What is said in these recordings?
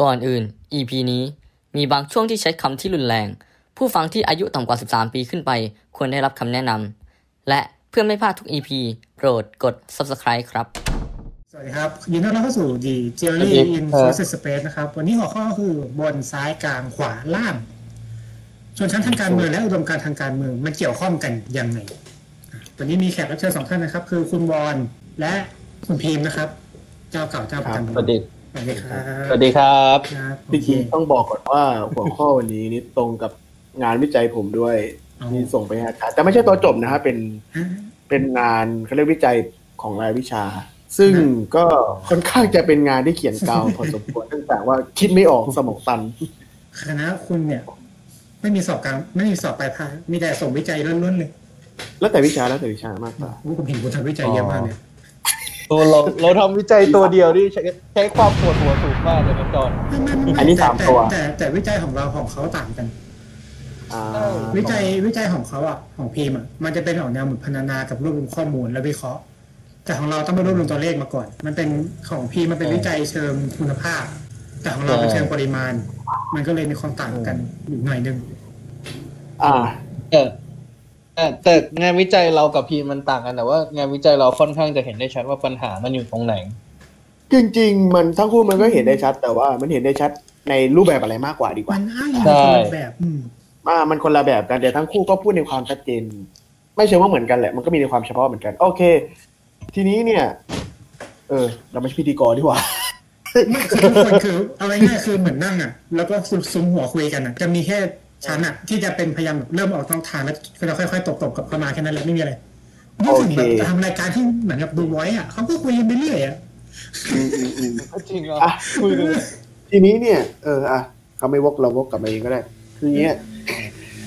ก่อนอื่น EP นี้มีบางช่วงที่ใช้คำที่รุนแรง ผู้ฟังที่อายุต่ำกว่า 13 ปีขึ้นไป ควรได้รับคำแนะนำและเพื่อไม่พลาดทุก EP โปรดกด Subscribe ครับ สวัสดีครับ ยินดีต้อนรับเข้าสู่ The สวั Theory สดี in ครับ Social Space นะครับ วันนี้หัวข้อก็คือบนซ้ายกลางขวาล่าง ส่วนชั้นทางการเมืองและอุดมการณ์ทางการเมืองมันเกี่ยวข้องกันยังไงอะวันนี้มีแขกรับเชิญสองท่านนะครับ คือคุณวอนและคุณพีมนะครับ เจ้าเก่าเจ้าประจำสวัสดี สวัสดีครับสวัสดีครับครับโอจริเคงๆต้องบอกก่อนว่าหัวข้อวันนี้นี่ตรงกับงานวิจัยผมด้วยอ๋อที่ส่งไปให้อาจารย์แต่ไม่ใช่ตัวจบนะฮะเป็นอะเป็นงานเขาเรียกวิจัยของรายวิชา ซึ่งก็ค่อนข้างจะเป็นงานที่เขียนกาวพอสมควรเนื่องจากว่าคิดไม่ออกสมองตัน คณะคุณเนี่ย ไม่มีสอบกลางไม่มีสอบปลายภาคมีแต่ส่งวิจัยล้วนๆเลยแล้วแต่วิชาแล้วแต่วิชามากกว่าโอ้ผมเห็นคุณทำวิจัยเยอะมากเนี่ย ตัวเราเราทำวิจัยตัวเดียวที่ใช้ใช้ความปวดหัวสูงมากเลยนะจอนไม่ไม่ไม่อันนี้แต่สามตัวแต่แต่แต่วิจัยของเราของเขาต่างกัน อ่าวิจัยวิจัยของเขาอะของพีมอะมันจะเป็นออกแนวเหมือนพรรณนากับรวบรวมข้อมูลและวิเคราะห์ แต่ของเราต้องไปรวบรวมตัวเลขมาก่อน มันเป็นของพีมันเป็นวิจัยเชิงคุณภาพ แต่ของเราเป็นเชิงปริมาณ มันก็เลยมีความต่างกันอยู่หน่อยนึงอ่าแต่แต่ แต่งานวิจัยเรากับพีมันต่างกันแต่ว่า งานวิจัยเราค่อนข้างจะเห็นได้ชัดว่าปัญหามันอยู่ตรงไหน จริง ๆ มันทั้งคู่มันก็เห็นได้ชัด แต่ว่ามันเห็นได้ชัดในรูปแบบอะไรมากกว่าดีกว่ามันอ้างอิงใช่คนละแบบอืมอ่ามันคนละแบบกันแต่ทั้งคู่ก็พูดในความชัดเจน ไม่เชิงว่าเหมือนกันแหละมันก็มีในความเฉพาะเหมือนกัน โอเค ทีนี้เนี่ย เออ เราไม่ใช่พิธีกรดีกว่าไม่คือทุกคนคือเอาง่ายๆคือเหมือนนั่งอะ แล้วก็ซุ้มหัวคุยกันอะ จะมีแค่ ชั้นอะ ที่จะเป็นพยายามแบบเริ่มออกนอกทางแล้วเราค่อยๆตบๆกับเข้ามาแค่นั้นแหละไม่มีอะไรนี่ถึงแบบโอเคทำรายการที่เหมือนกับดูไว้อะเขาก็คุยกันไปเรื่อยอะอืมอืมอืมจริงเหรออะคุยเลยทีนี้เนี่ยเอออะเขาไม่วกเราวกกลับมาเองก็ได้คืออย่างเงี้ย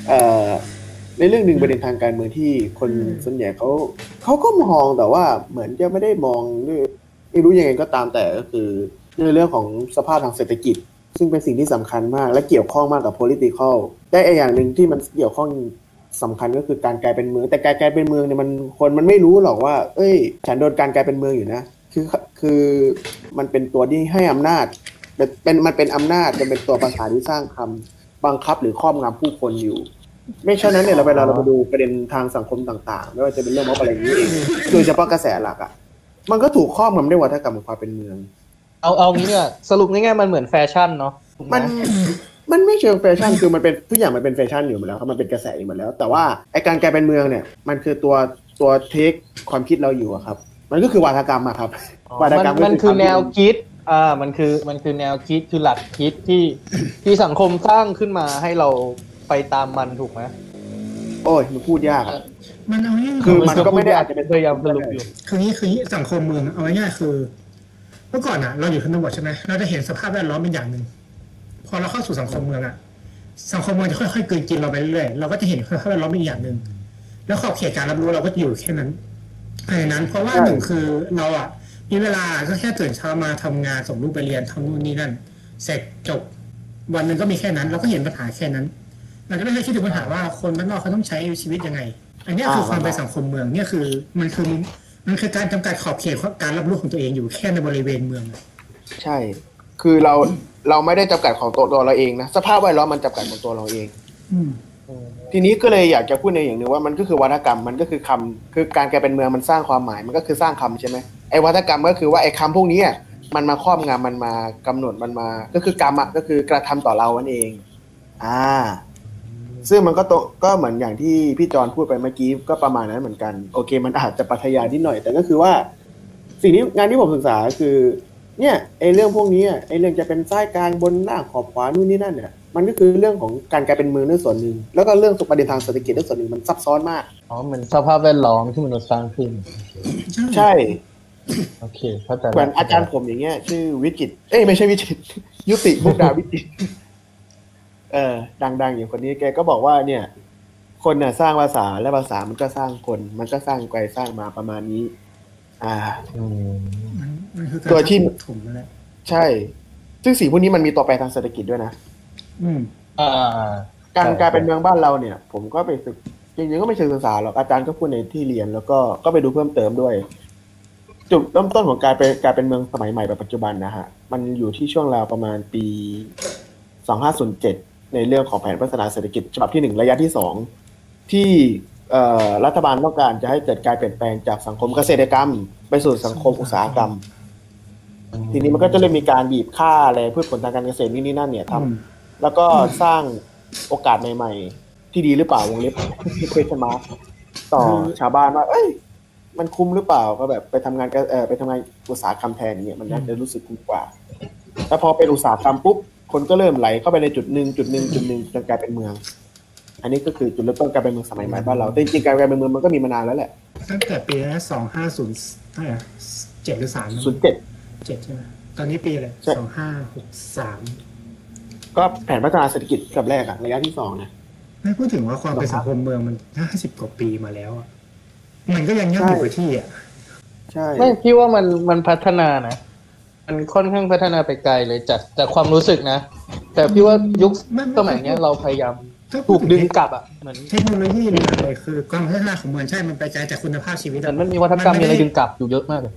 เอ่อในเรื่องหนึ่งประเด็นทางการเมืองที่คนส่วนใหญ่เขาเขาก็มองแต่ว่าเหมือนจะไม่ได้มองด้วยไม่รู้ยังไงก็ตามแต่ก็คือในเรื่องของสภาพทางเศรษฐกิจ ซึ่งเป็นสิ่งที่สำคัญมาก และเกี่ยวข้องมากกับ political แต่อีกอย่างหนึ่งที่มันเกี่ยวข้องสำคัญก็คือการกลายเป็นเมือง แต่การกลายเป็นเมืองเนี่ยมันคนมันไม่รู้หรอกว่า เอ้ย ฉันโดนการกลายเป็นเมืองอยู่นะคือคือมันเป็นตัวที่ให้อำนาจเป็นเป็นมันเป็นอำนาจจะเป็นตัวภาษาที่สร้างคำบังคับหรือครอบงำผู้คนอยู่ ไม่เช่นนั้นเนี่ยเราเวลาเราไปดูประเด็นทางสังคมต่างๆไม่ว่าจะเป็นเรื่องม็อบอะไรอย่างนี้เองโดยเฉพาะกระแสหลักอะมันก็ถูกครอบงำด้วยวาทกรรมของความเป็นเมือง เอาเอางี้เนี่ยสรุปง่ายๆมันเหมือนแฟชั่นเนาะถูกไหมัน มันไม่เชิงแฟชั่นคือมันเป็นทุกอย่างมันเป็นแฟชั่นอยู่หมดแล้วครับมันเป็นกระแสอยู่หมดแล้ว แต่ว่าไอการกลายเป็นเมืองเนี่ยมันคือตัวตัว take ความคิดเราอยู่อะครับ มันก็คือวาทกรรมอะครับวาทมันกรรมก็มันคือวามแนวคิดคิดอ่ามันคือมันคือแนวคิดคือหลักคิดที่ที่สังคมสร้างขึ้นมาให้เราไปตามมันถูกไหมโอ้ยมันพูดยากอะมันเอาง่ายๆคือมันก็ไม่ได้อาจจะเป็นพยายามสรุปอยู่คืองี้คืองี้สังคมเมืองเอาง่ายๆคือ เมื่อก่อนอะ เราอยู่ชนบทใช่ไหมเราจะเห็นสภาพแวดล้อมเป็นอย่างหนึ่ง พอเราเข้าสู่สังคมเมืองอะสังคมเมืองจะค่อยๆกลืนกินเราไปเรื่อยๆเราก็จะเห็นสภาพแวดล้อมเป็นอย่างหนึ่งแล้วขอบเขตการรับรู้เราก็จะอยู่แค่นั้นแค่นั้น เพราะว่าหนึ่งคือเราอะมีเวลาก็แค่ตื่นเช้ามาทำงานส่งลูกไปเรียนทำนู่นนี่นั่น เสร็จจบวันหนึ่งก็มีแค่นั้น เราก็เห็นปัญหาแค่นั้นเราจะไม่ได้คิดถึงปัญหาว่าคนบ้านนอกเขาต้องใช้ชีวิตยังไง อันเนี้ยคือความเป็นสังคมเมืองเนี่ยคือมันคือมันคือการจำกัดขอบเขตการรับรู้ของตัวเองอยู่แค่ในบริเวณเมืองอะใช่ คือเรา เราไม่ได้จำกัดของตัวตัวเราเองนะสภาพแวดล้อมมันจำกัดของตัวเราเองอืมทีนี้ก็เลยอยากจะพูดในอย่างหนึ่งว่ามันก็คือวัฒกรรมมันก็คือคำคือการกลายเป็นเมืองมันสร้างความหมายมันก็คือสร้างคำใช่ไหมไอ้วัฒกรรมก็คือว่าไอ้คำพวกนี้อะมันมาครอบงำมันมากำหนดมันมา ก็คือกรรมอะก็คือกระทำต่อเรานั่นเอง อ่า ซึ่งมันก็โตก็เหมือนอย่างที่พี่จอนพูดไปเมื่อกี้ก็ประมาณนั้นเหมือนกัน โอเค มันอาจจะปัทยานิดหน่อย แต่ก็คือว่า สิ่งที่งานที่ผมศึกษาคือ เนี่ยไอ้เรื่องพวกนี้อะไอ้เรื่องจะเป็นซ้ายกลางบนล่างขอบขวานู่นนี่นั่นเนี่ยมันก็คือเรื่องของการกลายเป็นเมืองด้วยส่วนหนึ่งแล้วก็เรื่องประเด็นทางเศรษฐกิจด้วยส่วนหนึ่งมันซับซ้อนมากอ๋อเหมือนสภาพแวดล้อมที่มนุษย์สร้างขึ้น ใช่โอเคเข้าใจเหมือนอาจารย์ผมอย่างเงี้ย ชื่อวิจิตรเอ้ยไม่ใช่วิจิตรยุติมุกดาวิจิตรเออดังๆ อย่างคนนี้แกก็บอกว่าเนี่ย คนเนี่ยสร้างภาษาและภาษามันก็สร้างคน มันก็สร้างไปสร้างมาประมาณนี้ อ่าอืมมันมันคือตัวที่ถุงนั่นแหละใช่ ซึ่งสิ่งพวกนี้มันมีตัวแปรทางเศรษฐกิจด้วยนะ อืม อ่า การใช่กลายเป็นเมืองบ้านเราเนี่ย ผมก็ไปศึกจริงๆก็ไม่เชิงศึกษาหรอกอาจารย์ก็พูดในที่เรียนแล้วก็ก็ไปดูเพิ่มเติมด้วย จุดเริ่มต้นของการเป็นการเป็นเมืองสมัยใหม่แบบปัจจุบันนะฮะ มันอยู่ที่ช่วงราวประมาณปี 2507 ในเรื่องของแผนพัฒนาเศรษฐกิจฉบับที่หนึ่งระยะที่สองที่เอ่อ รัฐบาลต้องการจะให้เกิดการเปลี่ยนแปลงจากสังคมเกษตรกรรม ไปสู่สังคมอุตสาหกรรม ทีนี้มันก็จะเลยมีการบีบค่าอะไรพืชผลทางการเกษตรนี่นี่นั่นเนี่ยทำแล้วก็สร้างโอกาสใหม่ ๆ ที่ดีหรือเปล่าวงเล็บเควสมาร์ต่อชาวบ้านว่าเอ้ย มันคุ้มหรือเปล่าก็แบบไปทำงานเออไปทำงานอุตสาหกรรมแทนเนี่ยมันน่าจะรู้สึกคุ้มกว่าแล้วพอเป็นอุตสาหกรรมปุ๊บคนก็เริ่มไหลเข้าไปในจุดหนึ่งจุดหนึ่งจุดหนึ่งจนกลายเป็นเมือง อันนี้ก็คือจุดเริ่มต้นการเป็นเมืองสมัยใหม่บ้านเราแต่จริงๆการเป็นเมืองมันก็มีมานานแล้วแหละตั้งแต่ปีนั้นสองห้าศูนย์เท่าไหร่เจ็ดหรือสามศูนย์เจ็ดเจ็ดใช่ไหมตอนนี้ปีอะไรใช่สองห้าหกสามก็แผนพัฒนาเศรษฐกิจกับแรกอะระยะที่สองนะไม่พูดถึงว่าความเป็นสังคมเมืองมันห้าสิบกว่าปีมาแล้วอะมันก็ยังยั่งอยู่กับที่อะใช่ไม่พี่ว่ามันมันพัฒนานะมันค่อนข้างพัฒนาไปไกลเลยจากจากความรู้สึกนะ แต่พี่ว่ายุคสมัยเนี้ยเราพยายาม ถ้าพูถูดกถึดึงกลับอะเหมือนเทคโนโลยีหรืออะไรคือความพัฒนาของเมืองใช่ มันไปไกลจากคุณภาพชีวิตเหมือะอนมันมีวัฒนธรรมมีอะไรดึงกลับอยู่เยอะมากเลย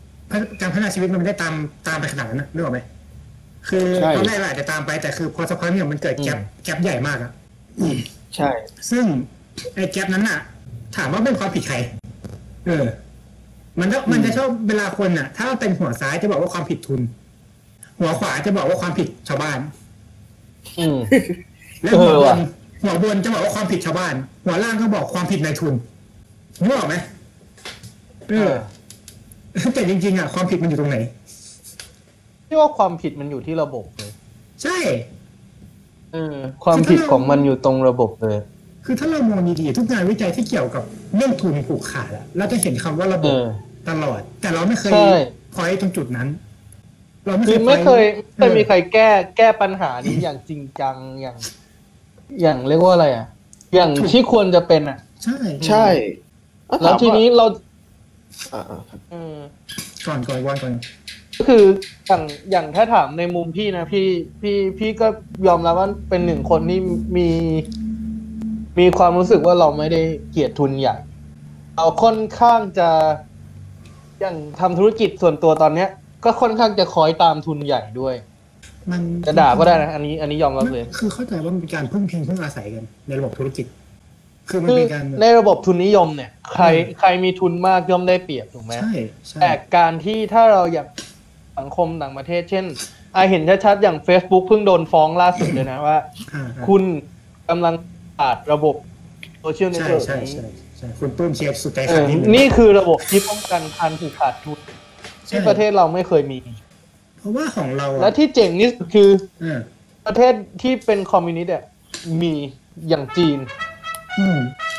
การพัฒนาชีวิตมันไม่ได้ตามตามไปขนาดนั้นนะนึกออกไหมคือตอนแรกเราอาจจะตามไปแต่คือพอสักพักเนี่ยมันเกิดแกลบแกลบใหญ่มากอะใช่ ซึ่งไอ้แกลบนั้นน่ะ ถามว่าเป็นความผิดใคร เออ มันก็มันจะชอบเวลาคนน่ะ ถ้าเป็นหัวซ้ายจะบอกว่าความผิดทุน หัวขวาจะบอกว่าความผิดชาวบ้าน อืม และหัวเออบว่ะ น หัวบนจะบอกว่าความผิดชาวบ้าน หัวล่างก็บอกความผิดนายทุนนึกออกไหมเออแต่จริงๆอะความผิดมันอยู่ตรงไหนพี่ว่าความผิดมันอยู่ที่ระบบเลย ใช่เออความผิดของมันอยู่ตรงระบบเลย คือถ้าเรามองดีๆทุกงานวิจัยที่เกี่ยวกับเรื่องทุนผูกขาดอะเราจะเห็นคำว่าระบเอบอตลอด แต่เราไม่เคยใช่พอยตรงจุดนั้น เราไม่คือเคยไม่เคย point ไม่เคยมีใครแก้แก้ปัญหานี้อย่างจริงจังอย่าง อย่างเรียกว่าอะไรอะ อย่างที่ควรจะเป็นอะ ใช่ใช่แล้วทีนี้เราอ่าๆครับเออก่อนก่อนวันก่อนก็คืออย่างอย่างถ้าถามในมุมพี่นะพี่พี่พี่ก็ยอมรับว่าเป็นหนึ่งคนที่มี มีความรู้สึกว่าเราไม่ได้เกลียดทุนใหญ่เราค่อนข้างจะอย่างทำธุรกิจส่วนตัวตอนเนี้ย ก็ค่อนข้างจะคอยตามทุนใหญ่ด้วย มันจะด่าก็ได้นะอันนี้อันนี้ยอมรับเลย คือเข้าใจว่ามันเป็นการพึ่งพิงพึ่งอาศัยกัน ในระบบธุรกิจ คือมันคือเป็นการในระบบทุนนิยมเนี่ย ใครใครมีทุนมากย่อมได้เปรียบถูกไหมใช่ใช่แต่การที่ถ้าเราอยากสังคมต่างประเทศ เช่นไอะเห็นชัดๆอย่าง Facebook เพิ่งโดนฟ้องล่าสุดเลยนะว่าอ่าๆคุณกำลังขาดระบบโซเชียลเน็ตใช่เวิร์กใช่นี้ใช่ใช่คุณตุ้มเชียร์สุดใจเอขาดอนี่นี่คือระบบที่ป้องกันการถูกขาดทุนที่ประเทศเราไม่เคยมี เพราะว่าของเราอะและที่เจ๋งนี่คืออ่าประเทศที่เป็นคอมมิวนิสต์อะมีอย่างจีน อืม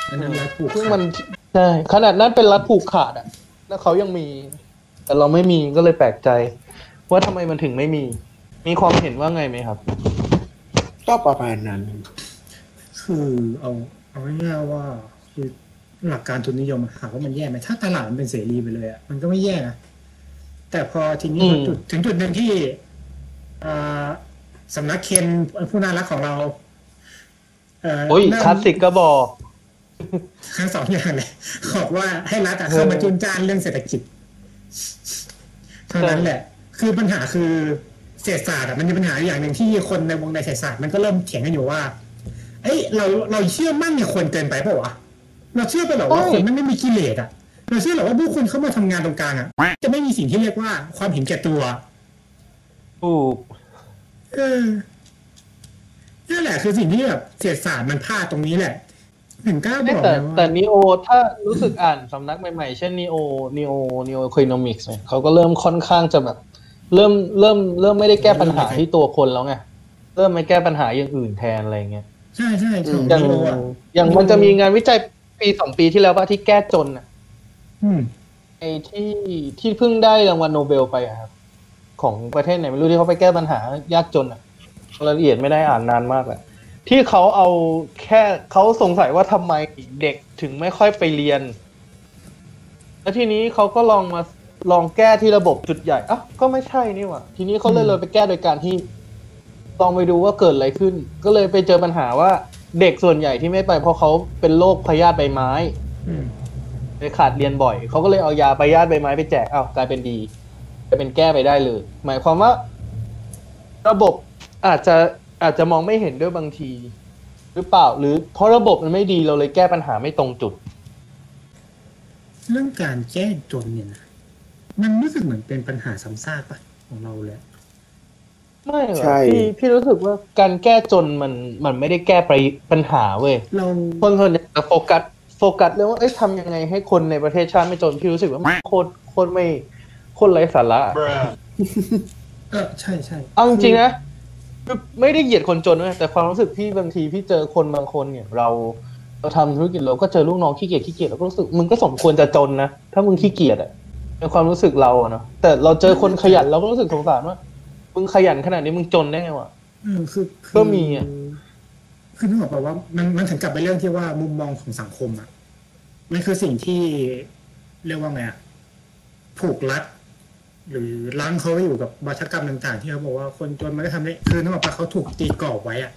อันนั้นรัฐผูกซึ่งขาดมันใช่ขนาดนั้นเป็นรัฐผูกขาดอะ แล้วเขายังมี แต่เราไม่มีก็เลยแปลกใจ ว่าทำไมมันถึงไม่มี มีความเห็นว่าไงไหมครับ ก็ประมาณนั้น คือเอาเอาง่ายๆว่าคือหลักการทุนนิยมอะถามว่ามันแย่ไหมถ้าตลาดมันเป็นเสรีไปเลยอะมันก็ไม่แย่นะ แต่พอทีนี้อืมจุดถึงจุดหนึ่งที่อ่าสำนักเคนผู้น่ารักของเราเอ่อโอ้ยเริ่มคลาสสิกก็บอกทั้งสองอย่างเลยบอกว่าให้รัฐอะเข้ามาจุนจ้านเรื่องเศรษฐกิจเท่านั้นแหละ คือปัญหาคือเศรษฐศาสตร์อะมันมีปัญหาอย่างหนึ่งที่คนในวงในเศรษฐศาสตร์มันก็เริ่มเถียงกันอยู่ว่า เอ้ยเราเราเชื่อมั่นในคนเกินไปเปล่าวะเราเชื่อไปเหรอว่าใช่คนมันไม่มีกิเลสอะ เราเชื่อเหรอว่าผู้คนเข้ามาทำงานตรงกลางอะจะไม่มีสิ่งที่เรียกว่าความเห็นแก่ตัวถูกเออนั่นแหละคือสิ่งที่แบบเศรษฐศาสตร์มันพลาดตรงนี้แหละถึงกล้าบอกแต่เลยว่าแต่นีโอถ้ารู้สึกอ่านสำนักใหม่ๆ เช่นนีโอนีโอนีโอค o นมิกส์เนี่ยเขาก็เริ่มค่อนข้างจะแบบ เริ่มเริ่มเริ่มไม่ได้แก้ปัญหาที่ตัวคนแล้วไงเริ่มไม่แก้ปัญหาอย่างอื่นแทนอะไรเงี้ยใช่ใช่ถูกอย่างโลอะอย่างมันจะมีงานวิจัยปีสองปีที่แล้วว่าที่แก้จนอะอืม ไอ้ที่ที่เพิ่งได้รางวัลโนเบลไปอะครับ ของประเทศไหนไม่รู้ที่เขาไปแก้ปัญหายากจนอะรายละเอียดไม่ได้อ่านนานมากแหละที่เขาเอาแค่เขาสงสัยว่าทำไมเด็กถึงไม่ค่อยไปเรียน แล้วทีนี้เขาก็ลองมาลองแก้ที่ระบบจุดใหญ่อะก็ไม่ใช่นี่หว่าทีนี้เขาเลยเลยไปแก้โดยการที่ลองไปดูว่าเกิดอะไรขึ้น ก็เลยไปเจอปัญหาว่าเด็กส่วนใหญ่ที่ไม่ไปเพราะเขาเป็นโรคพยาธิใบไม้อืม เลยขาดเรียนบ่อยเขาก็เลยเอายาไปญาติใบไม้ไปแจกอ้าวกลายเป็นดีกลายเป็นแก้ไปได้เลย หมายความว่า ระบบอาจจะอาจจะมองไม่เห็นด้วยบางที หรือเปล่าหรือเพราะระบบมันไม่ดีเราเลยแก้ปัญหาไม่ตรงจุด เรื่องการแก้จนเนี่ยนะมันรู้สึกเหมือนเป็นปัญหาซ้ำซากปะของเราเลยไม่หรอกใช่พี่พี่รู้สึกว่าการแก้จนมันมันไม่ได้แก้ไปปัญหาเว้ยเราคนส่วนใหญ่จะโฟกัส โฟกัสเรื่องว่าเอ้ยทำยังไงให้คนในประเทศชาติไม่จนพี่รู้สึกว่ามันโคตรโคตรไม่โคตรไร้สาระเออใช่ใช่เอาจริงๆนะคือไม่ได้เหยียดคนจนนะแต่ความรู้สึกพี่บางทีพี่เจอคนบางคนเนี่ย เราเราทำธุรกิจเราก็เจอลูกน้องขี้เกียจขี้เกียจเราก็รู้สึกมึงก็สมควรจะจนนะถ้ามึงขี้เกียจอะในความรู้สึกเราอะเนาะแต่เราเจอคนขยันเราก็รู้สึกสงสารว่ามึงขยันขนาดนี้มึงจนได้ไงวะเออคือคือก็มีอะ คือนึกออกป่าว่ามันมันถึงกลับไปเรื่องที่ว่ามุมมองของสังคมอะมันคือสิ่งที่เรียกว่าไงอะผูกรัดหรือล้างเขาไว้อยู่กับวัฒกรรมต่างๆ ที่เขาบอกว่าคนจนมันก็ทำได้คือนึกออกป่ะเขาถูกตีกรอบไว้อะ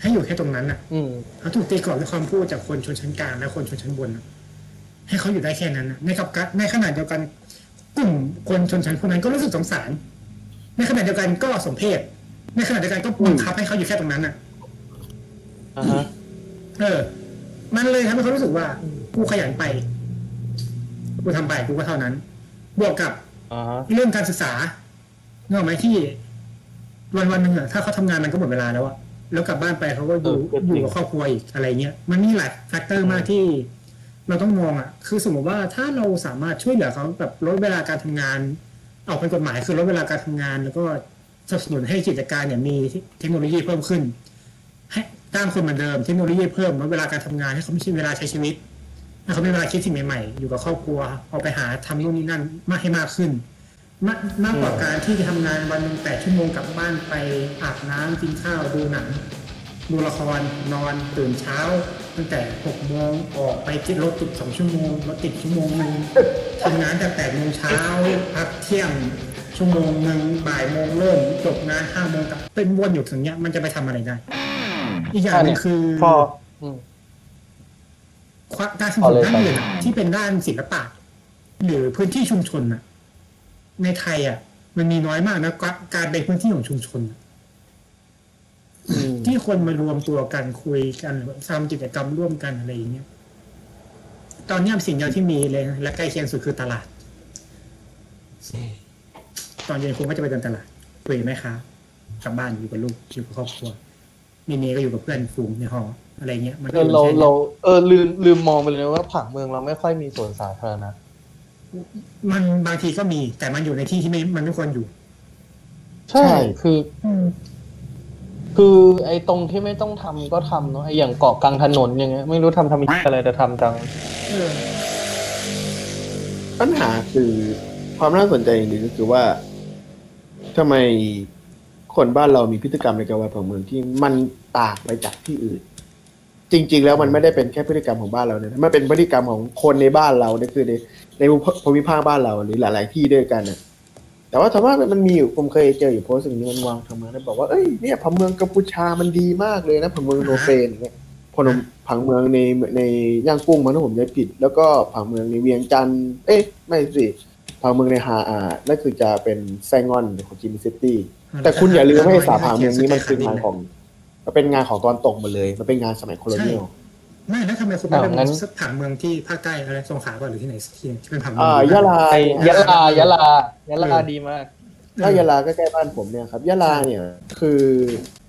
ให้อยู่แค่ตรงนั้นอะอืมเขาถูกตีกรอบด้วยความพูดจากคนชนชั้นกลางและคนชนชั้นบนอะให้เขาอยู่ได้แค่นั้นอะในกับกัในขณะเดียวกัน กลุ่มคนชนชั้นพวกนั้นก็รู้สึกสงสาร ในขณะเดียวกันก็สมเพศในขณะเดียวกันก็บังคับให้เขาอยู่แค่ตรงนั้นอะอ่าฮะ เออ มันเลยทำให้เขารู้สึกว่า กูขยันไป กูทำไปกูก็เท่านั้น บวกกับอ่าฮะเรื่องการศึกษาเนกอะไหมที่ วันวันหนึ่งอะถ้าเขาทำงานมันก็หมดเวลาแล้วอะแล้วกลับบ้านไปเขาก็อยู่อยู่กับครอบครัวอีกอะไรเงี้ย มันมีหลาย factor มากที่ เราต้องมองอะคือสมมติว่าถ้าเราสามารถช่วยเหลือเขาแบบลดเวลาการทำงาน ออกเป็นกฎหมายคือลดเวลาการทำงาน แล้วก็สนับสนุนให้กิจการเนี่ยมีเทคโนโลยีเพิ่มขึ้นให้ จ้างคนเหมือนเดิมเทคโนโลยีเพิ่มลดเวลาการทำงานให้เขาไม่ใช่เวลาใช้ชีวิตให้เขามีเวลาคิดสิ่งใหม่ๆ อยู่กับครอบครัวเอาไปหาทำนู่นนี่นั่นมากให้มากขึ้น มากมากกว่าการที่จะทำงานวันหนึ่งแปดชั่วโมงกลับบ้านไปอาบน้ำกินข้าวดูหนังดูละครนอนตื่นเช้า ตั้งแต่หกโมงออกไปที่รถติดสองชั่วโมงรถติดชั่วโมงหนึ่งทำงานแต่แปดโมงเช้าพักเที่ยงชั่วโมงหนึ่งบ่ายโมงเริ่มจบงานห้าโมงกลับเป็นวนอยู่ถึงเนี้ยมันจะไปทำอะไรได้ อีกอย่างหนึงคือพออืมความการสนับเอาสนุเลยนด้านอื่นอะที่เป็นด้านศิลปะหรือพื้นที่ชุมชนอะในไทยอะมันมีน้อยมากนะการการเป็นพื้นที่ของชุมชนอะอืมที่คนมารวมตัวกันคุยกันหรือทำกิจกรรมร่วมกันอะไรอย่างเงี้ยตอนเนี้ยสิ่งเดียวที่มีเลย และใกล้เคียงสุดคือตลาด ตอนเย็นคุณก็จะไปเดินตลาดคุยกับแม่ค้ากลับบ้านอยู่กับลูกอยู่กับครอบครัว มีเมย์ก็อยู่กับเพื่อนฝูงในหออะไรเงี้ยมันเอก็ออยู่เราแค่นี้ยเราเออลืมลืมมองไปเลยนะว่าผังเมืองเราไม่ค่อยมีสวนสาธารณะมันบางทีก็มี แต่มันอยู่ในที่ที่ไม่มันไม่ควรอยู่ ใช่คือคือไอ้ตรงที่ไม่ต้องทำก็ทำเนาะไอ้อย่างเกาะกลางถนนอย่างเงี้ยไม่รู้ทำทำอะไรแต่ทำจังเออปัญหาคือความน่าสนใจอย่างหนึ่งก็คือว่าทำไม คนบ้านเรามีพฤติกรรมในการวางผังเมืองที่มันต่างไปจากที่อื่น จริง ๆ แล้วมันไม่ได้เป็นแค่พฤติกรรมของบ้านเราเนี่ยมันเป็นพฤติกรรมของคนในบ้านเราเนี่ยคือในในภูมิภาคบ้านเราหรือหลาย ๆ ที่ด้วยกันน่ะแต่ว่าถามว่ามันมีอยู่ผมเคยเจออยู่โพสต์หนึ่งมันวางทำมาแล้วบอกว่าเอ้ยเนี่ยผังเมืองกัมพูชามันดีมากเลยนะผังเมืองโนเฟนเงี้ยพนมผังเมืองในในย่างกุ้งมันถ้าผมจำไม่ผิด แล้วก็ผังเมืองในเวียงจันทร์เอ๊ะไม่สิผังเมืองในฮาอานั่นคือจะเป็นแซงอนของจิมซิตี้ แต่คุณอย่าลืมว่าไอ้สาผังเมืองนี้มันคืองานของมันเป็นงานของตอนตกหมดเลย มันเป็นงานสมัยโคโลเนียลไม่แล้วทำไมคุณไม่อ่างั้เป็นนสักผังเมืองที่ภาคใต้อะไรสงขลาป่ะหรือที่ไหนสักที่ที่เป็นผังเมือ่ายะลาไอ้ยะลายะลายะลาดีมากถ้ายะลาก็ใกล้บ้านผมเนี่ยครับยะลาเนี่ย คือ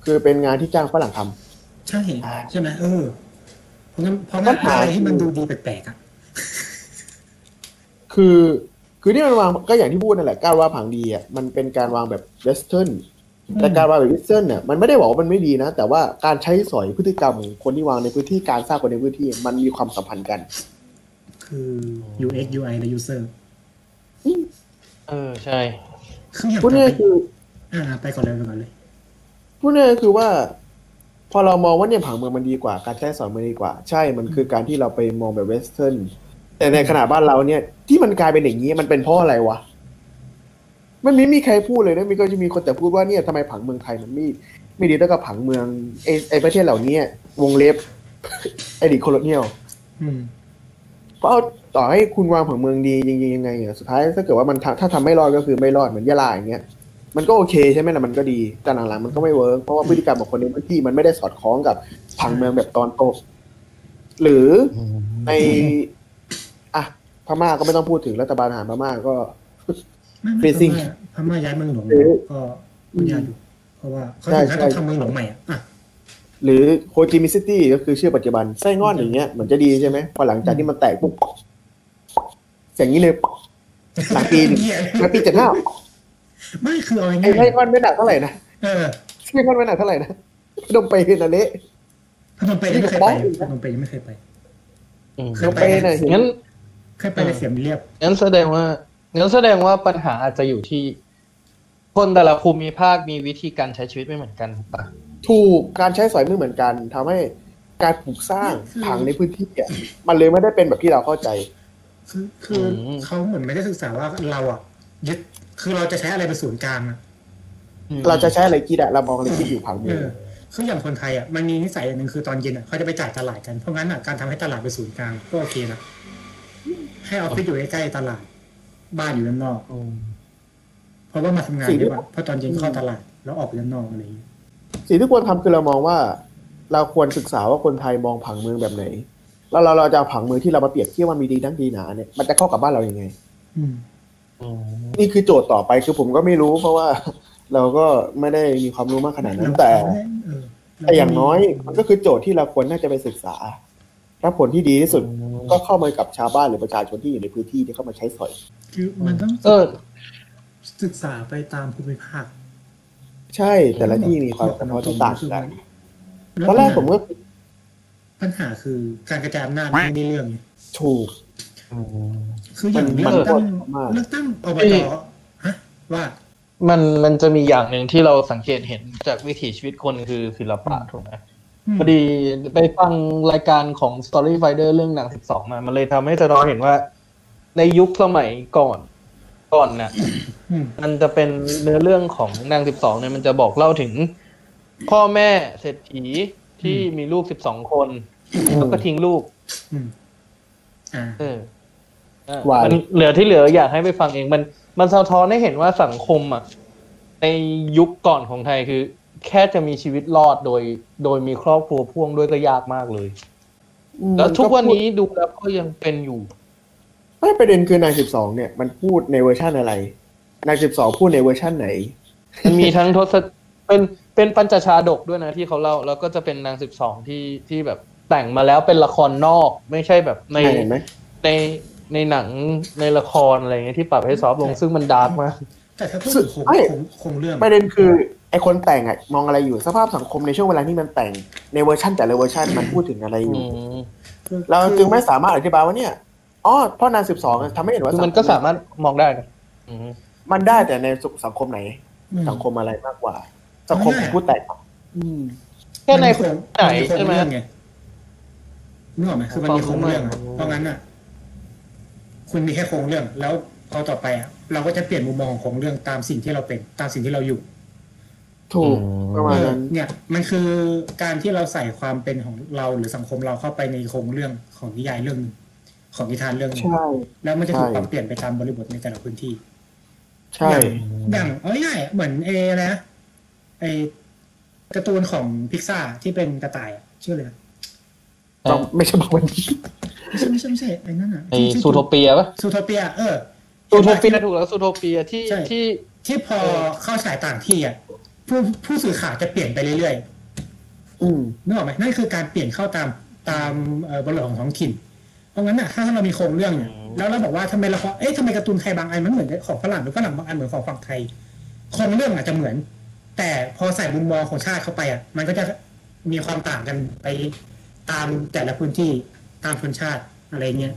คือเป็นงานที่จ้างฝรั่งทำใช่ใช่ไหมเออเพราะงั้นเพราะงั้นอะไรที่มันดูดีแปลกๆอะคือ คือที่มันวางก็อย่างที่พูดนั่นแหละการวางผังดีอะมันเป็นการวางแบบ western แต่การวางแบบ western เนี่ยมันไม่ได้บอกว่ามันไม่ดีนะ แต่ว่าการใช้สอยพฤติกรรมของคนที่วางในพื้นที่การสร้างคนในพื้นที่มันมีความสัมพันธ์กัน คือ UX UI และ user เออใช่คืออย่างพูดง่ายๆคืออ่าไปก่อนเลยไปก่อนเลยพูดง่ายๆคือว่า พอเรามองว่าเนี่ยผังเมืองมันดีกว่า การใช้สอยมันดีกว่า ใช่มันคือการที่เราไปมองแบบเวสเทิร์น แต่ในขณะบ้านเราเนี่ย ที่มันกลายเป็นอย่างนี้มันเป็นเพราะอะไรวะมันไม่มีใครพูดเลยนะมีก็จะมีคนแต่พูดว่าเนี่ยทำไมผังเมืองไทยมันไม่ไม่ดีเท่ากับผังเมืองไอไอประเทศเหล่านี้วงเล็บ idea colonial อืมเพราะเอาต่อให้คุณวางผังเมืองดีจริงๆยังไงเนี่ยสุดท้ายถ้าเกิดว่ามันทำถ้าทำไม่รอดก็คือไม่รอดเหมือนยะลาอย่างเงี้ยมันก็โอเคใช่ไหมล่ะมันก็ดีแต่หลังๆมันก็ไม่ work เพราะว่าพฤติกรรมของคนในพื้นที่มันไม่ได้สอดคล้องกับผังเมืองแบบตะวันตกหรือในอะ พม่าก็ไม่ต้องพูดถึงรัฐบาลทหารพม่าก็ไม่ไม่ Facing พม่าพม่าย้ายเมืองหลวงเออก็ยุ่งยากอยู่เพราะว่าเขาใช่ถึงขั้นใช่ต้องทำเมืองหลวงใหม่อะอะหรือโฮจิมินห์ซิตี้ก็คือชื่อปัจจุบันไส้งอนอย่างเงี้ยเหมือนจะดีใช่ไหมพอหลังจากที่มันแตกปุ๊บอย่างนี้เลยหลังปีหนึ่งเหี้ยหลังปีเจ็ดห้าไม่คือเอาไอ้ง่ายไส้งอนไม่หนักเท่าไหร่นะๆเออไส้งอนไม่หนักเท่าไหร่นะพนมเปญนะเละพนมเปญยังไม่เคยบ้ไปองพนมเปญยังไม่เคยไปอืมเคพยนมไปเปญน่ะเห็น งั้นเคยไปในเสียมเรียบงั้นแสดงว่างั้นแสดงว่าปัญหาอาจจะอยู่ที่ คนแต่ละภูมิภาคมีวิธีการใช้ชีวิตไม่เหมือนกันถูกปะถูกการใช้สอยไม่เหมือนกันทำให้การปลูกสร้างผังในพื้นที่อะมันเลยไม่ได้เป็นแบบที่เราเข้าใจ คือคืออเขาเหมือนไม่ได้ศึกษาว่าเราอะยึดคือเราจะใช้อะไรเป็นศูนย์กลางอะเราจะใช้อะไรคิดอะเรามองอะไรคิดอยู่ผังเอเมืองอคืออย่างคนไทยอะมันมีนิสัยอย่างหนึ่งคือตอนเย็นอะเขาจะไปจ่ายตลาดกันเพราะงั้นอะการทำให้ตลาดเป็นศูนย์กลางก็โอเคนะ ให้ออฟฟิศอยู่ใกล้ๆตลาด บ้านอยู่ด้านนอกอืมเพราะว่ามาทำงานดีกว่าเพราะตอนเย็นเข้าตลาด แล้วออกไปด้านนอกอะไรอย่างเงี้ยสิ่งที่ควรทำคือเรามองว่า เราควรศึกษาว่าคนไทยมองผังเมืองแบบไหน แล้วเราเราจะเอาผังเมืองที่เรามาเปรียบเทียบว่ามีดีทั้งดีหนาเนี่ยมันจะเข้ากับบ้านเรายัางไงอืมอืมนี่คือโจทย์ต่อไปคือผมก็ไม่รู้ เพราะว่าเราก็ไม่ได้มีความรู้มากขนาดนั้นแต่เออแต่อย่างน้อยมันก็คือโจทย์ที่เราควรน่าจะไปศึกษา ถ้าผลที่ดีที่สุดก็เข้ามากับชาวบ้านหรือประชาชนที่อยู่ในพื้นที่ที่เข้ามาใช้สอย คือมันต้องเออศึกษาไปตามภูมิภาค ใช่แต่ละที่มีความเฉพาะที่ต่างกันแล้วตอนแรกผมก็ปัญหาคือการกระจายอำนาจไม่ได้เรื่องไงถูกคืออย่างมันเลือกตั้งมันมากเลือกตั้งอบเอ้จยฮะว่ามันมันจะมีอย่างหนึ่งที่เราสังเกตเห็นจากวิถีชีวิตคนคือศิลปะถูกไหมอืม พอดีไปฟังรายการของ Story Finder เรื่องหนัง 12 มา มันเลยทำให้สะท้อนเห็นว่า ในยุคสมัยก่อน ก่อนน่ะอืมมันจะเป็นเนื้อเรื่องของนาง 12 เนี่ยมันจะบอกเล่าถึง พ่อแม่เศรษฐีที่มีลูก 12 คน แล้วก็ทิ้งลูกอืมอ่าเออเออวายมันเหลือที่เหลืออยากให้ไปฟังเอง มัน มันสะท้อนให้เห็นว่าสังคมอะ ในยุคก่อนของไทยคือ แค่จะมีชีวิตรอดโดย โดยมีครอบครัวพ่วงด้วยก็ยากมากเลย แล้วทุกวันนี้ดูแล้วก็ยังเป็นอยู่ไม่ประเด็นคือนายสิบสองเนี่ยมันพูดในเวอร์ชันอะไร นายสิบสองพูดในเวอร์ชันไหน มันมีทั้งทศเป็นเป็นปัญจชาดกด้วยนะที่เขาเล่า แล้วก็จะเป็นนางสิบสองที่ที่แบบแต่งมาแล้วเป็นละครนอก ไม่ใช่แบบในเห็นไหมในในหนังในละครอะไรเงี้ยที่ปรับให้ soft ลงซึ่งมัน dark มากแต่ถ้าพูดถึงโครงไม่โครงโครงเรื่องประเด็นคือ ไอคนแต่งอะมองอะไรอยู่สภาพสังคมในช่วงเวลาที่มันแต่งในเวอร์ชันแต่ละเวอร์ชันมันพูดถึงอะไรอยู่อืมคือเราจึงไม่สามารถอธิบายว่าเนี่ยอ๋อเพราะนางสิบสองทำให้เห็นว่าคือมันก็สามารถมองได้นะอืมมันได้แต่ในสังคมไหนอืมสังคมอะไรมากกว่า สังคมของผู้แต่งอืมแค่ในโครงไหนโครงใช่ไหมเรื่องไงนึกออกไหมคือมันมีโครงเรื่องอะความรู้เพราะงั้นอะ คุณมีแค่โครงเรื่อง แล้วพอต่อไปอะเราก็จะเปลี่ยนมุมมองของโครงเรื่องตามสิ่งที่เราเป็น ตามสิ่งที่เราอยู่ ถูกประมาณนั้นเออเนี่ยมันคือการที่เราใส่ความเป็นของเราหรือสังคมเราเข้าไปในโครงเรื่องของนิยายเรื่องหนึ่งของนิทานเรื่องหนึงใช่แล้วมันจะถูกใช่ปรับเปลี่ยนไปตามบริบทในแต่ละพื้นที่ ใช่อย่างเอาง่ายๆเหมือนเอนะไอการ์ตูนของพิกซ่าที่เป็นกระต่ายอะชื่ออะไรนะต้องไม่ใช่บอกวันนี้ไม่ใช่ไม่ใช่ไม่ใช่ไอ้นั่นอะไอที่ที่ Zootopia ปะ Zootopia เออ Zootopia ถูกแล้ว Zootopia ที่ใช่ที่ที่พอเข้าฉายต่างที่อะ ผู้ผู้สื่อข่าวจะเปลี่ยนไปเรื่อยอืมๆนึกออกไหมนั่นคือการเปลี่ยนเข้าตามตามเอ่อบริบทของท้องถิ่น เพราะงั้นอะถ้าเรามีโครงเรื่องเนี่ยแล้วเราบอกว่าทำไมละครเอ๊ะทำไมการ์ตูนไทยบางอันมันเหมือนของฝรั่งหรือฝรั่งบางอันเหมือนของฝั่งไทยโครงเรื่องอาจจะเหมือน แต่พอใส่มุมมองของชาติเข้าไปอะ มันก็จะมีความต่างกันไปตามแต่ละพื้นที่ตามชนชาติอะไรเงี้ย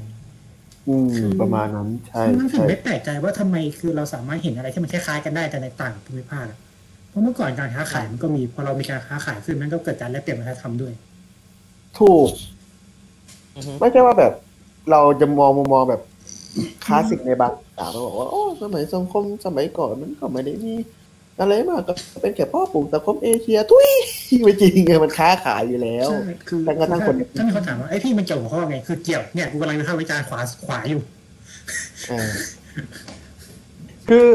อืมประมาณนั้นใช่มันถึงใช่ไม่แปลกใจว่าทำไมคือเราสามารถเห็นอะไรที่มันคล้ายๆกันได้แต่ในต่างภูมิภาคอะ เพราะเมื่อก่อนการค้าขายมันก็มีพอเรามีการค้าขายขึ้นมันก็เกิดการแลกเปลี่ยนวัฒนธรรมด้วย ถูกอือฮึไม่ใช่ว่าแบบ เราจะมองมุมมองแบบคลาสสิกในบางต่างเราบอกว่าโอ้สมัยสังคมสมัยก่อนมันก็ไม่ได้มีอะไรมากก็เป็นแค่พ่อปลูกสังคมเอเชียทุยไม่จริงไงมันค้าขายอยู่แล้วใช่คือแต่ก็ตั้งคนถ้ามีคนถามว่าไอ้ยพี่มันเกี่ยวกับข้อไงคือเกี่ยวเนี่ยกูกำลังจะเข้าวิจารณ์ขวาขวาอยู่อ่าคือ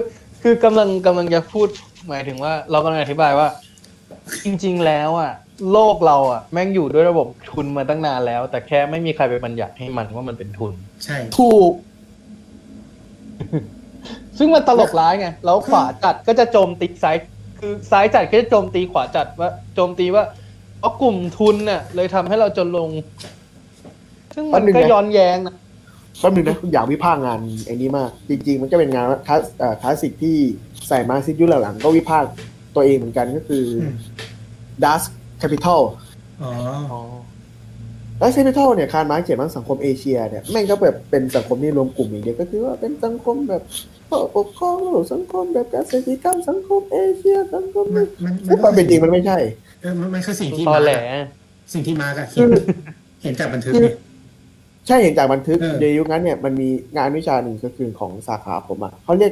คือกำลังกำลังจะพูด หมายถึงว่าเรากำลังอธิบายว่า จริง ๆ แล้วอะ โลกเราอะ แม่งอยู่ด้วยระบบทุนมาตั้งนานแล้ว แต่แค่ไม่มีใครไปบัญญัติให้มันว่ามันเป็นทุน ใช่ ถูก ซึ่งมันตลกร้ายไง แล้วขวาจัดก็จะโจมตีซ้าย คือซ้ายจัดก็จะโจมตีขวาจัดว่าโจมตีว่าเพราะกลุ่มทุนน่ะ เลยทำให้เราจนลง ซึ่งมันก็ย้อนแย้งนะ แป๊บนึงนะอยากวิพากษ์งานไอ้นี้มาก จริง ๆ มันก็เป็นงานคลาสเอ่อคลาสสิกที่ใส่มาร์กซิสยุคหลังๆก็วิพากษ์ตัวเองเหมือนกันก็คืออม Das Capital อ๋อ Das Kapital เนี่ยคาร์ล มาร์กซ์เขียนว่าสังคมเอเชียเนี่ยแม่งก็แบบเป็นสังคมที่รวมกลุ่มอย่างเดียวก็คือว่าเป็นสังคมแบบปกครองระบบสังคมแบบเกษตรกรรมสังคมเอเชียสังคมมันมันซึ่งความเป็นจริงมันไม่ใช่เออมันมันคือสิ่งที่ตอมาร์แหลกอะสิ่งที่มาร์กซ์อะเห็นเห็นจากบันทึกเนี่ย ใช่เห็นจากบันทึกเออในยุคนั้นเนี่ยมันมีงานวิชาหนึ่งก็คือของสาขาผมอะเขาเรียก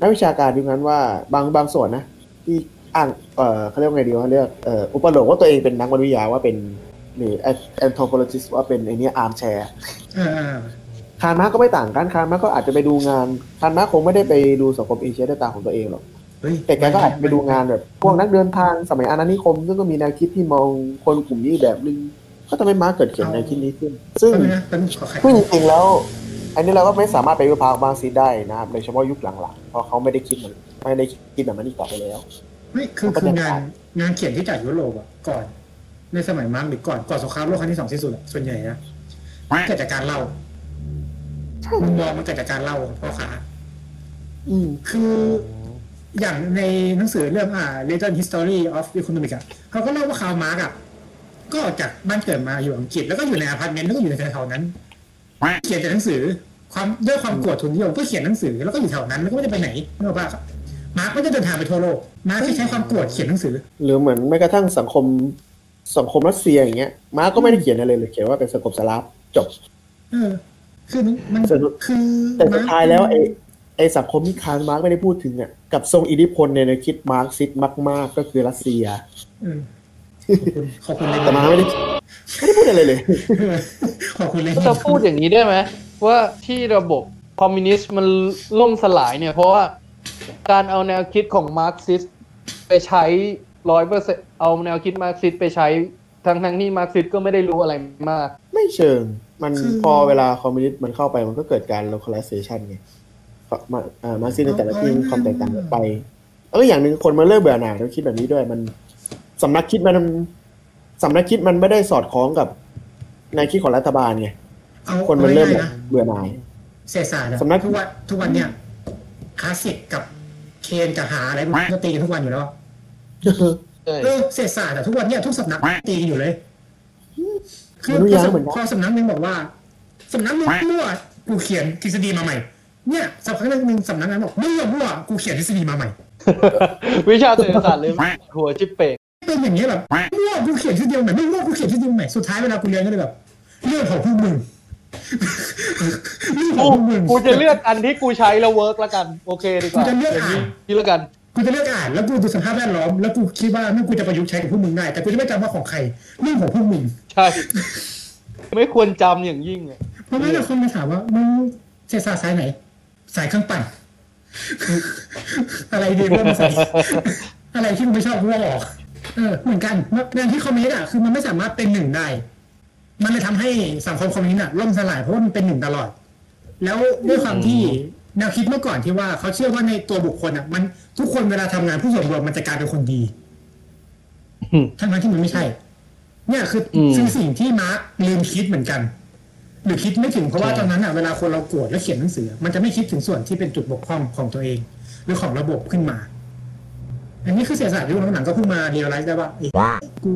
นักวิชาการยุคนั้นว่าบางบางส่วนนะที่อ้างเออเขาเรียกว่าไงดีเขาเรียกเอ่ออุปโลกน์ว่าตัวเองเป็นนักวิทยาว่าเป็นหรือ anthropologist ว่าเป็นไอเนี้ย armchair เออเออคาร์ล มาร์กซ์ก็ไม่ต่างกันคาร์ล มาร์กซ์ก็อาจจะไปดูงานคาร์ล มาร์กซ์คงไม่ได้ไปดูสังคมเอเชียด้วยตาของตัวเองหรอกเฮ้ยแต่แกก็อาจจะไปดูงานแบบ พวกนักเดินทางสมัยอาณานิคมซึ่งก็มีแนวคิดที่มองคนกลุ่มนี้แบบนึง ก็ทำให้มาร์กซ์เกิดเขียนแนวคิดนี้ขึ้น ซึ่งแป๊บนึงนะเป็นขอขัดซึ่งจริงๆแล้ว อันนี้เราก็ไม่สามารถไปวิพากษ์มาร์กซิสได้นะครับโดยเฉพาะยุคหลังๆเพราะเขาไม่ได้คิดเหมือนไม่ได้คิดแบบนั้นอีกต่อไปแล้วไม่คือคืองานงานเขียนที่จากยุโรปอะก่อน ในสมัยมาร์กหรือก่อนก่อนสงครามโลกครั้งที่สองที่สุดอะส่วนใหญ่นะเกิดจากการเล่ามุมมองมันเกิดจากการเล่าของพ่อค้าอืมคืออย่างในหนังสือเรื่องอ่า Little History of Economics อะเขาก็เล่าว่าคาร์ลมาร์กอะ ก็ออกจากบ้านเกิดมาอยู่อังกฤษแล้วก็อยู่ในอพาร์ตเมนต์แล้วก็อยู่ในแถวๆนั้น เขียนแต่หนังสือ ความด้วยความกลัวทุนนิยมก็เขียนหนังสือแล้วก็อยู่แถวนั้นแล้วก็ไม่ได้ไปไหนนึกออกปะมาร์กไม่ได้เดินทางไปทั่วโลกมาร์กแค่ใช้ความกลัวเขียนหนังสือ หรือเหมือนแม้กระทั่งสังคมสังคมรัสเซียอย่างเงี้ย มาร์กก็ไม่ได้เขียนอะไรเลยเขียนว่าเป็นสังคมสลาฟจบเออคือมันมันแต่สุดคือแต่สุดท้ายแล้วไอ้ไอ้สังคมที่คาร์ลมาร์กไม่ได้พูดถึงอะกับทรงอิทธิพลในแนวคิดมาร์กซิสมาก ๆ ก็คือรัสเซียเออ ขอบคุณขอบคุณเลยแต่มาร์กไม่ได้ไม่ได้พูดอะไรเลยขอบคุณเลยก็จะพูดอย่างนี้ได้ไหมว่าที่ระบบคอมมิวนิสต์มันล่มสลายเนี่ย เพราะว่าการเอาแนวคิดของมาร์กซิสไปใช้ร้อยเปอร์เซ็นเอาแนวคิดมาร์กซิสไปใช้ทั้งทั้งๆที่มาร์กซิสก็ไม่ได้รู้อะไรมาก ไม่เชิง มันพอเวลาคอมมิวนิสต์มันเข้าไปมันก็เกิดการ localization ไงมาอ่ามาร์กซิสในแต่ละที่มีความแตกต่างกันไปแล้วก็อย่างหนึ่งคนมันเริ่มเบื่อหน่ายแล้วคิดแบบนี้ด้วยมัน สำนักคิดมันสำนักคิดมันไม่ได้สอดคล้องกับแนวคิดของรัฐบาลไงเอาคนมันเริ่มอาแบบง่ายๆนะเบื่อหน่ายเศรษฐศาสตร์อะสำนักทุกวันทุกวันเนี่ยคลาสสิกกับเคนกับหาอะไรมันก็ตีกันทุกวันอยู่แล้วๆใช่เออเศรษฐศาสตร์อะทุกวันเนี่ยทุกสำนักตีกันอยู่เลยคือรู้พยัองเหมือนกันพอสำนักหนึ่งบอกว่าสำนักหนึ่งมั่วกูเขียนทฤษฎีมาใหม่ เนี่ยสักพักหนึ่งสำนักนั้นบอกมั่วมั่วกูเขียนทฤษฎีมาใหม่ วิชาเศรษฐศาสตร์เลยหัวจิบเปก เป็นอย่างนี้ยแบบมั่วกูเขียนทฤษฎีมาใหม่ไม่มั่วกูเขียนทฤษฎีมาใหม่สุดท้ายเวลากูเรียนก็เลยแบบเรื่องของพวกมึงเรื่องของพวกมึงกูจะเลือกอันที่กูใช้แล้วเวิร์กละกันโอเคดีกว่ากูจะเลือกอย่างนี้อ่านนี่ละกันกูจะเลือกอ่านแล้วกูดูสภาพแวดล้อมแล้วกูคิดว่านั่นกูจะประยุกต์ใช้กับพวกมึงได้แต่กูจะไม่จำว่าของใครเรื่องของพวกมึงใช่ไม่ควรจำอย่างยิ่งอะเพราะงั้นเดี๋ยวคนมาถามว่ามึงเศรษฐศาสตร์สายไหน สายเครื่องปั่นอะไรดีเรื่องสายอะไรที่มึงไม่ชอบกูก็ออก เออเหมือนกันงานที่คอมมิวนิสต์อะคือมันไม่สามารถเป็นหนึ่งได้ มันเลยทำให้สังคมคอมมิวนิสต์อะล่มสลายเพราะว่ามันเป็นหนึ่งตลอด แล้วด้วยความที่แนวคิดเมื่อก่อนที่ว่าเขาเชื่อว่าในตัวบุคคลอะมันทุกคนเวลาทำงานผู้ส่วนรวมมันจะกลายเป็นคนดีอืมทั้งนั้นที่มันไม่ใช่ เนี่ยคืออมคือสิ่งที่มาร์คลืมคิดเหมือนกัน หรือคิดไม่ถึงเพราะว่าใช่ตอนนั้นอะเวลาคนเราโกรธแล้วเขียนหนังสือ มันจะไม่คิดถึงส่วนที่เป็นจุดบกพร่องของตัวเอง หรือของระบบขึ้นมา อันนี้คือเศรษฐศาสตร์ที่หลังๆก็เพิ่งมาเรียลไลซ์ได้ว่าเอ้ยกู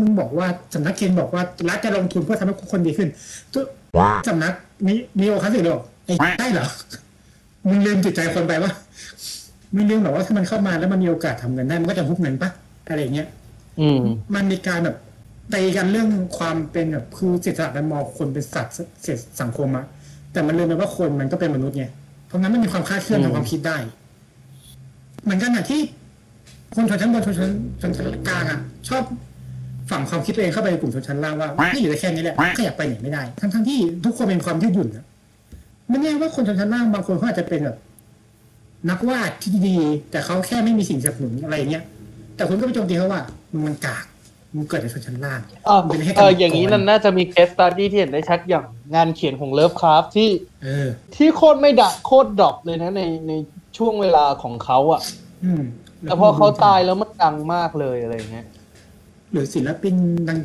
มึงบอกว่าสำนักเคนบอกว่ารัฐจะลงทุนเพื่อทำให้คนดีขึ้นตัวสำนักนี้มีโอคาสิเลยบอกไอ้ใช่เหรอมึงลืมจิตใจคนไปวะมึงลืมเหรอว่าถ้ามันเข้ามาแล้วมันมีโอกาสทำเงินได้มันก็จะฮุบเงินปะอะไรอย่างเงี้ยอืมมันมีการแบบตีกันเรื่องความเป็นแบบคือเศรษฐศาสตร์มันมองคนเป็นสัตว์เศรษฐสังคมอะแต่มันลืมไปว่าคนมันก็เป็นมนุษย์ไงเพราะงั้นมันมีความคลาดเคลื่อนอืมทางความคิดได้ เหมือนกันอะที่คนชนชั้นบนชนชั้นชนชั้นกลางอะ ชอบฝังความคิดตัวเองเข้าไปในกลุ่มชนชั้นล่างว่าไม่อยู่ได้แค่นี้แหละขยับไปไหนไม่ได้ ทั้งทั้งๆที่ทุกคนมีความยืดหยุ่นอะไม่แน่ว่าคนชนชั้นล่างบางคนเขาอาจจะเป็นแบบนักวาดที่ดี แต่เขาแค่ไม่มีสิ่งสนับสนุนอะไรอย่างเงี้ยแต่คุณก็ไปโจมตีเขาว่ามึงมันกาก มึงเกิดในชนชั้นล่างอ่ามันเป็นแค่เอการออย่างนี้นั่นน่าจะมีเคสตัดดี้ที่เห็นได้ชัดอย่างงานเขียนของเลิฟคราฟที่เออที่โคตรไม่ดะโคตรดรอปเลยนะในในช่วงเวลาของเขาอะอืมแต่พอเขาตายแล้วมันดังมากเลยอะไรอย่างเงี้ยหรือศิลปิน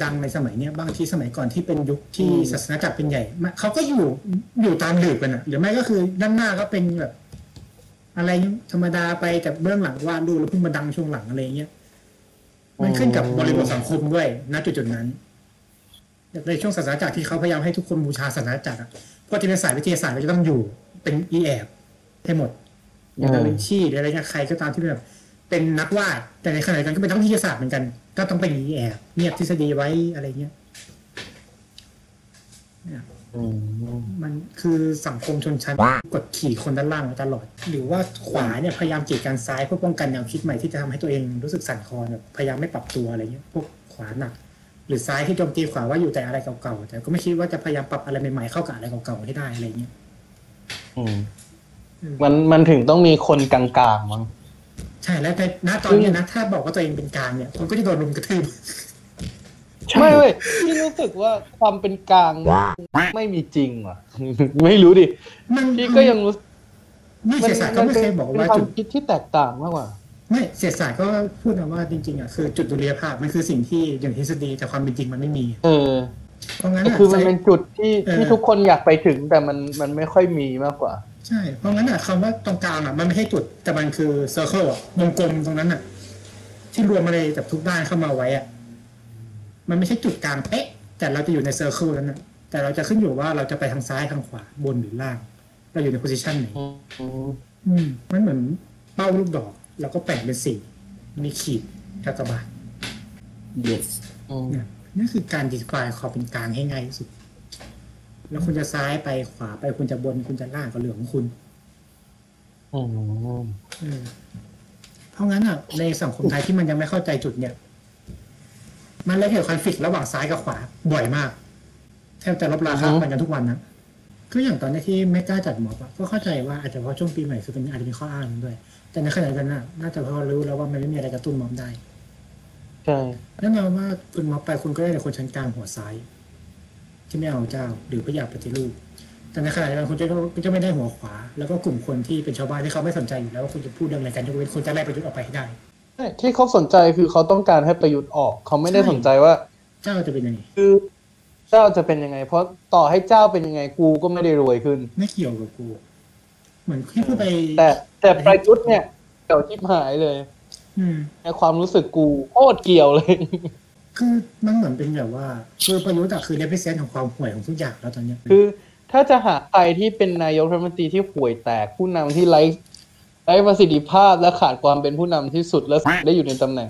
ดัง ๆ ในสมัยเนี้ยบางทีสมัยก่อนที่เป็นยุคที่อืมศาสนาจักรเป็นใหญ่มาเขาก็อยู่อยู่ตามหลืบกันอะหรือไม่ก็คือด้านหน้าก็เป็นแบบ อะไรธรรมดาไปแต่เบื้องหลังวาดรูปแล้วเพิ่งมาดังช่วงหลังอะไรเงี้ย มันขึ้นกับบริบทสังคมด้วยณจุดจุดนั้นในช่วงศาสนาจักรที่เขาพยายามให้ทุกคนบูชาศาสนาจักรพวกที่เป็นสายวิทยาศาสตร์ก็จะต้องอยู่เป็นอีแอบให้หมดอย่างดาวินชีหรืออะไรเงี้ยใครก็ตามที่แบบเป็นนักวาดแต่ในขณะเดียวกันก็เป็นนักวิทยาศาสตร์เหมือนกัน ก็ต้องเป็นอีแอบเงียบทฤษฎีไว้อะไรเงี้ย มมันคือสังคมชนชั้นกดขี่คนด้านล่างมาตลอด หรือว่าขวาเนี่ยพยายามกีดกันซ้ายเพื่อป้องกันแนวคิดใหม่ที่จะทำให้ตัวเองรู้สึกสั่นคลอนแบบพยายามไม่ปรับตัวอะไรเงี้ยพวกขวาหนัก หรือซ้ายที่โจมตีขวาว่าอยู่แต่อะไรเก่าๆแต่ก็ไม่คิดว่าจะพยายามปรับอะไรใหม่ๆเข้ากับอะไรเก่าๆให้ได้อะไรเงี้ยอืมมันมันถึงต้องมีคนกลางๆมั้งใช่แล้วในณตอนเนี้ยนะถ้าบอกว่าตัวเองเป็นกลางเนี่ยคนก็จะโดนรุมกระทืบ ไม่เว้ยพี่รู้สึกว่าความเป็นกลางไม่มีจริงว่ะ ไม่รู้ดิมันพี่ก็ยังรู้ไม่เสียสายก็ไม่เคยบอกว่าเป็นควาจุมดคิดที่แตกต่างมากกว่าไม่เสียสายก็พูดนะว่าจริงๆอะคือจุดดุลยภาพมันคือสิ่งที่อย่างทฤษฎีแต่ความเป็นจริงมันไม่มี เออเพราะงั้นแต่อะคือมันเป็นจุดที่เออที่ทุกคนอยากไปถึงแต่มันมันไม่ค่อยมีมากกว่า ใช่ เพราะงั้นอะคำว่าตรงกลางอะมันไม่ใช่จุดแต่มันคือ circle อะวงกลมตรงนั้นอะ ที่รวมอะไรจากทุกด้านเข้ามาไว้อะ มันไม่ใช่จุดกลางเป๊ะ แต่เราจะอยู่ใน circle นั้นอะแต่เราจะขึ้นอยู่ว่าเราจะไปทางซ้ายทางขวาบนหรือล่าง เราอยู่ใน position ไหนอืมมันเหมือนเป้าลูกดอก แล้วก็แบ่งเป็นสี่มีขีดกากบาท yes เนี่ยนี่คือการ define ขอบเป็นกลางให้ง่ายที่สุด แล้วคุณจะซ้ายไปขวาไปคุณจะบนคุณจะล่างก็เรื่องของคุณอืมเออเพราะงั้นอะในสังคมไทยที่มันยังไม่เข้าใจจุดเนี่ย มันเลยเกิดคอนฟ lict ระหว่างซ้ายกับขวาบ่อยมากแทบจะลบราคากันกันทุกวันนะก็อย่างตอนนี้ที่ไม่กล้าจัดม็อบอะก็เข้าใจว่าอาจจะเพราะช่วงปีใหม่คือเป็นอาจจะมีข้ออ้างด้วย แต่ในขณะเดียวกันน่ะน่าจะเพราะรู้แล้วว่ามันไม่มีอะไรกระตุ้นม็อบได้ใช่แน่นอนว่าคุณม็อบไปคุณก็ได้แต่คนชั้นกลางหัวซ้าย ที่ไม่เอาเจ้าหรือไม่อยากปฏิรูปแต่ในขณะเดียวกันคุณจะคุณจะไม่ได้หัวขวา แล้วก็กลุ่มคนที่เป็นชาวบ้านที่เขาไม่สนใจอยู่แล้วว่าคุณจะพูดเรื่องอะไรกันยกเว้นคุณจะไล่ประยุทธ์ออกไปให้ได้ ที่เขาสนใจคือเขาต้องการให้ประยุทธ์ออก เขาไม่ได้ใช่สนใจว่า เจ้าจะเป็นยังไง คือ เจ้าจะเป็นยังไง เพราะต่อให้เจ้าเป็นยังไงกูก็ไม่ได้รวยขึ้น ไม่เกี่ยวกับกู เหมือนที่พูดไป แต่แต่ประยุทธ์เนี่ยเกี่ยวทิพหายเลยอืมในความรู้สึกกูโคตรเกี่ยวเลย คือมันเหมือนเป็นแบบว่า คือประยุทธ์อะคือ represent ของความห่วยของทุกอย่างแล้วตอนเนี้ยคือ ถ้าจะหาใครที่เป็นนายกรัฐมนตรีที่ห่วยแตกผู้นำที่ไร้ ไร้ประสิทธิภาพและขาดความเป็นผู้นำที่สุดและได้อยู่ในตำแหน่ง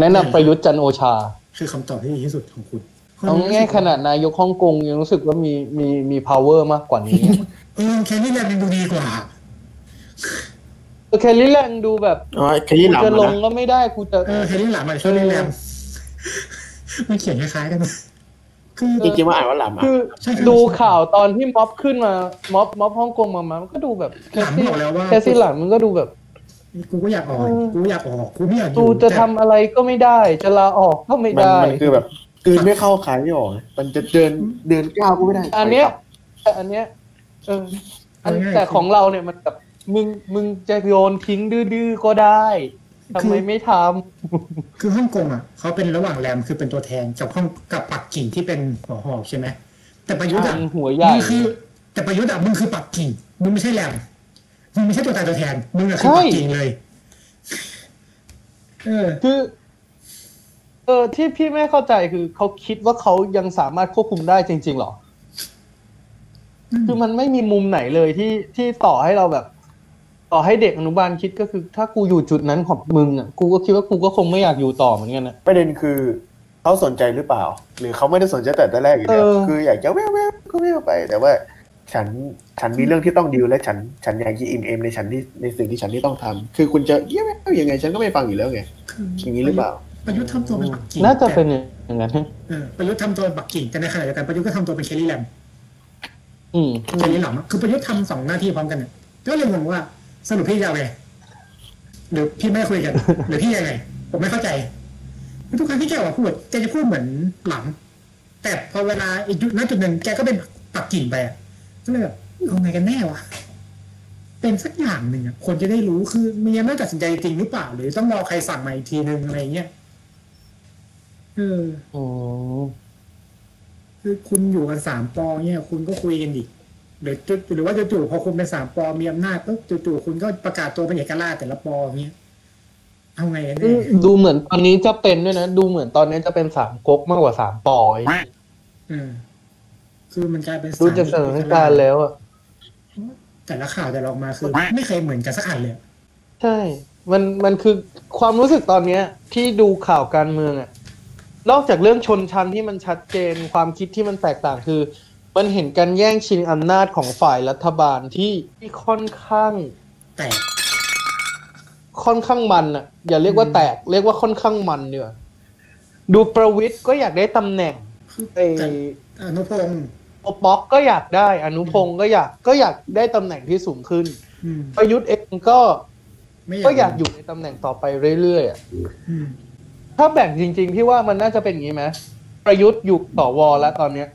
แนะนำประยุทธ์จันทร์โอชา คือคำตอบที่ดีที่สุดของคุณเอาง่ายๆขนาดนายกฮ่องกงยังรู้สึกว่ามีมีมี power มากกว่านี้ เออแค่นี้แหละมันดูดีกว่าแคลรี่แลงดูแบบอ๋อขยี้กูหลังจะลงนะก็ไม่ได้กูจะเออแค่นี้หลังมาช่วยเล่นแรมมันเขียนคล้ายๆกันนะ คือจริงๆว่าอ่านว่าหลำอะคือใช่ใช่ดูข่าวตอนที่ม็อบขึ้นมา ม็อบม็อบฮ่องกงมามามันก็ดูแบบแคหลังซี่บอกแล้วว่าแคซี่หลังมันก็ดูแบบกูก็อยากออกเออกูอยากออกกูไม่อยากอกูยู่จะแต่ทำอะไรก็ไม่ได้ จะลาออกก็ไม่มันได้มันคือแบบกลืนไม่เข้าขายไม่ออกมันจะเดินเดินก้าวก็ไม่ได้ อันเนี้ยแต่อันเนี้ยเอออันแต่ของเราเนี่ยมันแบบมึงมึงจะโยนทิ้งดื้อๆก็ได้ ทำไมไม่ทคือฮ่องกงอะเขาเป็นระหว่างแรมคือเป็นตัวแทนกับห้องกับปักกิ่งที่เป็นหัวหอกใช่ไหมแต่ประยุทธ์อะำหัวใหญ่มึงคือ แต่ประยุทธ์อะมึงคือปักกิ่งมึงไม่ใช่แรมมึงไม่ใช่ตัวตายตัวแทนมึงอะคือปักกิ่งเลยเออคือเออที่พี่ไม่เข้าใจคือเขาคิดว่าเขายังสามารถควบคุมได้จริง ๆหรอคือมันไม่มีมุมไหนเลยที่ที่ต่อให้เราแบบ ต่อให้เด็กอนุบาลคิดก็คือถ้ากูอยู่จุดนั้นของมึงอะกูก็คิดว่ากูก็คงไม่อยากอยู่ต่อเหมือนกันนะประเด็นคือเขาสนใจหรือเปล่า หรือเขาไม่ได้สนใจแต่แต่แรกอยู่แล้วเออคืออยากจะแววๆก็แววไปแต่ว่า ฉันฉันมีเรื่องที่ต้องดิวและฉันฉันอยากจะอิ่มเอมในฉันที่ในสิ่งที่ฉันที่ต้องทำคือคุณจะเยี่ยมยังไง ฉันก็ไม่ฟังอยู่แล้วไงคืออย่างนี้หรือเปล่าประยุทธ์ทำตัวเป็นปักกิ่งน่าจะเป็นอย่างนั้นเออประยุทธ์ทำตัวเป็นปักกิ่งแต่ในขณะเดียวกันประยุทธ์ก็ทำตัวเป็นเคลลี่แลมอืมเคลลี่หลัมอะคือประยุทธ์ทำสองหน้าที่พร้อมกันเนี่ยก็เลยงงว่า สรุปพี่จะเอาไงหรือพี่ไม่คุยกันหรือพี่ยังไง ผมไม่เข้าใจ ทุกครั้งที่แกออกมาพูดแกจะพูดเหมือนหลัง แต่พอเวลาอีกจุดนั้นจุดหนึ่งแกก็เป็นปักกิ่งไปอะก็เลยแบบเอาไงกันแน่วะเป็นสักอย่างหนึ่งอะคนจะได้รู้คือมันยังไม่ตัดสินใจจริงหรือเปล่า หรือต้องรอใครสั่งมาอีกทีนึงอะไรเงี้ยเอออืมคือคุณอยู่กันสามปอเนี่ย คุณก็คุยกันดิ หรือจุหรือว่าจู่ๆพอคุณเป็นสามปอมีอำนาจปุ๊บจู่ๆคุณก็ประกาศตัวเป็นเอกราชแต่ละปอเงี้ยเอาไงกันอืแน่มดูเหมือนตอนนี้จะเป็นด้วยนะ ดูเหมือนตอนนี้จะเป็นสามก๊กมากกว่าสามปอยเออคือมันกลายเป็นดูจากสถานการณ์แล้วอะแต่ละข่าวแต่ละออกมาคือ ไม่เคยเหมือนกันสักอันเลยใช่ มันมันคือความรู้สึกตอนเนี้ย ที่ดูข่าวการเมืองอะนอกจากเรื่องชนชั้นที่มันชัดเจนความคิดที่มันแตกต่างคือ มันเห็นการแย่งชิงอำนาจของฝ่ายรัฐบาลที่ที่ค่อนข้าง แต่ค่อนข้างมันอะอย่าเรียกว่าแตก เรียกว่าค่อนข้างมันเนีกว่ยดูประวิทย์ก็อยากได้ตำแหน่งคือไอ้แต่อนุพงศ์โอป๊อกก็อยากได้ อนุพงศ์ก็อยากก็อยากได้ตำแหน่งที่สูงขึ้น อืมประยุทธ์เองก็ไม่ก็อยากอยู่ในตำแหน่งต่อไปเรื่อยๆอะอืมถ้าแบ่งจริงๆพี่ว่ามันน่าจะเป็นอย่างนี้ไหมประยุทธ์อยู่ต่อวอแล้วตอนเนี้ย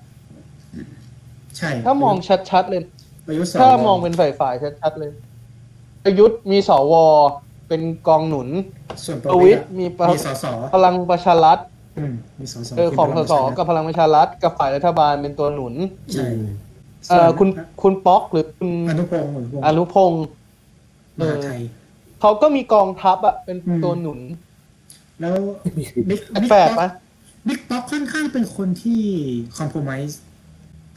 ใช่ ถ้ามองชัดๆเลย ประยุทธ์สถ้ามองเป็นฝ่ายๆชัดๆเลย ประยุทธ์มีสวเป็นกองหนุน ส่วนปประระวิวิตตรรอะมีมีสสพลังประชารัฐอืมมีสสเออของสสกับพลังประชารัฐกับฝ่ายรัฐบาลเป็นตัวหนุนใช่เออคุณคุณป๊อกหรือคุณอนุพงศ์หรือพงศ์อนุพงศ์มหาไทยเขาก็มีกองทัพอะเป็นอืมตัวหนุน แล้วบิ๊กบิ๊กแปลกป๊ไหมอกบิ๊กป๊อกค่อนข้างเป็นคนที่คอมโพม s e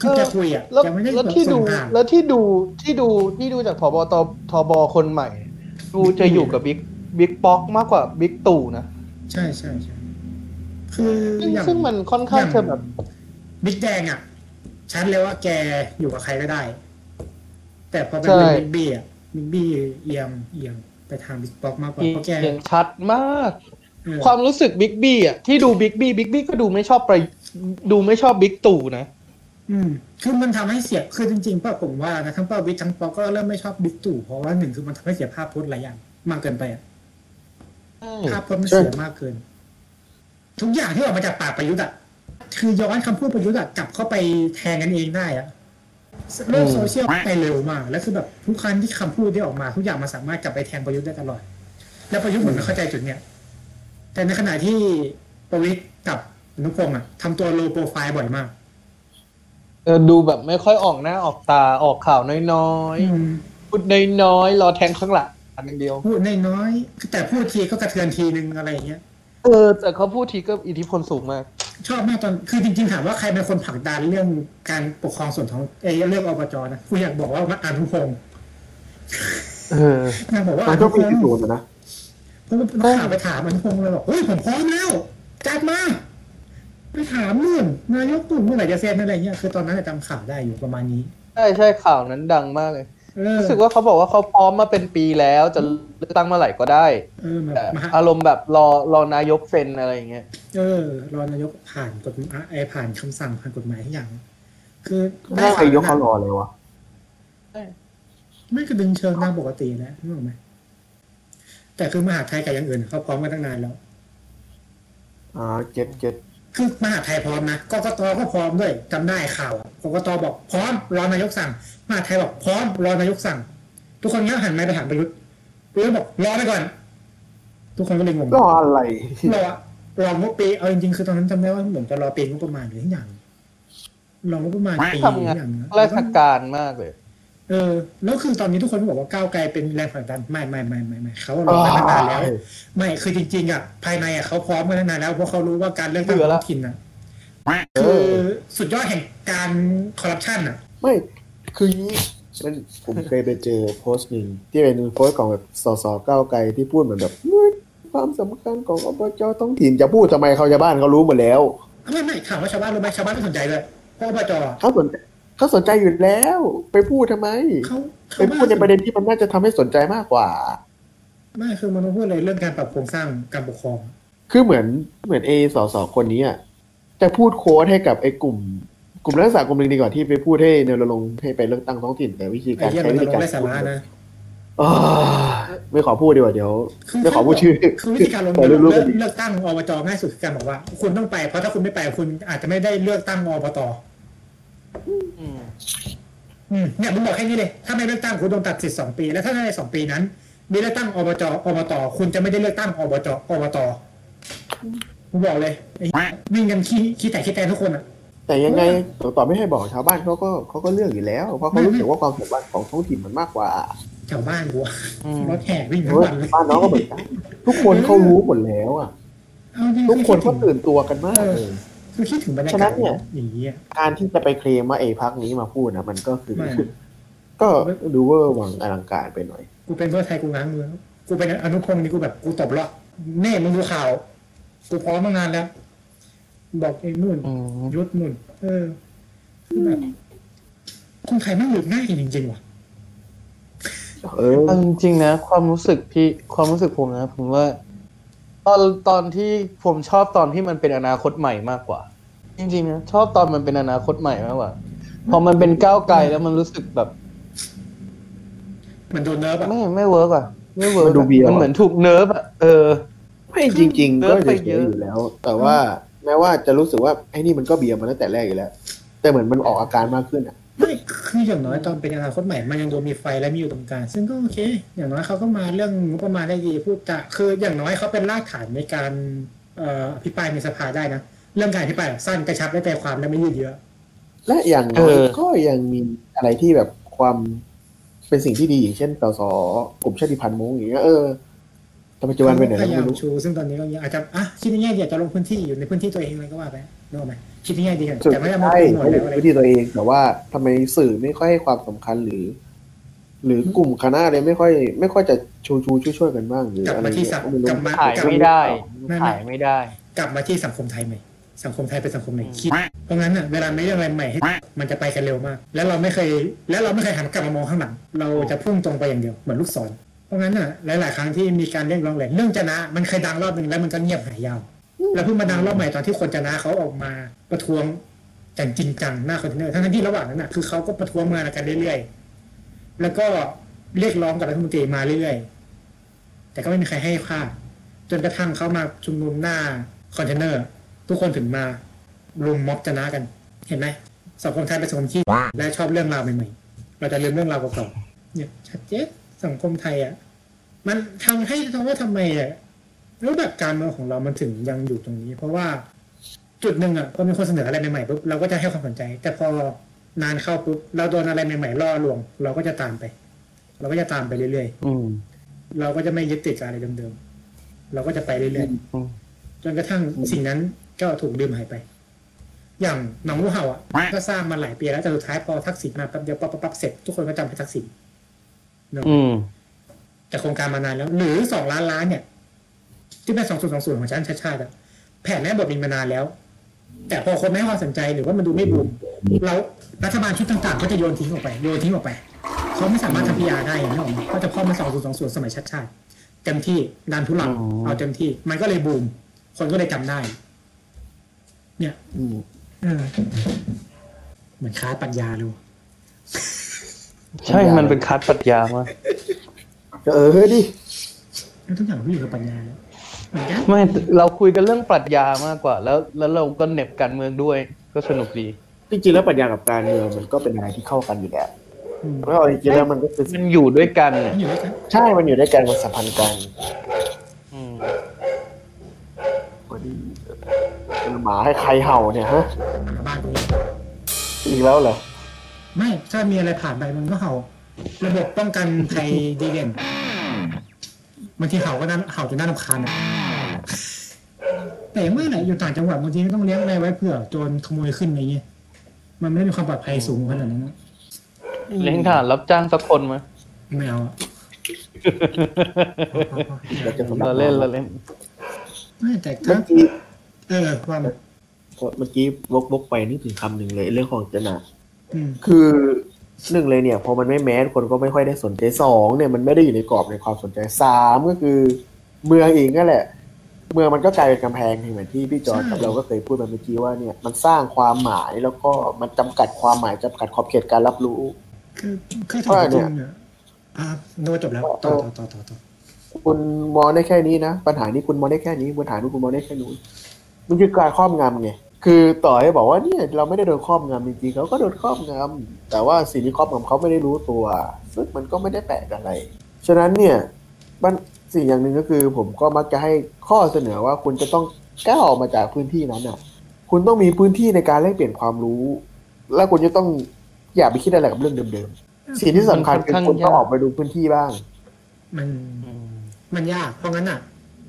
คือเออแกคุยอะแล้วแกไม่ได้แล้วแบบที่ส่ดูงผ่านแล้วที่ดูที่ดูที่ดูจากทบตทบคนใหม่ ดูจะอยู่กับบิ๊กบิ๊กป๊อกมากกว่าบิ๊กตู่นะ ใช่ใช่ใช่คือซึ่งอย่างซึ่งมันค่อนข้างจะแบบบิ๊กแดงอะชัดเลยว่าแกอยู่กับใครก็ได้ แต่พอเป็นใช่บิ๊กบี้อะบิ๊กบี้เอียงเอียงไปทางบิ๊กป๊อกมากกว่าเพราะแกเห็นชัดมากเออความรู้สึกบิ๊กบี้อะที่ดูบิ๊กบี้บิ๊กบี้ก็ดูไม่ชอบไปดูไม่ชอบบิ๊กตู่นะ อืมคือมันทำให้เสียคือจริงๆป่ะผมว่านะทั้งป้าวิทย์ทั้งป๊อกก็เริ่มไม่ชอบบิ๊กตู่เพราะว่าหนึ่งคือมันทำให้เสียภาพพจน์หลายอย่างมากเกินไปอะภาพพจน์มันเสียมากเกิน ทุกอย่างที่ออกมาจากปากประยุทธ์อะคือย้อนคำพูดประยุทธ์อะกลับเข้าไปแทงกันเองได้อะโลกโซเชียลไปเร็วมากแล้วคือแบบทุกครั้งที่คำพูดที่ออกมา ทุกอย่างมันสามารถกลับไปแทงประยุทธ์ได้ตลอด แล้วประยุทธ์เหมือนเข้าใจจุดเนี้ยแต่ในขณะที่ประวิทย์กับอนุพงศ์อะทำตัวโลโปรไฟล์บ่อยมาก ออดูแบบไม่ค่อยออกหน้าออกตาออกข่าวน้อยอืมๆพูดน้อยๆรอแทงข้างหลังอันอย่างเดียว พูดน้อยๆแต่พูดทีก็กระเทือนทีนึงอะไรอย่างเงี้ยเออแต่เขาพูดทีก็อิทธิพลสูงมาก ชอบมากตอนคือจริงๆถามว่าใครเป็นคนผลักดันเรื่องการปกครองส่วนท้องเอยเรื่องอบจนะกูอยากบอกว่ามันอนุพงศ์เอออยากบอกว่ามัอนก็นุพมีงที่ศ์สูนย์นะเพราะว่านักข่าวไปถามอนุพงศ์เลยบอกเฮ้ยผมพร้อมแล้วจัดมา ไปถามเรื่องนายกตู่เมื่อไหร่จะเซ็นอะไรเงี้ยคือตอนนั้นจำข่าวได้อยู่ประมาณนี้ใช่ใช่ข่าวนั้นดังมากเลยเออรู้สึกว่าเขาบอกว่าเขาพร้อมมาเป็นปีแล้วจะเลือกตั้งเมื่อไหร่ก็ได้เออแบบแต่มหาอารมณ์แบบรอรอนายกเซ็นอะไรอย่างเงี้ยเออ รอนายกผ่านกฎหมายไอยผ่านคำสั่งผ่านกฎหมายทุกอย่าง คือไม่ใครยกเขารอเลยวะไม่กระดึงเชิงตามปกติแล้วนึกออกไหมแต่คือมหาไทยกับอย่างอื่นเขาพร้อมกันตั้งนานแล้วอ่าเจ็ดเจ็ด คือมหาไทยพร้อมนะกกตก็พร้อมด้วยจำได้ข่าวอะกกตบอกพร้อมรอนายกสั่งมหาไทยบอกพร้อมรอนายกสั่ง ทุกคนเงี้ยหันมาไปถามประยุทธ์ประยุทธ์บอกรอไปก่อน ทุกคนก็เลยงงรออะไรรอรองบปีเอาจริงๆคือตอนนั้นจำได้ว่าเหมือนจะรอปีงบประมาณหรือทุกอย่างรองบประมาณปีหทำรืงานออย่างนะราชการมากเลย เออแล้วคือตอนนี้ทุกคนก็บอกว่าก้าวไกลเป็นแรงผลักดันไม่ไม่ไม่ไม่ไม่เขารอมาตั้งนานแล้ว ไม่คือจริง ๆ อะ ภายในอะเขาพร้อมมาตั้งนานแล้วเพราะเขารู้ว่าการเลือกตั้งเบื่อละท้องถิ่นอะเอคืออสุดยอดแห่งการคอร์รัปชันอะ ไม่คืออย่างนี้มันผมเคยไปเจอโพสต์หนึ่งที่เป็นโพสต์ของแบบสสก้าวไกลที่พูดเหมือนแบบความสำคัญของอบจท้องถิ่นจะพูดทำไมเขาชาวบ้านเขารู้หมดแล้วไม่ไม่ถามว่าชาวบ้านรู้ไหมชาวบ้านไม่สนใจเลยเพราะอบจอะเขาสนใจ เขาสนใจอยู่แล้ว ไปพูดทำไมเขาไปพูดในประเด็นที่มันน่าจะทำให้สนใจมากกว่า ไม่คือมันต้องพูดเลยเรื่องการปรับโครงสร้างการปกครอง คือเหมือนเหมือนเอสอสอคนนี้อะจะพูดโค้ดให้กับไอ้กลุ่ม กลุ่มนักศึกษากลุ่มหนึ่งดีกว่าที่ไปพูดให้เนรลงค์ให้ไปเลือกตั้งท้องถิ่นแต่วิธีไอ้การเหี้ยใช้มันวิธีลงการไร้สาระนะเออไม่ขอพูดดีกว่าเดี๋ยวไม่ขอพูดชื่อคือวิธีการลงแต่เลือกรู้ๆกันดีเลือกตั้งอบจง่ายสุดคือการบอกว่า คุณต้องไปเพราะถ้าคุณไม่ไปคุณอาจจะไม่ได้เลือกตั้งอบต อืมอืมเนี่ยมึงบอกแค่นี้เลย ถ้าไม่เลือกตั้งคุณโดนตัดสิทธิ์สองปี แล้วถ้าในสองปีนั้นมีเลือกตั้งอบจอบตคุณจะไม่ได้เลือกตั้งอบจอบตกูบอกเลยไอ้เหี้ยวิ่งกันขี้ขี้แต่ขี้แต่ทุกคนอะแต่ยังไงต่อต่อไม่ให้บอกชาวบ้านเขาก็เขาก็เลือกอยู่แล้วเพราะเขารู้สึกว่าความสมบัติของท้องถิ่นมันมากกว่าแถวบ้านกูอะอืมรถแห่วิ่งทั้เฮ้งยวันเลยบ้านน้องก็เหมือนกันทุกคนเขารู้หมดแล้วอะเอาจริงทุกคนเขาอตื่นตัวกันมากเลย คือคิดถึงบรรยาฉะกานั้ศนเนี่ยอย่างนี้ยการที่จะไปเคลมว่าไอ้พักนี้มาพูดนะมันก็คือไม่ก็ดูเวอร์หวังอลังการไปหน่อย กูเป็นเพื่อไทยกูง้างมือกูเป็นอนุพงศ์นี่กูแบบกูตบละเน่มึงดูข่าว กูพร้อมมานานแล้ว บอกเองนู่นอืมยุดนู่นเออคือแบบคนไทยแม่งหลุดง่ายจริงๆว่ะเออเอาจริงๆนะ ความรู้สึกพี่ความรู้สึกผมนะ ผมว่า ตอนตอนที่ผมชอบตอนที่มันเป็นอนาคตใหม่มากกว่า จริงๆนะชอบตอนมันเป็นอนาคตใหม่มากกว่าพอมันเป็นก้าวไกลแล้วมันรู้สึกแบบ มันโดน nerf อะไม่ไม่ work อะไม่ work มันดูเบียวมันเหมือนถูก nerf อะเออ ไม่จริง ๆ ก็เยอะไปเฉยเยอะๆอยู่แล้ว แต่ว่าแม้ว่าจะรู้สึกว่าไอ้นี่มันก็เบียร์มาตั้งแต่แรกอยู่แล้ว แต่เหมือนมันออกอาการมากขึ้นอะ ไม่คืออย่างน้อยตอนเป็นอนาคตใหม่มันยังดูมีไฟและมีอยู่ตรงกลางซึ่งก็โอเค อย่างน้อยเขาก็มาเรื่องงบประมาณได้ดีพูดจะคืออย่างน้อยเขาเป็นรากฐานในการเอ่ออภิปรายในสภาได้นะเรื่องการอภิปรายแบบสั้นกระชับได้ใจความและไม่ยืดเยอะ และอย่างน้อยเออก็ยังมีอะไรที่แบบความเป็นสิ่งที่ดีอย่างเช่นสสกลุ่มชาติพันธุ์มงอย่างเงี้ยเออแต่ปัจจุบันเป็นไหนพแล้วยายาไม่มรู้ชูซึ่งตอนนี้ก็ยังอาจจะอะคิดในแง่ดีอาจจะลงพื้นที่อยู่ในพื้นที่ตัวเองอะไรก็ว่าไปนึกออกไหม คิดในแง่ดีกันสุดแต่ไม่ได้มาใช่โปรโมทเขาแล้วอะไรวิธีตัวเองแต่ว่าทำไมสื่อไม่ค่อยให้ความสำคัญหรือ หรือกลุ่มคณะเลยไม่ค่อย ไม่ค่อยจะชูชูช่วยช่วยๆกันบ้างหรือกลับอะไรมาที่เงี้สังยก็ไม่รู้กลับมาถ่ายกลับไม่ได้ไม่ไม่ถ่ายไม่ได้ กลับมาที่สังคมไทยใหม่สังคมไทยเป็นสังคมไหนคิด เพราะงั้นอะเวลาไม่เรื่องอะไรใหม่ให้มันจะไปกันเร็วมาก แล้วเราไม่เคย แล้วเราไม่เคยหันกลับมามองข้างหลัง เราจะพุ่งตรงไปอย่างเดียวเหมือนลูกศร เพราะงั้นอะหลาย ๆ ครั้งที่มีการเรียกร้องแหล่เรื่องจะนะมันเคยดังรอบหนึ่งแล้วมันก็เงียบหายยาว แล้วเพิ่งมาดังรอบใหม่ตอนที่คนจะนะเขาออกมาประท้วงอย่างจริงจังหน้าคอนเทนเนอร์ทั้งที่ระหว่างนั้นน่ะคือเขาก็ประท้วงมากันเรื่อยๆแล้วก็เรียกร้องกับรัฐมนตรีมาเรื่อยๆแต่ก็ไม่มีใครให้ค่าจนกระทั่งเขามาชุมนุมหน้าคอนเทนเนอร์ ทุกคนถึงมารุมม็อบจะนะกัน เห็นไหมสังคมไทยเป็นสังคมที่และชอบเรื่องราวใหม่ๆเราจะลืมเรื่องราวเก่าๆเนี่ยชัดเจนสังคมไทยอะมันทำให้ทำว่าทำไมอะ รูปแบบการเมืองของเรามันถึงยังอยู่ตรงนี้ เพราะว่าจุดหนึ่งอะพอมีคนเสนออะไรใหม่ๆปุ๊บเราก็จะให้ความสนใจ แต่พอนานเข้าปุ๊บเราโดนอะไรใหม่ๆล่อลวง เราก็จะตามไป เราก็จะตามไปเรื่อยอืมๆเราก็จะไม่ยึดติดกับอะไรเดิมๆเราก็จะไปเรื่อยอืมๆจนกระทั่งสิ่งนั้นก็ถูกลืมหายไป อย่างหนองงูเห่าอะก็สร้างมาหลายปีแล้วแต่สุดท้ายพอทักษิณมาแป๊บเดียวปั๊บปั๊บปั๊บเสร็จทุกคนก็จำเป็นทักษิณอืมแต่โครงการมานานแล้ว หรือสองล้านล้านเนี่ย ที่เป็นสองส่วนสองส่วนของชาติชาติชาติอะแผนแม่บทมีมานานแล้ว แต่พอคนไม่ให้ความสนใจหรือว่ามันดูไม่บูมเรารัฐบาลชุดต่างๆ ก็จะโยนทิ้งออกไปโยนทิ้งออกไปเขาไม่สามารถทำพิยาได้อย่างนี้หรอกก็จะพ่อมาสองส่วนสองส่วนสมัยชาติชาติเต็มที่ดันทุลังอ๋อเอาเต็มที่ มันก็เลยบูม คนก็เลยจำได้ เนี่ยอืมเออเหมือนค้าปัญญาเลยใช่ มันเป็นคัดปรัชญามากก็เออเฮ้ยดิทุกอย่างมันอยู่กับปัญญาแล้วเหมือนกัน ไม่เราคุยกันเรื่องปรัชญามากกว่า แล้วแล้วเราก็เหน็บการเมืองด้วย ก็สนุกดีจริงๆแล้วปรัชญากับการเมืองมันก็เป็นอะไรที่เข้ากันอยู่แล้วเพราะเอาจริงๆแล้วมันก็คือมันอยู่ด้วยกันน่ะมันอยู่ด้วยกันใช่มันอยู่ด้วยกันมันสัมพันธ์กันอืมวันนี้เป็นหมาให้ใครเห่าเนี่ยฮะหาบ้านตรงนี้อีกแล้วเหรอไม่ถ้ามีอะไรผ่านไปมันก็เห่า ระบบป้องกันภัยดีเด่น บางทีเห่าก็น่าเห่าจนน่ารำคาญอะแต่ยังไม่ไหนอยู่ต่างจังหวัดบางทีก็ต้องเลี้ยงอะไรไว้เผื่อโจรขโมยขึ้นอะไรเงี้ยมันไม่ได้มีความปลอดภัยสูงขนาดนั้นนะเลี้ยงทหารรับจ้างสักคนไหมไม่เอาอะเราจะสำหรับเราเล่นเราเล่นไม่แต่เมื่ถ้าอกี้เออว่ามาเมื่อกี้วกวกไปนึกถึงคำหนึ่งเลย เรื่องของจนาอืมคือ หนึ่งเลยเนี่ยพอมันไม่แมสคนก็ไม่ค่อยได้สนใจสองเนี่ยมันไม่ได้อยู่ในกรอบในความสนใจสามก็คือ เมืองเองก็แหละ เมืองมันก็กลายเป็นกำแพงเหมือนที่พี่จอร์จกับเราก็เคยพูดมาเมื่อกี้ว่าเนี่ยมันสร้างความหมายแล้วก็มันจำกัดความหมายจำกัดขอบเขตการรับรู้ คือคือถามจริงเนี่ยอ่าโน้ตจบแล้วต่อต่อต่อต่อต่อคุณมองได้แค่นี้นะปัญหานี้คุณมองได้แค่นี้ปัญหานู้นคุณมองได้แค่นู้นมันคือการครอบงำไง คือต่อให้บอกว่าเนี่ยเราไม่ได้โดนครอบงำจริงๆเขาก็โดนครอบงำแต่ว่าสิ่งที่ครอบงำเขาไม่ได้รู้ตัว ซึ่งมันก็ไม่ได้แปลกอะไร ฉะนั้นเนี่ยมันสิ่งอย่างหนึ่งก็คือ ผมก็มักจะให้ข้อเสนอว่าคุณจะต้องก้าวออกมาจากพื้นที่นั้นอะ คุณต้องมีพื้นที่ในการแลกเปลี่ยนความรู้ และคุณจะต้องอย่าไปคิดอะไรกับเรื่องเดิมๆสิ่งที่สำคัญคือคุณต้องออกไปดูพื้นที่บ้าง มันมันยากเพราะงั้นอะ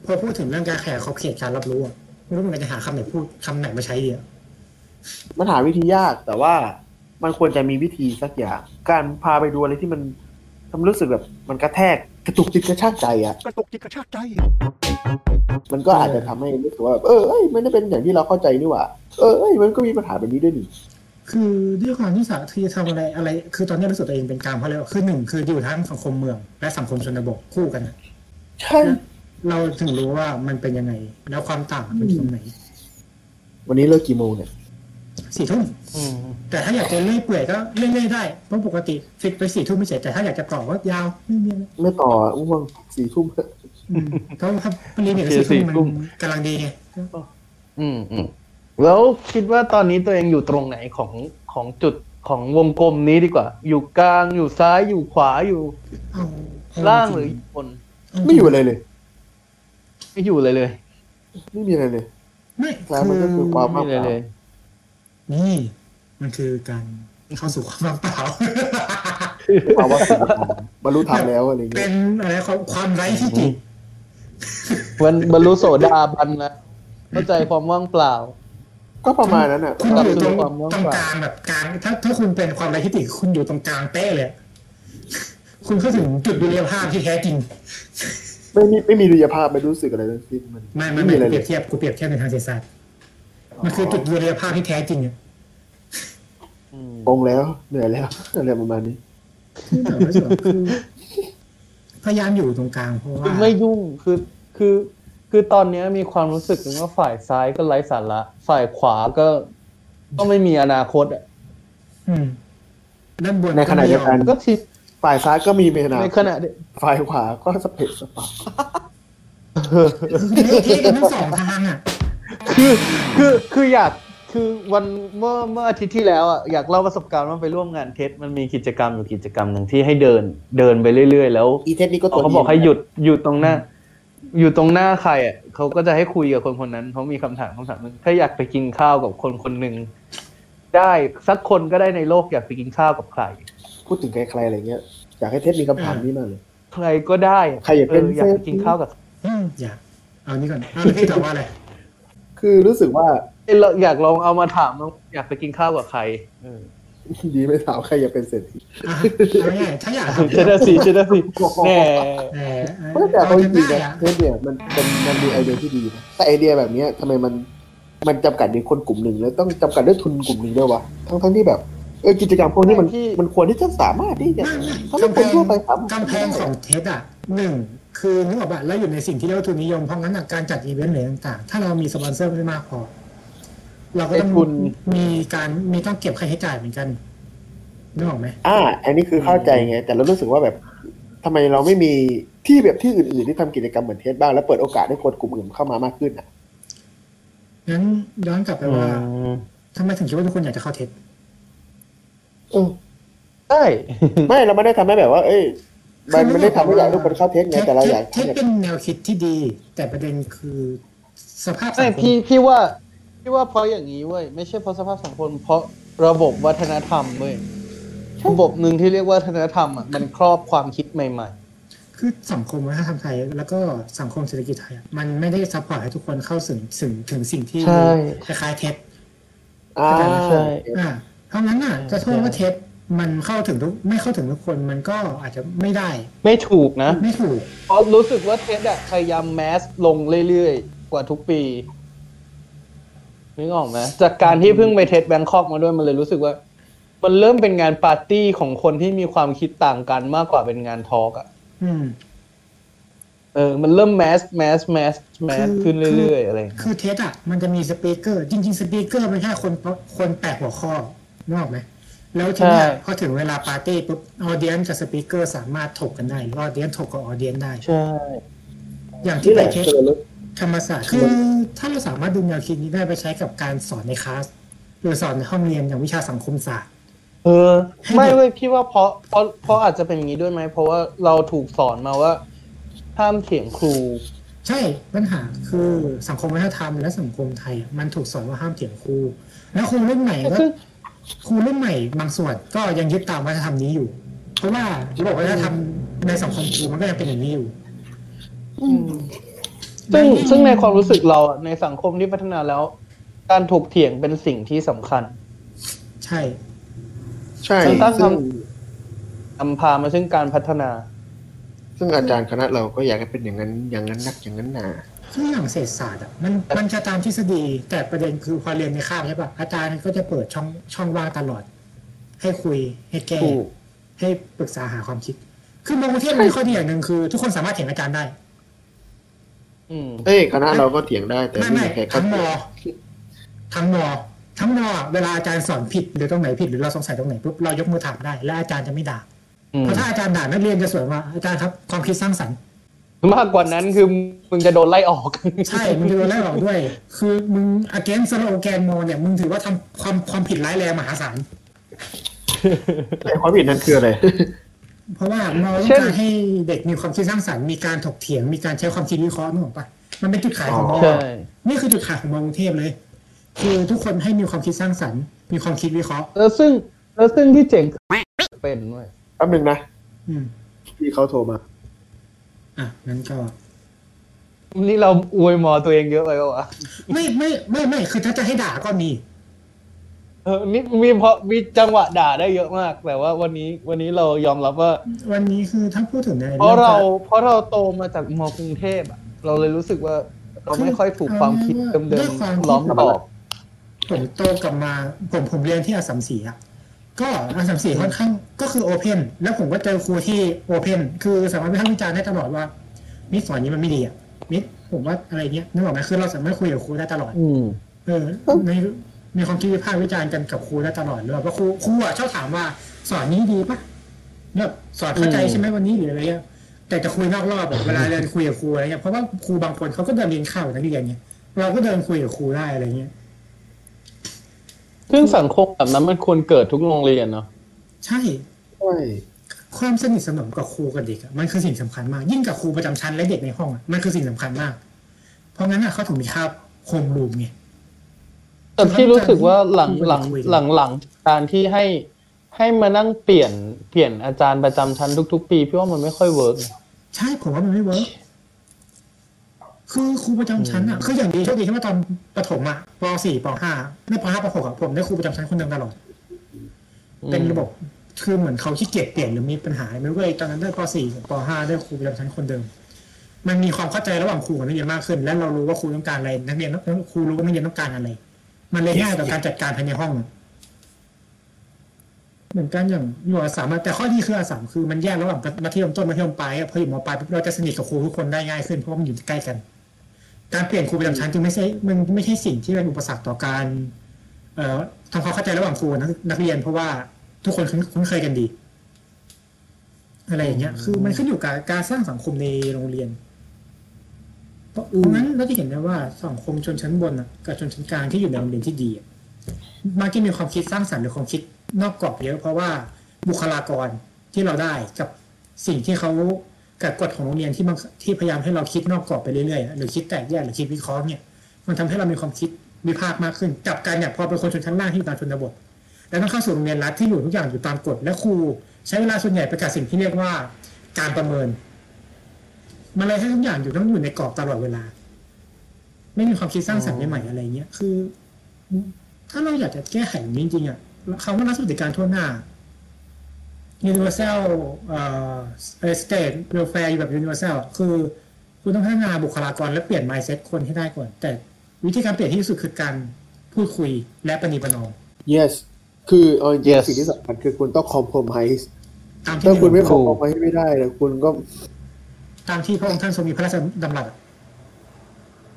พอพูดถึงเรื่องการแข่ขอบเขตการรับรู้อะ ไม่รู้มันจะหาคำไหนพูดคำไหนมาใช้ดีอะมันหาวิธียากแต่ว่ามันควรจะมีวิธีสักอย่าง การพาไปดูอะไรที่มันทำให้รู้สึกแบบมันกระแทกกระตุกจิตกระชากใจอะกระตุกจิตกระชากใจ มันก็อาจจะทำให้รู้สึกว่าแบบเออเอ้ยมันไม่ได้เป็นอย่างที่เราเข้าใจนี่หว่าเออเอ้ยมันก็มีปัญหาแบบนี้ด้วยนี่คือด้วยความที่สาที่ทำอะไรอะไร คือตอนนี้รู้สึกตัวเองเป็นกลางเพราะอะไรวะคือหนึ่งคืออยู่ทั้งสังคมเมือง และสังคมชนบทคู่กันอะ ใช่ เราถึงรู้ว่ามันเป็นยังไง แล้วความต่างมันอยู่ตรงไหน วันนี้เลิกกี่โมงเนี่ยสี่ทุ่มอืมแต่ถ้าอยากจะเลื่อยเปื่อยก็เลื่อยๆได้เพราะปกติฟิกไปสี่ทุ่มไม่เสร็จแต่ถ้าอยากจะต่อก็ยาวไม่มีอะไรไม่ต่ออ้วงสี่ทุ่มอืมเพราะถ้ารีเมทสี่ทุ่มมันกำลังดีไงอืมอืมแล้วคิดว่าตอนนี้ตัวเองอยู่ตรงไหนของของจุดของวงกลมนี้ดีกว่า อยู่กลางอยู่ซ้ายอยู่ขวาอยู่เอาเอล่างหรืออยู่บนไม่อยู่อะไรเลย ไม่อยู่เลยเลยไม่มีอะไรเลยไม่แล้วมันก็คือความไม่มีเลยเลยนี่ มันคือการเข้าสู่ความว่างเปล่าภาวะสิ่งบรรลุธรรมแล้วอะไรเป็เงี้ยนอะไรความความไร้ที่จิตมันบรรลุโสดาบันนะเข้าใจความว่างเปล่า ก็ประมาณนั้นอะคุณอยู่ตรงความว่างตรงเปล่ากลางแบบกลางถ้าถ้าคุณเป็นความไร้ที่จิตคุณอยู่ตรงกลางเป๊ะเลย คุณเข้าถึงจุดดุลยภาพที่แท้จริง ไม่มีไม่มีดุลยภาพไม่รู้สึกอะไรทั้งสิ้นมันไม่ไม่มีไม่อะไรกูเปเลรียยบเทียบกูเปรียบเทียบในทางเศรษฐศาสตร์มันคือจุดดุลยภาพที่แท้จริงอะอืมงงแล้วเหนื่อยแล้วอะไรประมาณนี้คือแบบว่าคือพยายามอยู่ตรงกลางเพราะคือว่าไม่ยุ่งคือคือคือตอนเนี้ยมีความรู้สึกว่าฝ่ายซ้ายก็ไร้สาระ ฝ่ายขวาก็ก็ไม่มีอนาคตอะอืมด้านบนในขณะเดียวกันก็ที ฝ่ายซ้ายก็มีเมนาในขณะเดียวฝ่ายขวาก็สเปซสปาเท่กันทั้งสองทางอะคือคือคืออยากคือวันเมื่อเมื่ออาทิตย์ที่แล้วอะอยากเล่าประสบการณ์ว่าไปร่วมงานเทสมันมีกิจกรรมอยู่กิจกรรมหนึ่งที่ให้เดินเดินไปเรื่อย ๆ แล้วอีเทสนี่ก็ตัวเขาบอกให้หยุดหยุดตรงหน้า อยู่ตรงหน้าใครอะเขาก็จะให้คุยกับคนคนนั้นเขามีคำถามคำถามหนึงถ้าอยากไปกินข้าวกับคนคนหนึ่งได้สักคนก็ได้ในโลกอยากไปกินข้าวกับใคร พูดถึงใครๆอะไรเงี้ยอยากให้เทสมีคำถามนี้มากเลยใครก็ได้ะใครอยากเป็นอยากไปกินข้าวกับอืมอยากเอานี่ก่อนเอาแล้วพี่ตอบว่าอะไรคือรู้สึกว่าเอ้ยเราอยากลองเอามาถามว่าอยากไปกินข้าวกับใครเออดีไม่ถามใครอยากเป็นเศรษฐีอะเอาง่ายๆถ้าอยากทำเชดดาสีเชดดาสีแน่เออเพราะแต่เอาจริงๆได้นะอะเทสเนี่ยมันเป็นมันมีไอเดียที่ดีนะแต่ไอเดียแบบเนี้ยทำไมมันมันจำกัดในคนกลุ่มหนึ่งแล้วต้องจำกัดด้วยทุนกลุ่มหนึ่งด้วยวะทั้งทั้งๆที่แบบ เออกิจกรรมพวกนี้มันมันควรที่จะสามารถที่จะไม่ถ้าไม่ไม่คนทั่วไปสามารถกำแพงของ TEDx อะหนึ่งคือนึกออกปะแล้วอยู่ในสิ่งที่เรียกว่าทุนนิยมเพราะงั้นอะการจัดอีเวนต์หรือต่างๆ ถ้าเรามีสปอนเซอร์ไม่มากพอ เราก็ต้องไอ้ทุนมีการมีต้องเก็บค่าใช้จ่ายเหมือนกันนึกออกไหมอ่า อันนี้คือเข้าใจไง แต่เรารู้สึกว่าแบบทำไมเราไม่มีที่แบบที่อื่นๆที่ทำกิจกรรมเหมือน TEDx บ้างแล้วเปิดโอกาสให้คนกลุ่มอื่นเข้ามามากขึ้นอะงั้นย้อนกลับไปว่าทำไมถึงคิดว่าทุกคนอยากจะเข้าเทสเออ ใช่ไม่เราไม่ได้ทำให้แบบว่า เอ้ยมันไม่ได้ทำให้อยากให้ทุกคนเข้าเทสไงแต่เราอยากเทสเป็นแนวคิดที่ดี แต่ประเด็นคือสภาพสัไม่งคมพี่พี่ว่าพี่ว่าเพราะอย่างนี้เว้ยไม่ใช่เพราะสภาพสังคมเพราะระบบวัฒนธรรมเว้ยระบบหนึ่งที่เรียกว่าวัฒนธรรมอะมันครอบความคิดใหม่คือสังคมวัฒนธรรมไทย แล้วก็สังคมเศรษฐกิจไทยอะมันไม่ได้ support ให้ทุกคนเข้าถึงถึงถึงสิ่งที่ใช่คล้ายๆ TEDx อ่าใช่อ่า เพราะงั้นอะจะโทษว่า TEDx มันเข้าถึงทุกไม่เข้าถึงทุกคนมันก็อาจจะไม่ได้ๆไม่ถูกนะ ไม่ถูกเพราะรู้สึกว่า TEDx อะพยายาม mass ลงเรื่อยๆ กว่าทุกปีนึกออกไหมจากการที่เพิ่งไป TEDx Bangkok มาด้วยมันเลยรู้สึกว่า มันเริ่มเป็นงานปาร์ตี้ของคนที่มีความคิดต่างกันมากกว่าเป็นงาน talk อะอืมเออ มันเริ่ม mass mass mass mass คือขึ้นเรื่อยๆอะไรอย่างเงี้ยคือเทสอะ มันจะมี speaker จริง ๆ speaker มันแค่คนคนแปลกหัวข้อ นกออกไหมแล้วทีเนี้ยพอถึงเวลาปาร์ตี้ปุ๊บ audience กับ speaker สามารถถกกันได้หรือ audience ถกกับ audience ได้ใช่อย่างที่นี่แหไปละเทสเจอแล้วธรรมศาสตร์คือถ้าเราสามารถดึงแนวคิดนี้ได้ไปใช้กับการสอนในคลาสหรือสอนในห้องเรียนอย่างวิชาสังคมศาสตร์เออให้ไม่เด็กเว้ยพี่ว่าเพราะเพราะเพราะอาจจะเป็นอย่างนี้ด้วยไหมเพราะว่าเราถูกสอนมาว่าห้ามเถียงครู ใช่ปัญหาคือสังคมวัฒนธรรมและสังคมไทยอะมันถูกสอนว่าห้ามเถียงครู แล้วครูรุ่นใหม่ก็ซึ่ง ครูรุ่นใหม่บางส่วนก็ยังยึดตามวัฒนธรรมนี้อยู่ เพราะว่าระบบวัฒนธรรมในสังคมครูมันก็ยังเป็นอย่างนี้อยู่ซึ่งซึ่งในความรู้สึกเราอะในสังคมที่พัฒนาแล้ว การถกเถียงเป็นสิ่งที่สำคัญ ใช่ ใช่ซึ่งตั้งซึ่งนำพามาซึ่งการพัฒนา ซึ่งอาจารย์คณะเราก็อยากให้เป็นอย่างนั้น อย่างนั้นนักอย่างนั้นหนา คืออย่างเศรษฐศาสตร์อะมันมันจะตามทฤษฎี แต่ประเด็นคือพอเรียนในคาบใช่ปะอาจารย์ก็จะเปิดช่องช่องว่างตลอด ให้คุยให้แก้ถูกให้ปรึกษาหาความคิด คือบางประเทศมันมีข้อดีอย่างหนึ่งคือ ทุกคนสามารถเถียงอาจารย์ได้อืมเอ้ยคณะเราก็เถียงได้แต่ไม่ไม่ไม่มีใครเข้าทั้งมใจอทั้งมอ ทั้งมอ เวลาอาจารย์สอนผิดหรือตรงไหนผิดหรือเราสงสัยตรงไหนปุ๊บเรายกมือถามได้ และอาจารย์จะไม่ด่าอืมเพราะถ้าอาจารย์ด่านักเรียนจะสวนว่าอาจารย์ครับความคิดสร้างสรรค์ มากกว่านั้นคือมึงจะโดนไล่ออก ใช่ มึงจะโดนไล่ออกด้วย คือมึง against สโลแกนมอเนี่ย มึงถือว่าทำความความผิดร้ายแรงมหาศาลแต่ความผิดนั้นคืออะไร เพราะว่าเราต้อเช่งนการให้เด็กมีความคิดสร้างสรรค์ มีการถกเถียง มีการใช้ความคิดวิเคราะห์นึกออกปะมันเป็นจุดขายของมอใช่นี่คือจุดขายของมอกรุงเทพเลย คือทุกคนให้มีความคิดสร้างสรรค์ มีความคิดวิเคราะห์แล้วซึ่งแล้วซึ่งที่เจ๋งเป็นเว้ยแป๊บหนึงนะอืมพี่เขาโทรมา อะงั้นก็ นี่เราอวยมอตัวเองเยอะไปปะวะไม่ไม่ไม่ไม่คือถ้าจะให้ด่าก็มี เออนี่มีเพราะมีจังหวะด่าได้เยอะมาก แต่ว่าวันนี้วันนี้เรายอมรับว่า วันนี้คือถ้าพูดถึงในเพราะเราองเพราะเราโตมาจากมอกรุงเทพอะเราเลยรู้สึกว่าเราไม่ค่อยถูกความคิดเดิด้วยมความๆล้อมกรอบผมโตกลับมา ผมผมเรียนที่อาสัมศรีอะ ก็อาสัมศรีค่อนข้างก็คือโอเพนแล้วผมก็เจอครูที่โอเพนคือสามารถวิพากษ์วิจารณ์ได้ตลอดว่า มิสสอนนี้มันไม่ดีอะมิสผมว่าอะไรเงี้ยนึกออกไหมคือเราสามารถคุยกับครูได้ตลอดอืมเออในมีความคิดวิพากษ์วิจารณ์กันกับครูได้ตลอดเลยว่าครูครูอะชอบถามว่าสอนนี้ดีปะเนี่ยสอนเข้าใจอืมใช่ไหมวันนี้หรืออะไรเงี้ยแต่จะคุยนอกรอบแบบเวลาเรียนคุยกับครูอะไรเงี้ยเพราะว่าครูบางคนเขาก็เดินเรียนเข้านักเรียนไงเราก็เดินคุยกับครูได้อะไรเงี้ย ซึ่งสังคมแบบนั้นมันควรเกิดทุกโรงเรียนเนาะใช่ใช่ความสนิทสนมกับครูกับเด็กอะมันคือสิ่งสำคัญมาก ยิ่งกับครูประจำชั้นและเด็กในห้องอะมันคือสิ่งสำคัญมาก เพราะงั้นอะเขาถึงมีคาบโฮมรูมไงแต่พี่รู้สึกว่าหลังคุยหลังคุยกันหลังหลังการที่ให้ให้มานั่งเปลี่ยนเปลี่ยนอาจารย์ประจำชั้นทุก ๆ ปีพี่ว่ามันไม่ค่อย work นะใช่ผมว่ามันไม่เวิร์ก คือครูประจำชั้นอะคืออย่างดีโชคดีที่ว่าตอนประถมอะปสี่ปห้าไม่ปห้าปหกอะผมได้ครูประจำชั้นคนเดิมตลอด เป็นระบบคือเหมือนเขาขี้เกียจเปลี่ยนหรือมีปัญหาไม่รู้เลยตอนนั้นได้ปสี่ปห้าได้ครูประจำชั้นคนเดิม มันมีความเข้าใจระหว่างครูกับนักเรียนมากขึ้น และเรารู้ว่าครูต้องการอะไรนักเรียนครูรู้ว่านักเรียนต้องการอะไร มันเลยง่ายต่อการจัดการภายในห้องอะเหมือนกันอย่างอยู่อาสามอะแต่ข้อดีคืออาสามคือมันแยกระหว่างมัธยมต้นมัธยมปลายอะพออยู่มปลายปุ๊บเราจะสนิทกับครูทุกคนได้ง่ายขึ้นเพราะว่ามันอยู่ใกล้กัน การเปลี่ยนครูประจำชั้นจึงไม่ใช่มันไม่ใช่สิ่งที่เป็นอุปสรรคต่อการ เอ่อทำความเข้าใจระหว่างครูกับนักนักเรียน เพราะว่าทุกคนคุ้นคุ้นเคยกันดี อะไรอย่างเงี้ย คือมันขึ้นอยู่กับการสร้างสังคมในโรงเรียน เพราะเพราะงั้นเราจะเห็นได้ว่าสังคมชนชั้นบนอะกับชนชั้นกลางที่อยู่ในโรงเรียนที่ดีอะมักจะมีความคิดสร้างสรรค์หรือความคิดนอกกรอบเยอะเพราะว่าบุคลากรที่เราได้กับสิ่งที่เขา กับกฎของโรงเรียนที่บางที่พยายามให้เราคิดนอกกรอบไปเรื่อยๆหรือคิดแตกแยกหรือคิดวิเคราะห์เนี่ยมันทำให้เรามีความคิดวิพากษ์มากขึ้นกลับกันเนี่ยพอเป็นคนชนชั้นล่างที่อยู่ตามชนบท แล้วต้องเข้าสู่โรงเรียนรัฐที่อยู่ทุกอย่างอยู่ตามกฎและครูใช้เวลาส่วนใหญ่ไปกับสิ่งที่เรียกว่าการประเมิน มันเลยให้ทุกอย่างอยู่ต้องอยู่ในกรอบตลอดเวลา ไม่มีความคิดสร้างสรรค์ใหม่ๆอะไรเงี้ยคือ ถ้าเราอยากจะแก้ไขอย่างนี้จริงๆอะคำว่ารัฐสวัสดิการทั่วหน้า universal เอ่อ state welfare แบบ universal อะคือคุณต้องพัฒนาบุคลากรและเปลี่ยน mindset คนให้ได้ก่อน แต่วิธีการเปลี่ยนที่ดีที่สุดคือการพูดคุยและประนีประนอม yes คือเอาจริง Yes ๆสิ่งที่สำคัญคือคุณต้องคอม p พ m i s e ตามที่ถ้าคุณไม่คถูอมก p พ m i s e ไม่ได้เลยคุณก็ ตามที่พระองค์ท่านทรงมีพระราชดำรัสอะ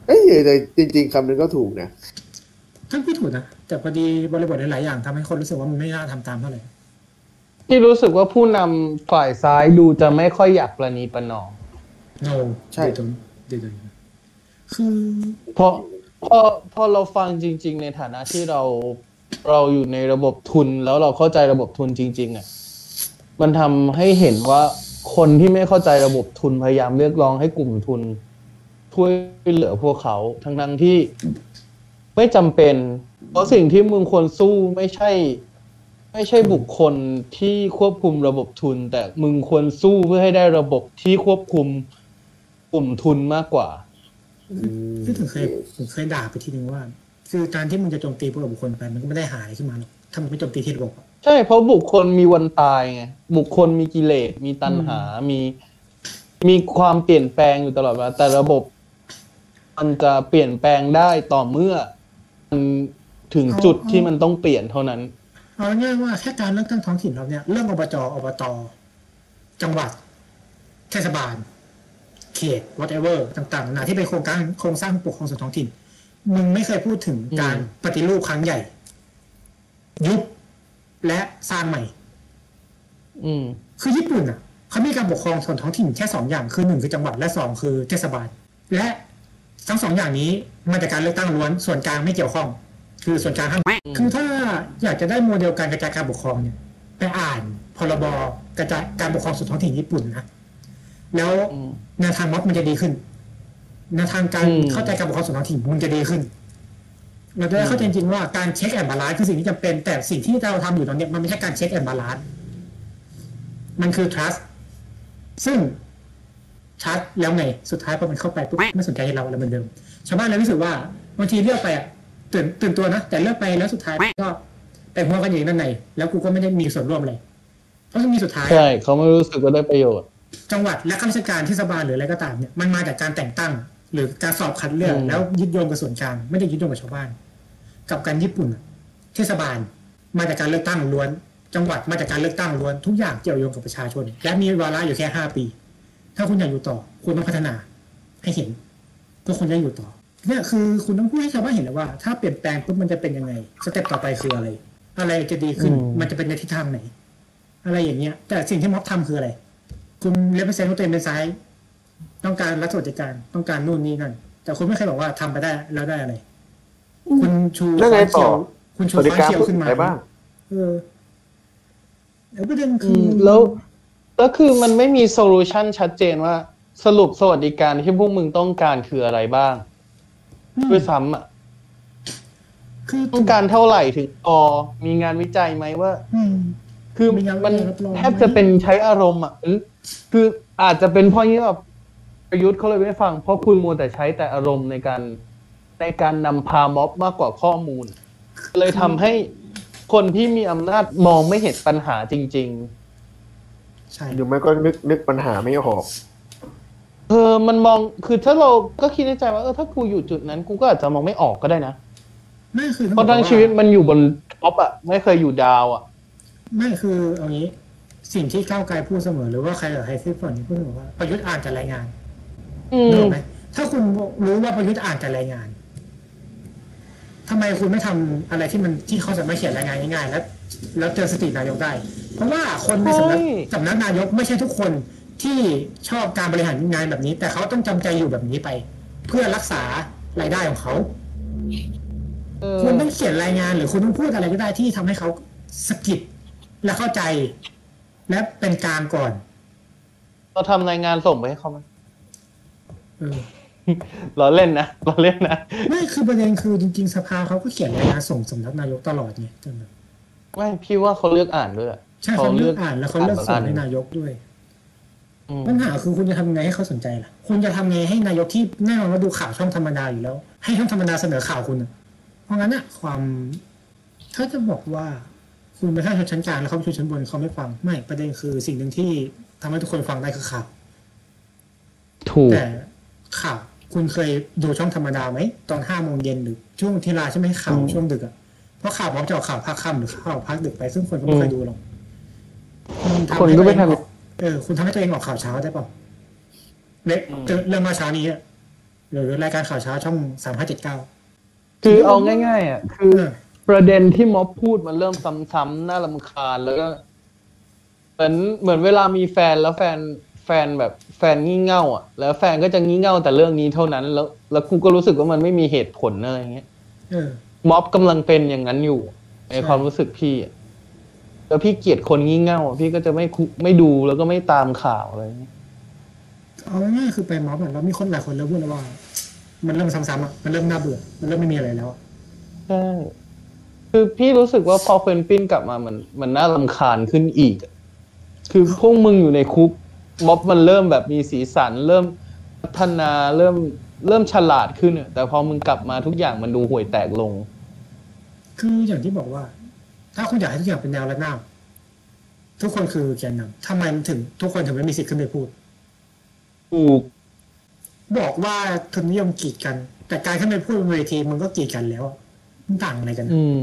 เอ้ยแต่จริง ๆคำนึงก็ถูกนะท่านพูดถูกนะแต่พอดีบริบทหลายๆอย่างทำให้คนรู้สึกว่ามันไม่น่าทำตามเท่าไหร่ ที่รู้สึกว่าผู้นำฝ่ายซ้ายดูจะไม่ค่อยอยากประนีประนอม no ใช่เดี๋ยวเดี๋ยวเดี๋ยวคือเพราะพอพอเราฟังจริง ๆ ในฐานะที่เราเราอยู่ในระบบทุนแล้วเราเข้าใจระบบทุนจริง ๆอะมันทำให้เห็นว่าคนที่ไม่เข้าใจระบบทุนพยายามเรียกร้องให้กลุ่มทุนช่วยเหลือพวกเขาทั้งทั้งๆที่ไม่จำเป็น เพราะสิ่งที่มึงควรสู้ไม่ใช่ ไม่ใช่บุคคลที่ควบคุมระบบทุน แต่มึงควรสู้เพื่อให้ได้ระบบที่ควบคุมกลุ่มทุนมากกว่าที่ถึงเคยผมเคยด่าไปทีนึงว่า คือการที่มึงจะโจมตีพวกบุคคลไปมันก็ไม่ได้หายขึ้นมาหรอกถ้ามึงไม่โจมตีที่ระบบอะใช่เพราะบุคคลมีวันตายไงบุคคลมีกิเลสมีตัณหา มี มีความเปลี่ยนแปลงอยู่ตลอดเวลาแต่ระบบ มันจะเปลี่ยนแปลงได้ต่อเมื่อมันถึงจุดที่มันต้องเปลี่ยนเท่านั้น เอาง่ายๆว่าแค่การเลือกตั้งท้องถิ่นเราเนี่ยเรื่องอบจอบต จังหวัด เทศบาล เขต whatever ต่างๆนานาที่เป็นโครงการโครงสร้างปกครองส่วนท้องถิ่นมึงไม่เคยพูดถึงการอืมปฏิรูปครั้งใหญ่ ยุบและสร้างใหม่ อืม คือญี่ปุ่นอะเขามีการปกครองส่วนท้องถิ่นแค่สองอย่างคือหนึ่งคือจังหวัดและสองคือเทศบาล และทั้งสองอย่างนี้มาจากการเลือกตั้งล้วนส่วนกลางไม่เกี่ยวข้อง คือส่วนกลางห้ามคือถ้าอยากจะได้โมเดลการกระจายการปกครองเนี่ยไปอ่านพรบกระจายการปกครองส่วนท้องถิ่นญี่ปุ่นนะแล้วอืมแนวทางม็อบมันจะดีขึ้นแนวทางการอืมเข้าใจการปกครองส่วนท้องถิ่นมันจะดีขึ้นเราจะได้เข้าใจจริงๆว่าการ check and balance คือสิ่งที่จำเป็นแต่สิ่งที่เราทำอยู่ตอนเนี้ยมันไม่ใช่การ check and balanceมันคือ trust ซึ่ง trust แล้วไง สุดท้ายพอมันเข้าไปปุ๊บไม่สนใจเราแล้วเหมือนเดิมชาวบ้านเลยรู้สึกว่าบางทีเลือกไปอะ ตื่นตื่นตัวนะแต่เลือกไปแล้วสุดท้ายก็แต่หัวกันอย่างนั้นในแล้วกูก็ไม่ได้มีส่วนร่วมอะไรเพราะฉะนั้นมีสุดท้ายใช่เขาไม่รู้สึกว่าได้ประโยชน์ จังหวัดและข้าราชการเทศบาลหรืออะไรก็ตามเนี่ยมันมาจากการแต่งตั้ง หรือการสอบคัดเลือกอืมแล้วยึดโยงกับส่วนกลางไม่ได้ยึดโยงกับชาวบ้าน กับการญี่ปุ่นอะเทศบาลมาจากการเลือกตั้งล้วน จังหวัดมาจากการเลือกตั้งล้วนทุกอย่างเกี่ยวโยงกับประชาชน และมีวาระอยู่แค่ห้าปี ถ้าคุณอยากอยู่ต่อ คุณต้องพัฒนา ให้เห็นเพื่อคุณจะอยู่ต่อ เนี่ยคือคุณต้องพูดให้ชาวบ้านเห็นแล้วว่า ถ้าเปลี่ยนแปลงปุ๊บมันจะเป็นยังไง step ต่อไปคืออะไร อะไรจะดีขึ้นอืมมันจะเป็นในทิศทางไหน อะไรอย่างเงี้ย แต่สิ่งที่ม็อบทำคืออะไร คุณ represent ว่าตัวเองเป็นซ้าย ต้องการรัฐสวัสดิการ ต้องการนู่นนี่นั่น แต่คุณไม่เคยบอกว่าทำไปได้แล้วได้อะไร คุณชูแล้วไงต่อค้นเขียว คุณสชูวัสดิค้อนการเขียวพูดขึ้นมาอะไรบ้างเออแล้วประเด็นอืคือมแล้วแล้วคือมันไม่มีโซลูชันชัดเจนว่าสรุปสวัสดิการที่พวกมึงต้องการคืออะไรบ้างอืม ด้วยซ้ำอะคือต้องการเท่าไหร่ถึงพอมีงานวิจัยไหมว่าอืมคือมีงานวิจัยมันรับรองแทบจะเป็นใช้อารมณ์อะหรือคืออาจจะเป็นเพราะงี้แบบประยุทธ์เขาเลยไม่ฟัง เพราะคุณมัวแต่ใช้แต่อารมณ์ในการในการนำพาม็อบมากกว่าข้อมูล เลยทำให้คนที่มีอำนาจมองไม่เห็นปัญหาจริงใช่หรือไม่ก็นึกนึกปัญหาไม่ออกๆ เออมันมองคือถ้าเราก็คิดในใจว่าเออถ้ากูอยู่จุดนั้นกูก็อาจจะมองไม่ออกก็ได้นะไม่คือเพราะทั้งชีวิตมันอยู่บนท็อปอะไม่เคยอยู่ดาวอะไม่คือเอางี้ สิ่งที่ก้าวไกลพูดเสมอหรือว่าใครหรือใครที่ฝนพูดเสมอว่าประยุทธ์อ่านแต่รายงานอืนึกอมอกไหมถ้าคุณรู้ว่าประยุทธ์อ่านแต่รายงานทำไมคุณไม่ทำอะไรที่มันที่เขาสามารถเขียนรายงานง่ายๆแล้ว แล้วเตือนสตินายกได้ เพราะว่าคนในสำนักใช่สำนักนายกไม่ใช่ทุกคน ที่ชอบการบริหารงานแบบนี้ แต่เขาต้องจำใจอยู่แบบนี้ไป เพื่อรักษารายได้ของเขาเออคุณต้องเขียนรายงานหรือคุณต้องพูดอะไรก็ได้ที่ทำให้เขาสะกิดและเข้าใจ และเป็นกลางก่อน เราทำรายงานส่งไปให้เขาไหมเออเราเล่นนะเราเล่นนะไม่คือประเด็นคือจริง ๆ สภาเขาก็เขียนรายงานส่งสำนักนายกตลอดไงจนแบบไม่พี่ว่าเขาเลือกอ่านด้วยใช่เขาเลือกอ่านแล้วเขาเลือกส่งให้นายกด้วยอืม ปัญหาคือคุณจะทำยังไงให้เขาสนใจล่ะ คุณจะทำไงให้นายกที่แน่นอนว่าดูข่าวช่องธรรมดาอยู่แล้ว ให้ช่องธรรมดาเสนอข่าวคุณอะเพราะงั้นอะความ ถ้าจะบอกว่าคุณเป็นข้าชนชั้นกลางแล้วเขาเป็นชนชั้นบนเขาไม่ฟัง ไม่ประเด็นคือสิ่งหนึ่งที่ทำให้ทุกคนฟังได้คือข่าว ถูกแต่ข่าว คุณเคยดูช่องธรรมดาไหมตอนห้าโมงเย็นหรือช่วงทีลาใช่ไหมข่าวอืมช่วงดึกอะเพราะข่าวม็อบจะออกข่าวภาคค่ำหรือข่าวภาคดึกไป ซึ่งคนก็ไม่เคยดูหรอกณทำคนให้ก็ไม่ตัวเองทำออก เออคุณทำให้ตัวเองออกข่าวเช้าได้เปล่าเละเจอเรื่องมาเช้านี้อะหรือรายการข่าวเช้าช่องสามห้าเจ็ดเก้าคือเอาง่าย ๆ อะ คือเออประเด็นที่ม็อบพูดมันเริ่มซ้ำๆน่าลำคาญแล้วก็เหมือนเหมือนเวลามีแฟนแล้วแฟนแฟนแบบแฟนงี่เง่า อะ แล้วแฟนก็จะงี่เง่าแต่เรื่องนี้เท่านั้น แล้ว แล้วกูก็รู้สึกว่ามันไม่มีเหตุผลอะไรอย่างเงี้ยเออม็อบกำลังเป็นอย่างนั้นอยู่ในใช่ความรู้สึกพี่อะ แล้วพี่เกลียดคนงี่เง่าอะพี่ก็จะไม่คุไม่ดูแล้วก็ไม่ตามข่าวอะไรอย่างเงี้ยเอาง่ายๆคือไปม็อบอะแล้วมีคนหลายคนเริ่มพูดแล้วว่า มันเริ่มซ้ำๆอะมันเริ่มน่าเบื่อ มันเริ่มไม่มีอะไรแล้วอะใช่คือพี่รู้สึกว่าพอเฟนปินกลับมามันมันน่ารำคาญขึ้นอีกอะคือพวกมึงอยู่ในคุกม็อบมันเริ่มแบบมีสีสัน เริ่มพัฒนาเริ่มเริ่มฉลาดขึ้นอะแต่พอมึงกลับมาทุกอย่างมันดูห่วยแตกลง คืออย่างที่บอกว่า ถ้าคุณอยากให้ทุกอย่างเป็นแนวระนาบทุกคนคือแกนนำทำไมมันถึง ทุกคนถึงไม่มีสิทธิ์ขึ้นไปพูดถูกบอกว่าทุนนิยมกีดกัน แต่การขึ้นไปพูดบนเวทีมันก็กีดกันแล้วอะมันต่างอะไรกันอะอืม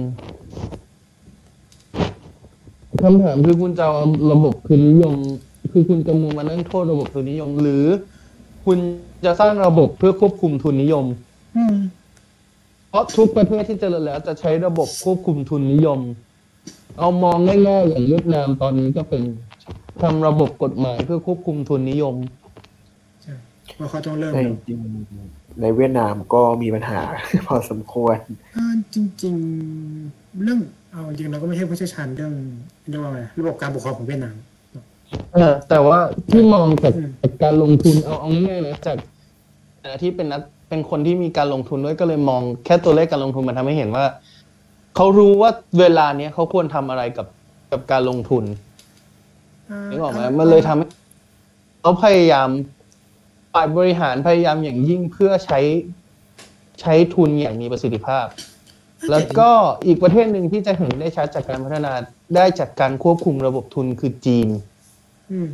คำถามคือคุณจะเอาระบบทุนนิยม คือคุณจะมูมานั่งโทษระบบทุนนิยม หรือ คุณจะสร้างระบบเพื่อควบคุมทุนนิยม อืมเพราะทุกประเทศที่เจริญแล้วจะใช้ระบบควบคุมทุนนิยม เอามองง่ายๆอย่างเวียดนามตอนนี้ก็เป็นทำระบบกฎหมายเพื่อควบคุมทุนนิยมใช่ว่าเขาต้องเริ่มแต่แล้วจริงๆในเวียดนามก็มีปัญหา พอสมควรอ่าจริง ๆ เรื่องเอาจริงเราก็ไม่ใช่ผู้เชี่ยวชาญเรื่องเรียกว่าไงระบบการปกครองของเวียดนามเออแต่ว่าที่มองจากอืมจากการลงทุนเอาเอาง่ายๆนะจากฐานะที่เป็นนักเป็นคนที่มีการลงทุนด้วยก็เลยมองแค่ตัวเลขการลงทุนมันทำให้เห็นว่า เขารู้ว่าเวลาเนี้ยเขาควรทำอะไรกับกับการลงทุนนึกออกไหมมันเลยทำให้เขาพยายามฝ่ายบริหารพยายามอย่างยิ่งเพื่อใช้ใช้ทุนอย่างมีประสิทธิภาพ แล้วก็อีกประเทศหนึ่งที่จะเห็นได้ชัดจากการพัฒนาได้จากการควบคุมระบบทุนคือจีนอืม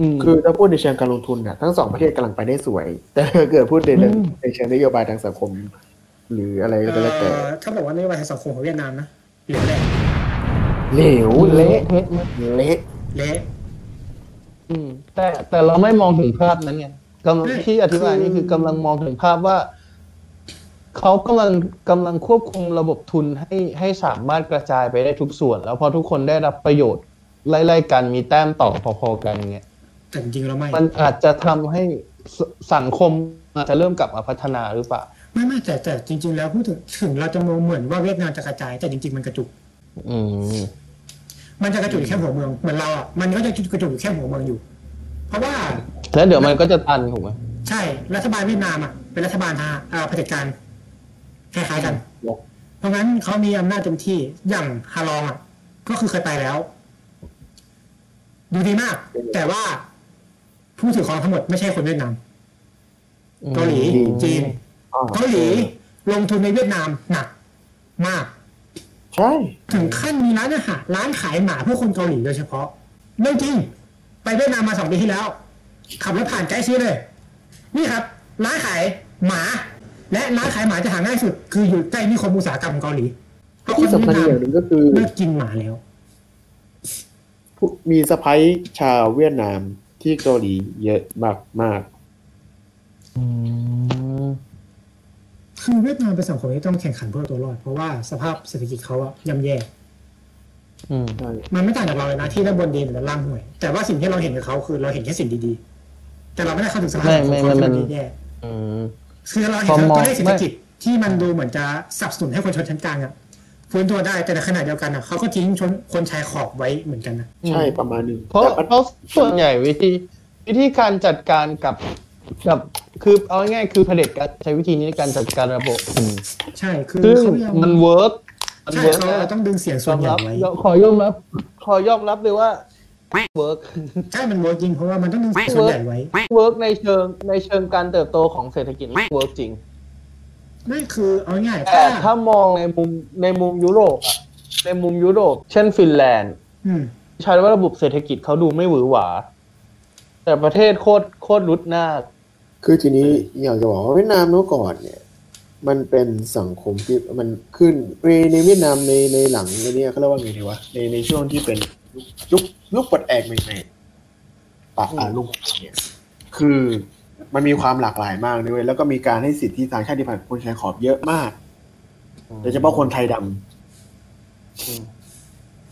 อืมคือถ้าพูดในเชิงการลงทุนน่ะทั้งสองประเทศกำลังไปได้สวย แต่ถ้าเกิดพูดในเรื่องอืมในเชิงนโยบายทางสังคม หรืออะไรก็แล้วแต่เอ่อถ้าบอกว่านโยบายทางสังคมของเวียดนามนะเหลวแหละเหลวเละเละเทะมากเละเละอืม แต่แต่เราไม่มองถึงภาพนั้นไงกำลังไม่ที่อธิบายคือนี่คือกำลังมองถึงภาพว่าเขากำลังกำลังควบคุมระบบทุนให้ให้สามารถกระจายไปได้ทุกส่วน แล้วพอทุกคนได้รับประโยชน์ไล่ๆกันมีแต้มต่อพอๆกันเงี้ยแต่จริงๆเราไม่ มันอาจจะทำให้สสังคมอาจจะเริ่มกลับมาพัฒนาหรือเปล่า ไม่ไม่แต่แต่จริง ๆ แล้วพูดถึงถึงเราจะมองเหมือนว่าเวียดนามจะกระจาย แต่จริง ๆ มันกระจุกอืมมันจะกระจุกอยู่แค่หัวเมืองเหมือนเราอะมันก็จะกระจุกอยู่แค่หัวเมืองอยู่ เพราะว่า แล้วเดี๋ยวมันก็จะตันถูกไหมใช่รัฐบาลเวียดนามอะเป็นรัฐบาลทางอ่าเผด็จการคล้ายๆกัน เพราะงั้นเขามีอำนาจเต็มที่อย่างฮารองอะ ก็คือเคยไปแล้ว ดูดีมาก แต่ว่าผู้ถือครองทั้งหมดไม่ใช่คนเวียดนามเกาหลีจีนอ่า เกาหลีลงทุนในเวียดนามหนักมากใช่ถึงขั้นมีร้านอาหารร้านขายหมาเพื่อคนเกาหลีโดยเฉพาะเรื่องจริง ไปเวียดนามมาสองปีที่แล้ว ขับรถผ่านใกล้ซื้อเลย นี่ครับ ร้านขายหมา และร้านขายหมาจะหาง่ายสุด คืออยู่ใกล้นิคมอุตสาหกรรมของเกาหลีเพราะคที่นสำคัเวีญยดอีกนาอย่ามงหนึ่งก็คือเลิกกินหมาแล้วผู้มีสะพ้ยชาวเวียดนามที่เกาหลีเยอะมากมากอืม คือเวียดนามเป็นสังคมที่ต้องแข่งขันเพื่อเอาตัวรอด เพราะว่าสภาพเศรษฐกิจเขาอะย่ำแย่อืมๆใช่มันไม่ต่างจากเราเลยนะที่ด้านบนดีหรือด้านล่างห่วย แต่ว่าสิ่งที่เราเห็นกับเขาคือเราเห็นแค่สิ่งดีๆ แต่เราไม่ได้เข้าถึงสภาพของเขาที่มันแย่อืมคือเราเห็นพอมองตัวเลขเศรษฐกิจที่มันดูเหมือนจะสนับสนุนให้คนชนชั้นกลางอะฟื้นตัวได้แต่ในขณะเดียวกันอะเขาก็ทิ้งชนคนชายขอบไว้เหมือนกันนะใช่ประมาณหนึ่งเพราะแต่มันเพราะส่วนใหญ่วิธีวิธีการจัดการกับกับ คือเอาง่ายๆคือเผด็จการใช้วิธีนี้ในการจัดการระบบอืมใช่คือซึ่งเขายังมัน work มันใช่ work เขานะเราต้องดึงเสียงส่วอนใหญ่ไว้ยอมรับขอยอมรับขอยอมรับเลยว่า work ใช่มัน work จริงเพราะว่ามันต้องดึงเสียงส่วนใหญ่ไว้ work ในเชิงในเชิงการเติบโตของเศรษฐกิจ work จริงไม่คือเอาง่ายๆแต่ถ้าถ้ามองในมุมในมุมยุโรปอะในมุมยุโรป เช่นฟินแลนด์อืมใช้ว่าระบบเศรษฐกิจเขาดูไม่หวือหวา แต่ประเทศโคตรโคตรรุดหน้า คือทีนี้อยากจะบอกว่าเวียดนามเมื่อก่อนเนี่ย มันเป็นสังคมที่มันขึ้นในในเวียดนามในในหลังในเนี้ยเขาเรียกว่าไงดีวะในในช่วงที่เป็นยุคยุคปลดแอกใหม่ๆปะอ่าลุงเนี่ยคือมันมีความหลากหลายมากด้วยแล้วก็มีการให้สิทธิทางชาติพันธุ์คนชายขอบเยอะมากโดยเฉพาะคนไทยดำอืม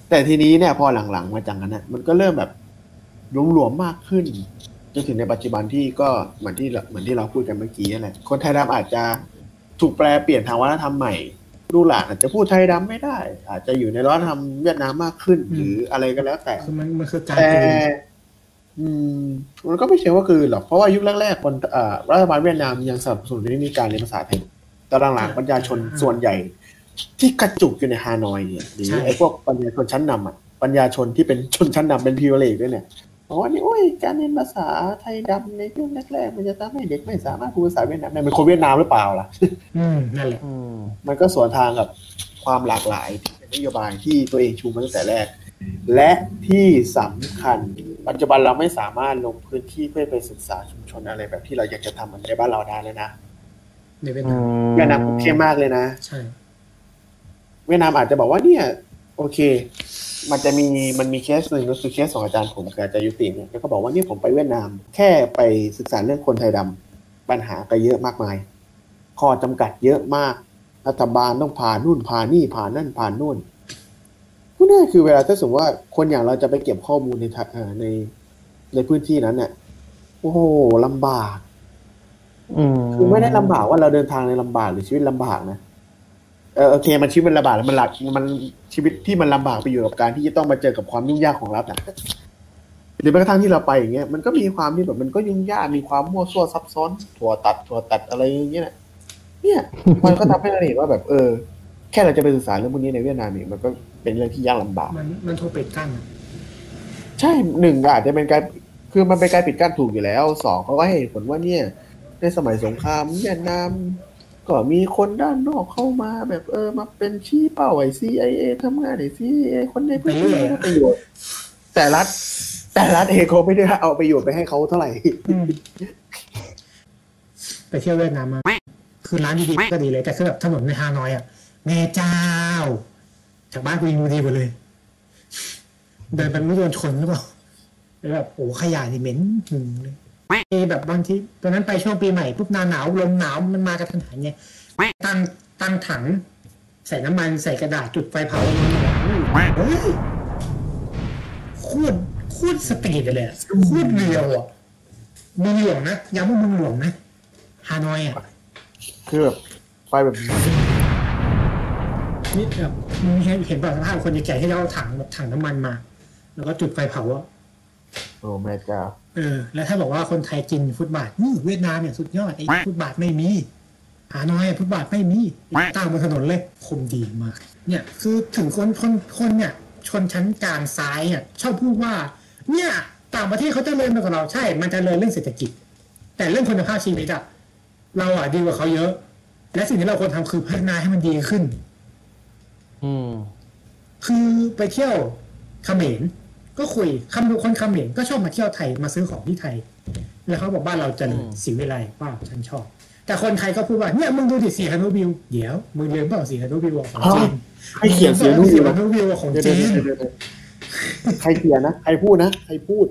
แต่ทีนี้เนี่ยพอหลังๆมาจากนั้นนะมันก็เริ่มแบบหลวมๆมากขึ้น จนถึงในปัจจุบันที่ก็เหมือนที่เราเหมือนที่เราพูดกันเมื่อกี้นั่นแหละคนไทยดำอาจจะถูกแปลเปลี่ยนทางวัฒนธรรมใหม่ลูกหลานอาจจะพูดไทยดำไม่ได้ อาจจะอยู่ในวัฒนธรรมเวียดนามมากขึ้น หรืออะไรก็แล้วแต่คือมันมันคือการแต่กลืนอืมมันก็ไม่เชิงว่าคือหรอกเพราะว่ายุคแรกๆคนเอ่อรัฐบาลเวียดนามยังสนับสนุนในการเรียนภาษาไทยแต่หลังๆปัญญาชนส่วนใหญ่ ที่กระจุกอยู่ในฮานอยเนี่ยหรือไอ้พวกปัญญาชนชั้นนำอะปัญญาชนที่เป็นชนชั้นนำเป็นพิวเลกด้วยเนี่ย บอกว่านี่โอ้ยการเรียนภาษาไทยดำในช่วงแรกๆมันจะทำให้เด็กไม่สามารถพูดภาษาเวียดนามได้เป็นคนเวียดนามหรือเปล่าล่ะอืมนั่นแหละอืมมันก็สวนทางกับความหลากหลายที่เป็นนโยบายที่ตัวเองชูมาตั้งแต่แรก และที่สำคัญ ปัจจุบันเราไม่สามารถลงพื้นที่เพื่อไปศึกษาชุมชนอะไรแบบที่เราอยากจะทำเหมือนในบ้านเราได้แล้วนะในเวียดอืนามมเวียดนามเข้มมากเลยนะใช่เวียดนามอาจจะบอกว่าเนี่ย โอเค มันจะมีมันมีเคสหนึ่งก็คือเคสของอาจารย์ผมคืออาจารย์ยุติเนี่ยแล้วก็บอกว่าเนี่ยผมไปเวียดนาม แค่ไปศึกษาเรื่องคนไทยดำปัญหาก็เยอะมากมาย ข้อจำกัดเยอะมาก รัฐบาลต้องผ่านนู่นผ่านนี่ผ่านนั่นผ่านนู่นพูดง่ายๆคือเวลาถ้าสมมติว่าคนอย่างเราจะไปเก็บข้อมูลในทะเอ่อในในพื้นที่นั้นเนี่ยโอ้โหลำบากอืมคือไม่ได้ลำบากว่าเราเดินทางในลำบากหรือชีวิตลำบากนะ เออโอเคมันชีวิตมันลำบากแล้วมันหลักมันชีวิตที่มันลำบากไปอยู่กับการที่จะต้องมาเจอกับความยุ่งยากของรัฐอะหรือแม้กระทั่งที่เราไปอย่างเงี้ยมันก็มีความที่แบบมันก็ยุ่งยากมีความมั่วซั่วซับซ้อนถั่วตัดถั่วตัดอะไรอย่างเงี้ยนะเนี่ย มันก็ทำให้เราเห็นว่าแบบเออ แค่เราจะไปศึกษาเรื่องพวกนี้ในเวียดนามเนี่ยมันก็เป็นเรื่องที่ยากลำบาก มันมันถูกปิดกั้นอะใช่หนึ่งก็อาจจะเป็นการคือมันเป็นการปิดกั้นถูกอยู่แล้วสองเขาก็ให้เหตุผลว่าเนี่ย ในสมัยสงครามเวียดนาม ก็มีคนด้านนอกเข้ามาแบบเออมาเป็นชี้เป้าไอ้ CIA ทำงานไอ้ CIA คนในพื้นที่ได้ประโยชน์ แต่รัฐ แต่รัฐเองเขาไม่ได้เอาประโยชน์ไปให้เขาเท่าไหร่ไปเที่ยวเวียดนามมาคือร้านดีๆก็ดีเลยแต่คือแบบถนนในฮานอยอะแม่เจ้าจากบ้านกูยังดูดีกว่าเลย เดินไปไม่โดนชนหรือเปล่าแบบโอ้ขยะนี่เหม็นหึงเลย แบบบางทีตอนนั้นไปช่วงปีใหม่ปุ๊บหนาหนาวลมหนาวมันมากระทันหันไงตั้งตั้งถัง ใส่น้ำมันใส่กระดาษจุดไฟเผาเฮ้ยโคตรโคตรสตรีทเลยอะโคตรเรียวอะเมืองหลวงนะย้ำว่าเมืองหลวงนะฮานอยอะคือแบบไปแบบนี่แบบมึงเห็นเห็นแบบสภาพคนแก่ๆที่เราเอาถังแบบถังน้ำมันมา แล้วก็จุดไฟเผาอะโอ้แม่เจ้า เออ แล้วถ้าบอกว่าคนไทยกินฟุตบาทนี่เวียดนามเนี่ยสุดยอดไอ้ฟุตบาทไม่มีหาน้อยอะฟุตบาทไม่มีตั้งบนถนนเลยคมดีมาก เนี่ยคือถึงคนคนคนเนี่ย ชนชั้นกลางซ้ายเนี่ยชอบพูดว่า เนี่ยต่างประเทศเขาเจริญมากกว่าเราใช่ มันเจริญเรื่องเศรษฐกิจ แต่เรื่องคุณภาพชีวิตอะเราอะดีกว่าเขาเยอะ และสิ่งที่เราควรทำคือพัฒนาให้มันดีขึ้น อืมคือไปเที่ยวเขมร ก็คุยคำดูคนเขมรก็ชอบมาเที่ยวไทยมาซื้อของที่ไทย แล้วเขาบอกบ้านเราเจริญอืมสีวิไลว้าวฉันชอบ แต่คนไทยก็พูดว่าเนี่ยมึงดูดิสีฮานุบิวเดี๋ยวมึงเรียนเปล่าสีฮานุบิวของจีนให้เขียนเสียงนู่นสีอยู่ฮานุบิวของเดี๋ยวจีนเดี๋ยวเดี๋ยวเดี๋ยวใครเขียนนะใครพูดนะใครพูด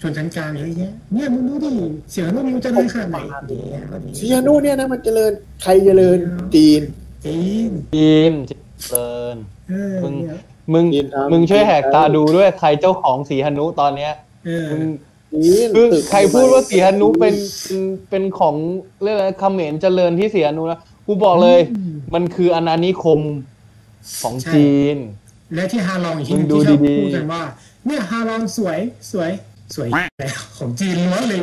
ชนชั้นกลางเยอะแยะเนี่ยมึงดูดิสีฮานุบิวเจริญขนาดไหนเดี๋ยวเซียโนเนี่ยนะมันเจริญใครเจริญจีนจีนจีนเจริญเออมึงเนี่ย มึงจีนทำมึงช่วยแหกตาดูด้วยใครเจ้าของสีหนุตอนเนี้ยเออมึงจีนคือตึกใครพูดว่าสีหนุเป็นเป็นเป็นของเรื่องอะไรเขมรเจริญที่สีหนุนะกูบอกเลย มันคืออาณานิคมของจีน และที่ฮาลองอีกที่หนึงมึงดูที่ชอบดีๆพูดกันว่า เนี่ยฮาลองสวยสวยสวยแล้วของจีนล้วนเลย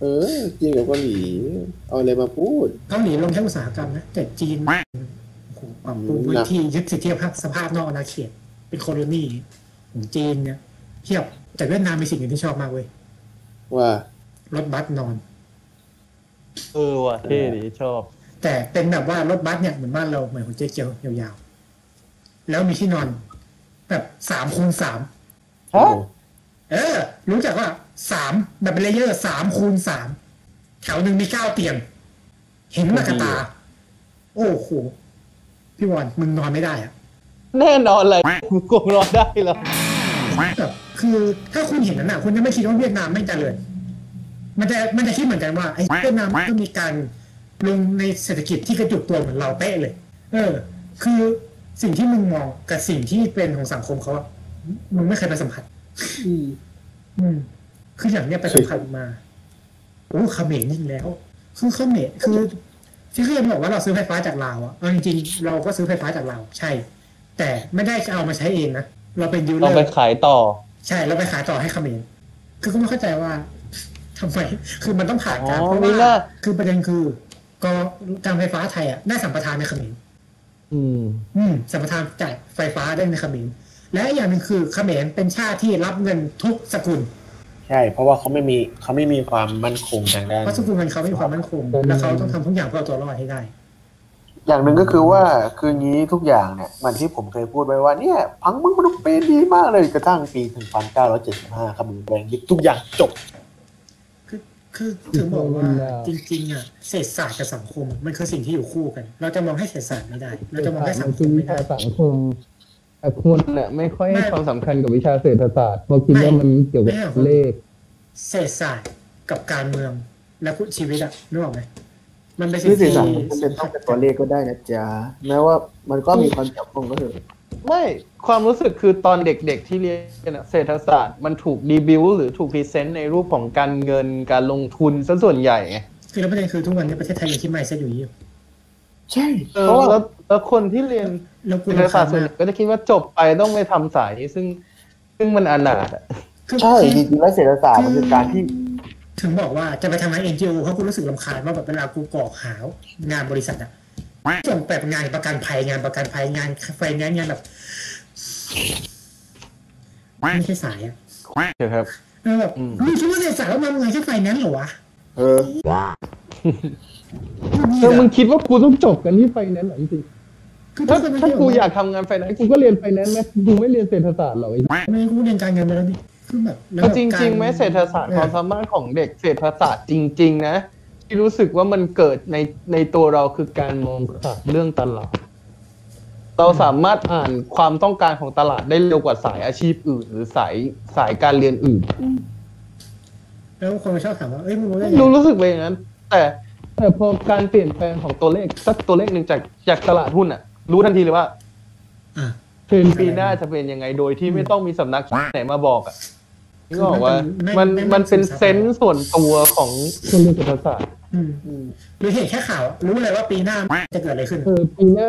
เออจีนกับเกาหลีเอาอะไรมาพูดเกาหลีลงแค่อุตสาหกรรมนะแต่จีนโอ้โห ปรับปรุงพื้นที่ยึดสิทธิภาพสภาพนอกอาณาเขต เป็นโคโลนีของจีนเนี่ยเทียบแต่เวียดนามมีสิ่งหนึ่งที่ชอบมากเว้ยว่ารถบัสนอนเออว่ะเท่ดีชอบ แต่เป็นแบบว่ารถบัสเนี่ยเหมือนบ้านเราเหมือนของเจ๊เกียวยาวๆแล้วมีที่นอน แบบสามคูณสามฮะเออ รู้จักว่าสามแบบเป็น layer สามคูณสามแถวหนึ่งมีเก้าเตียงเห็นมากับตา โอ้โห พี่วอนมึงนอนไม่ได้อะแน่นอนเลยกูรอได้แล้วแบบคือถ้าคุณเห็นนั้นอะ คุณจะไม่คิดว่าเวียดนามไม่เจริญมันจะมันจะคิดเหมือนกันว่าไอ้เวียดนามก็มีการลงในเศรษฐกิจที่กระจุกตัวเหมือนเราเป๊ะเลย เออ คือสิ่งที่มึงมองกับสิ่งที่เป็นของสังคมเขาอะมึงไม่เคยไปสัมผัสอืมอืมคืออย่างเนี้ยไปสัมผัสมาโอ้เขมรยิ่งแล้ว คือเขมรคือ ที่เคยบอกว่าเราซื้อไฟฟ้าจากลาวอะเอาจริงๆเราก็ซื้อไฟฟ้าจากลาวใช่ แต่ไม่ได้จะเอามาใช้เองนะเราเป็นยูเลเราอไปร์ขายต่อ ใช่เราไปขายต่อให้เขมรคือก็ไม่เข้าใจว่าทำไมคือมันต้องผ่านการอ๋อเพราะมีว่าหน้าคือประเด็นคือ ก็การไฟฟ้าไทยอะได้สัมปทานในเขมรอืม อืมสัมปทานจ่ายไฟฟ้าได้ในเขมรและอีกอย่างหนึ่งคือเขมรเป็นชาติที่รับเงินทุกสกุล ใช่ เพราะว่าเขาไม่มีเขาไม่มีความมั่นคงทางด้านเพราะสกุลเงินเขาไม่มีความมั่นคงและเขาต้องทำทุกอย่างเพื่อเอาตัวรอดให้ได้ อย่างหนึ่งก็คือว่าคืองี้ทุกอย่างเนี่ยเหมันที่ผมเคยพูดไว้ว่าเนี่ยพังมึงมันเป็นดีมากเลยกระทั่งปี1975ครับมึงแปลงยึดทุกอย่างจบคือคือถึงบอกว่าจริงๆอะเศรษฐศาสตร์กับสังคม มันคือสิ่งที่อยู่คู่กัน เราจะมองให้เศรษฐศาสตร์ไม่ได้ เราจะมองให้สังคคือมวิไม่ชาได้สังคม แต่คนเนี่ยไม่ค่อยให้ไม่ความสำคัญกับวิชาเศรษฐศาสตร์เพราะคิดว่ามันเกี่ยวกับไม่เลข เศรษฐศาสตร์กับการเมืองและชีวิตอะนึกออกไหมมันเป็นสิ่ที่งสื่อที่สารมันเป็นต้องเป็นตัวเลขก็ได้นะจ๊ะแม้ว่ามันก็มีความเกี่ยวข้องก็เถอะไม่ความรู้สึกคือตอนเด็กๆที่เรียนอะเศรษฐศาสตร์มันถูกดีบิวหรือถูกพรีเซนต์ในรูปของการเงินการลงทุนซะส่วนใหญ่ไงคือแล้วประเด็นคือทุกวันนี้ประเทศไทยยังคิดไม่เซ็ตอยู่ยี่ ใช่เออเพราะว่าแล้วแล้วคนที่เรียนแล้วกูเศรษฐรำศาคาสตญร์ส่วนใหมาญ่กก็จะคิดว่าจบไปต้องไปทำสายนี้ซึ่งซึ่งมันอนาถอะคือใช่จริงๆแล้วเศรษฐศาสตร์มันคือการที่ถึงบอกว่าจะไปทำงาน NGO เพราะกูรู้สึกรำคาญว่าแบบเวลากูกรอกหางานบริษัทอะส่งแบบงานประกันภัยงานประกันภัยงานไฟแนนซ์งานแบบไม่ใช่สายอะเดี๋ยวครับเออแบบอืมมึงคิดว่าเศรษฐศาสตร์แล้วมันไงแค่ไฟแนนซ์เหรอวะเออ เออมึงคิดว่ากูต้องจบกันที่ไฟแนนซ์เหรอจริงคือๆถ้าถ้าถ้ากูอยากทำงานไฟแนนซ์กูก็เรียนไฟแนนซ์ไหมกูไม่เรียนเศรษฐศาสตร์หรอกไอ้ไม่กูเรียนการเงินมาแล้วนี่คือแบบแล้วก็แบบจริงๆไหมเศรษฐศาสตร์ความสามารถของเด็กเศรษฐศาสตร์จริง ๆ นะ ที่รู้สึกว่ามันเกิดในในตัวเราคือการมองขาดเรื่องตลาด เราสามารถอ่านความต้องการของตลาดได้เร็วกว่าสายอาชีพอื่น หรือสายสายการเรียนอื่น แล้วคนมาชอบถามว่าเอ้ยมึงรู้ได้ไง รู้รู้สึกไปอย่างนั้น แต่ แต่พอการเปลี่ยนแปลงของตัวเลขสักตัวเลขหนึ่งจากจากตลาดหุ้นอะ รู้ทันทีเลยว่าอะเทรนด์ปีหน้าจะเป็นยังไงโดยที่ไม่ต้องมีสำนักไหนมาบอกอะนี่ก็บอกว่าคือมัมันนเป็นมันเป็นไม่ไม่เซนส์ส่วนตัวของคนเรียนเศรษฐศาสตร์อืมอืมหรือเห็นแค่ข่าวอะรู้เลยว่าปีหน้าจะเกิดอะไรขึ้นเออปีหน้า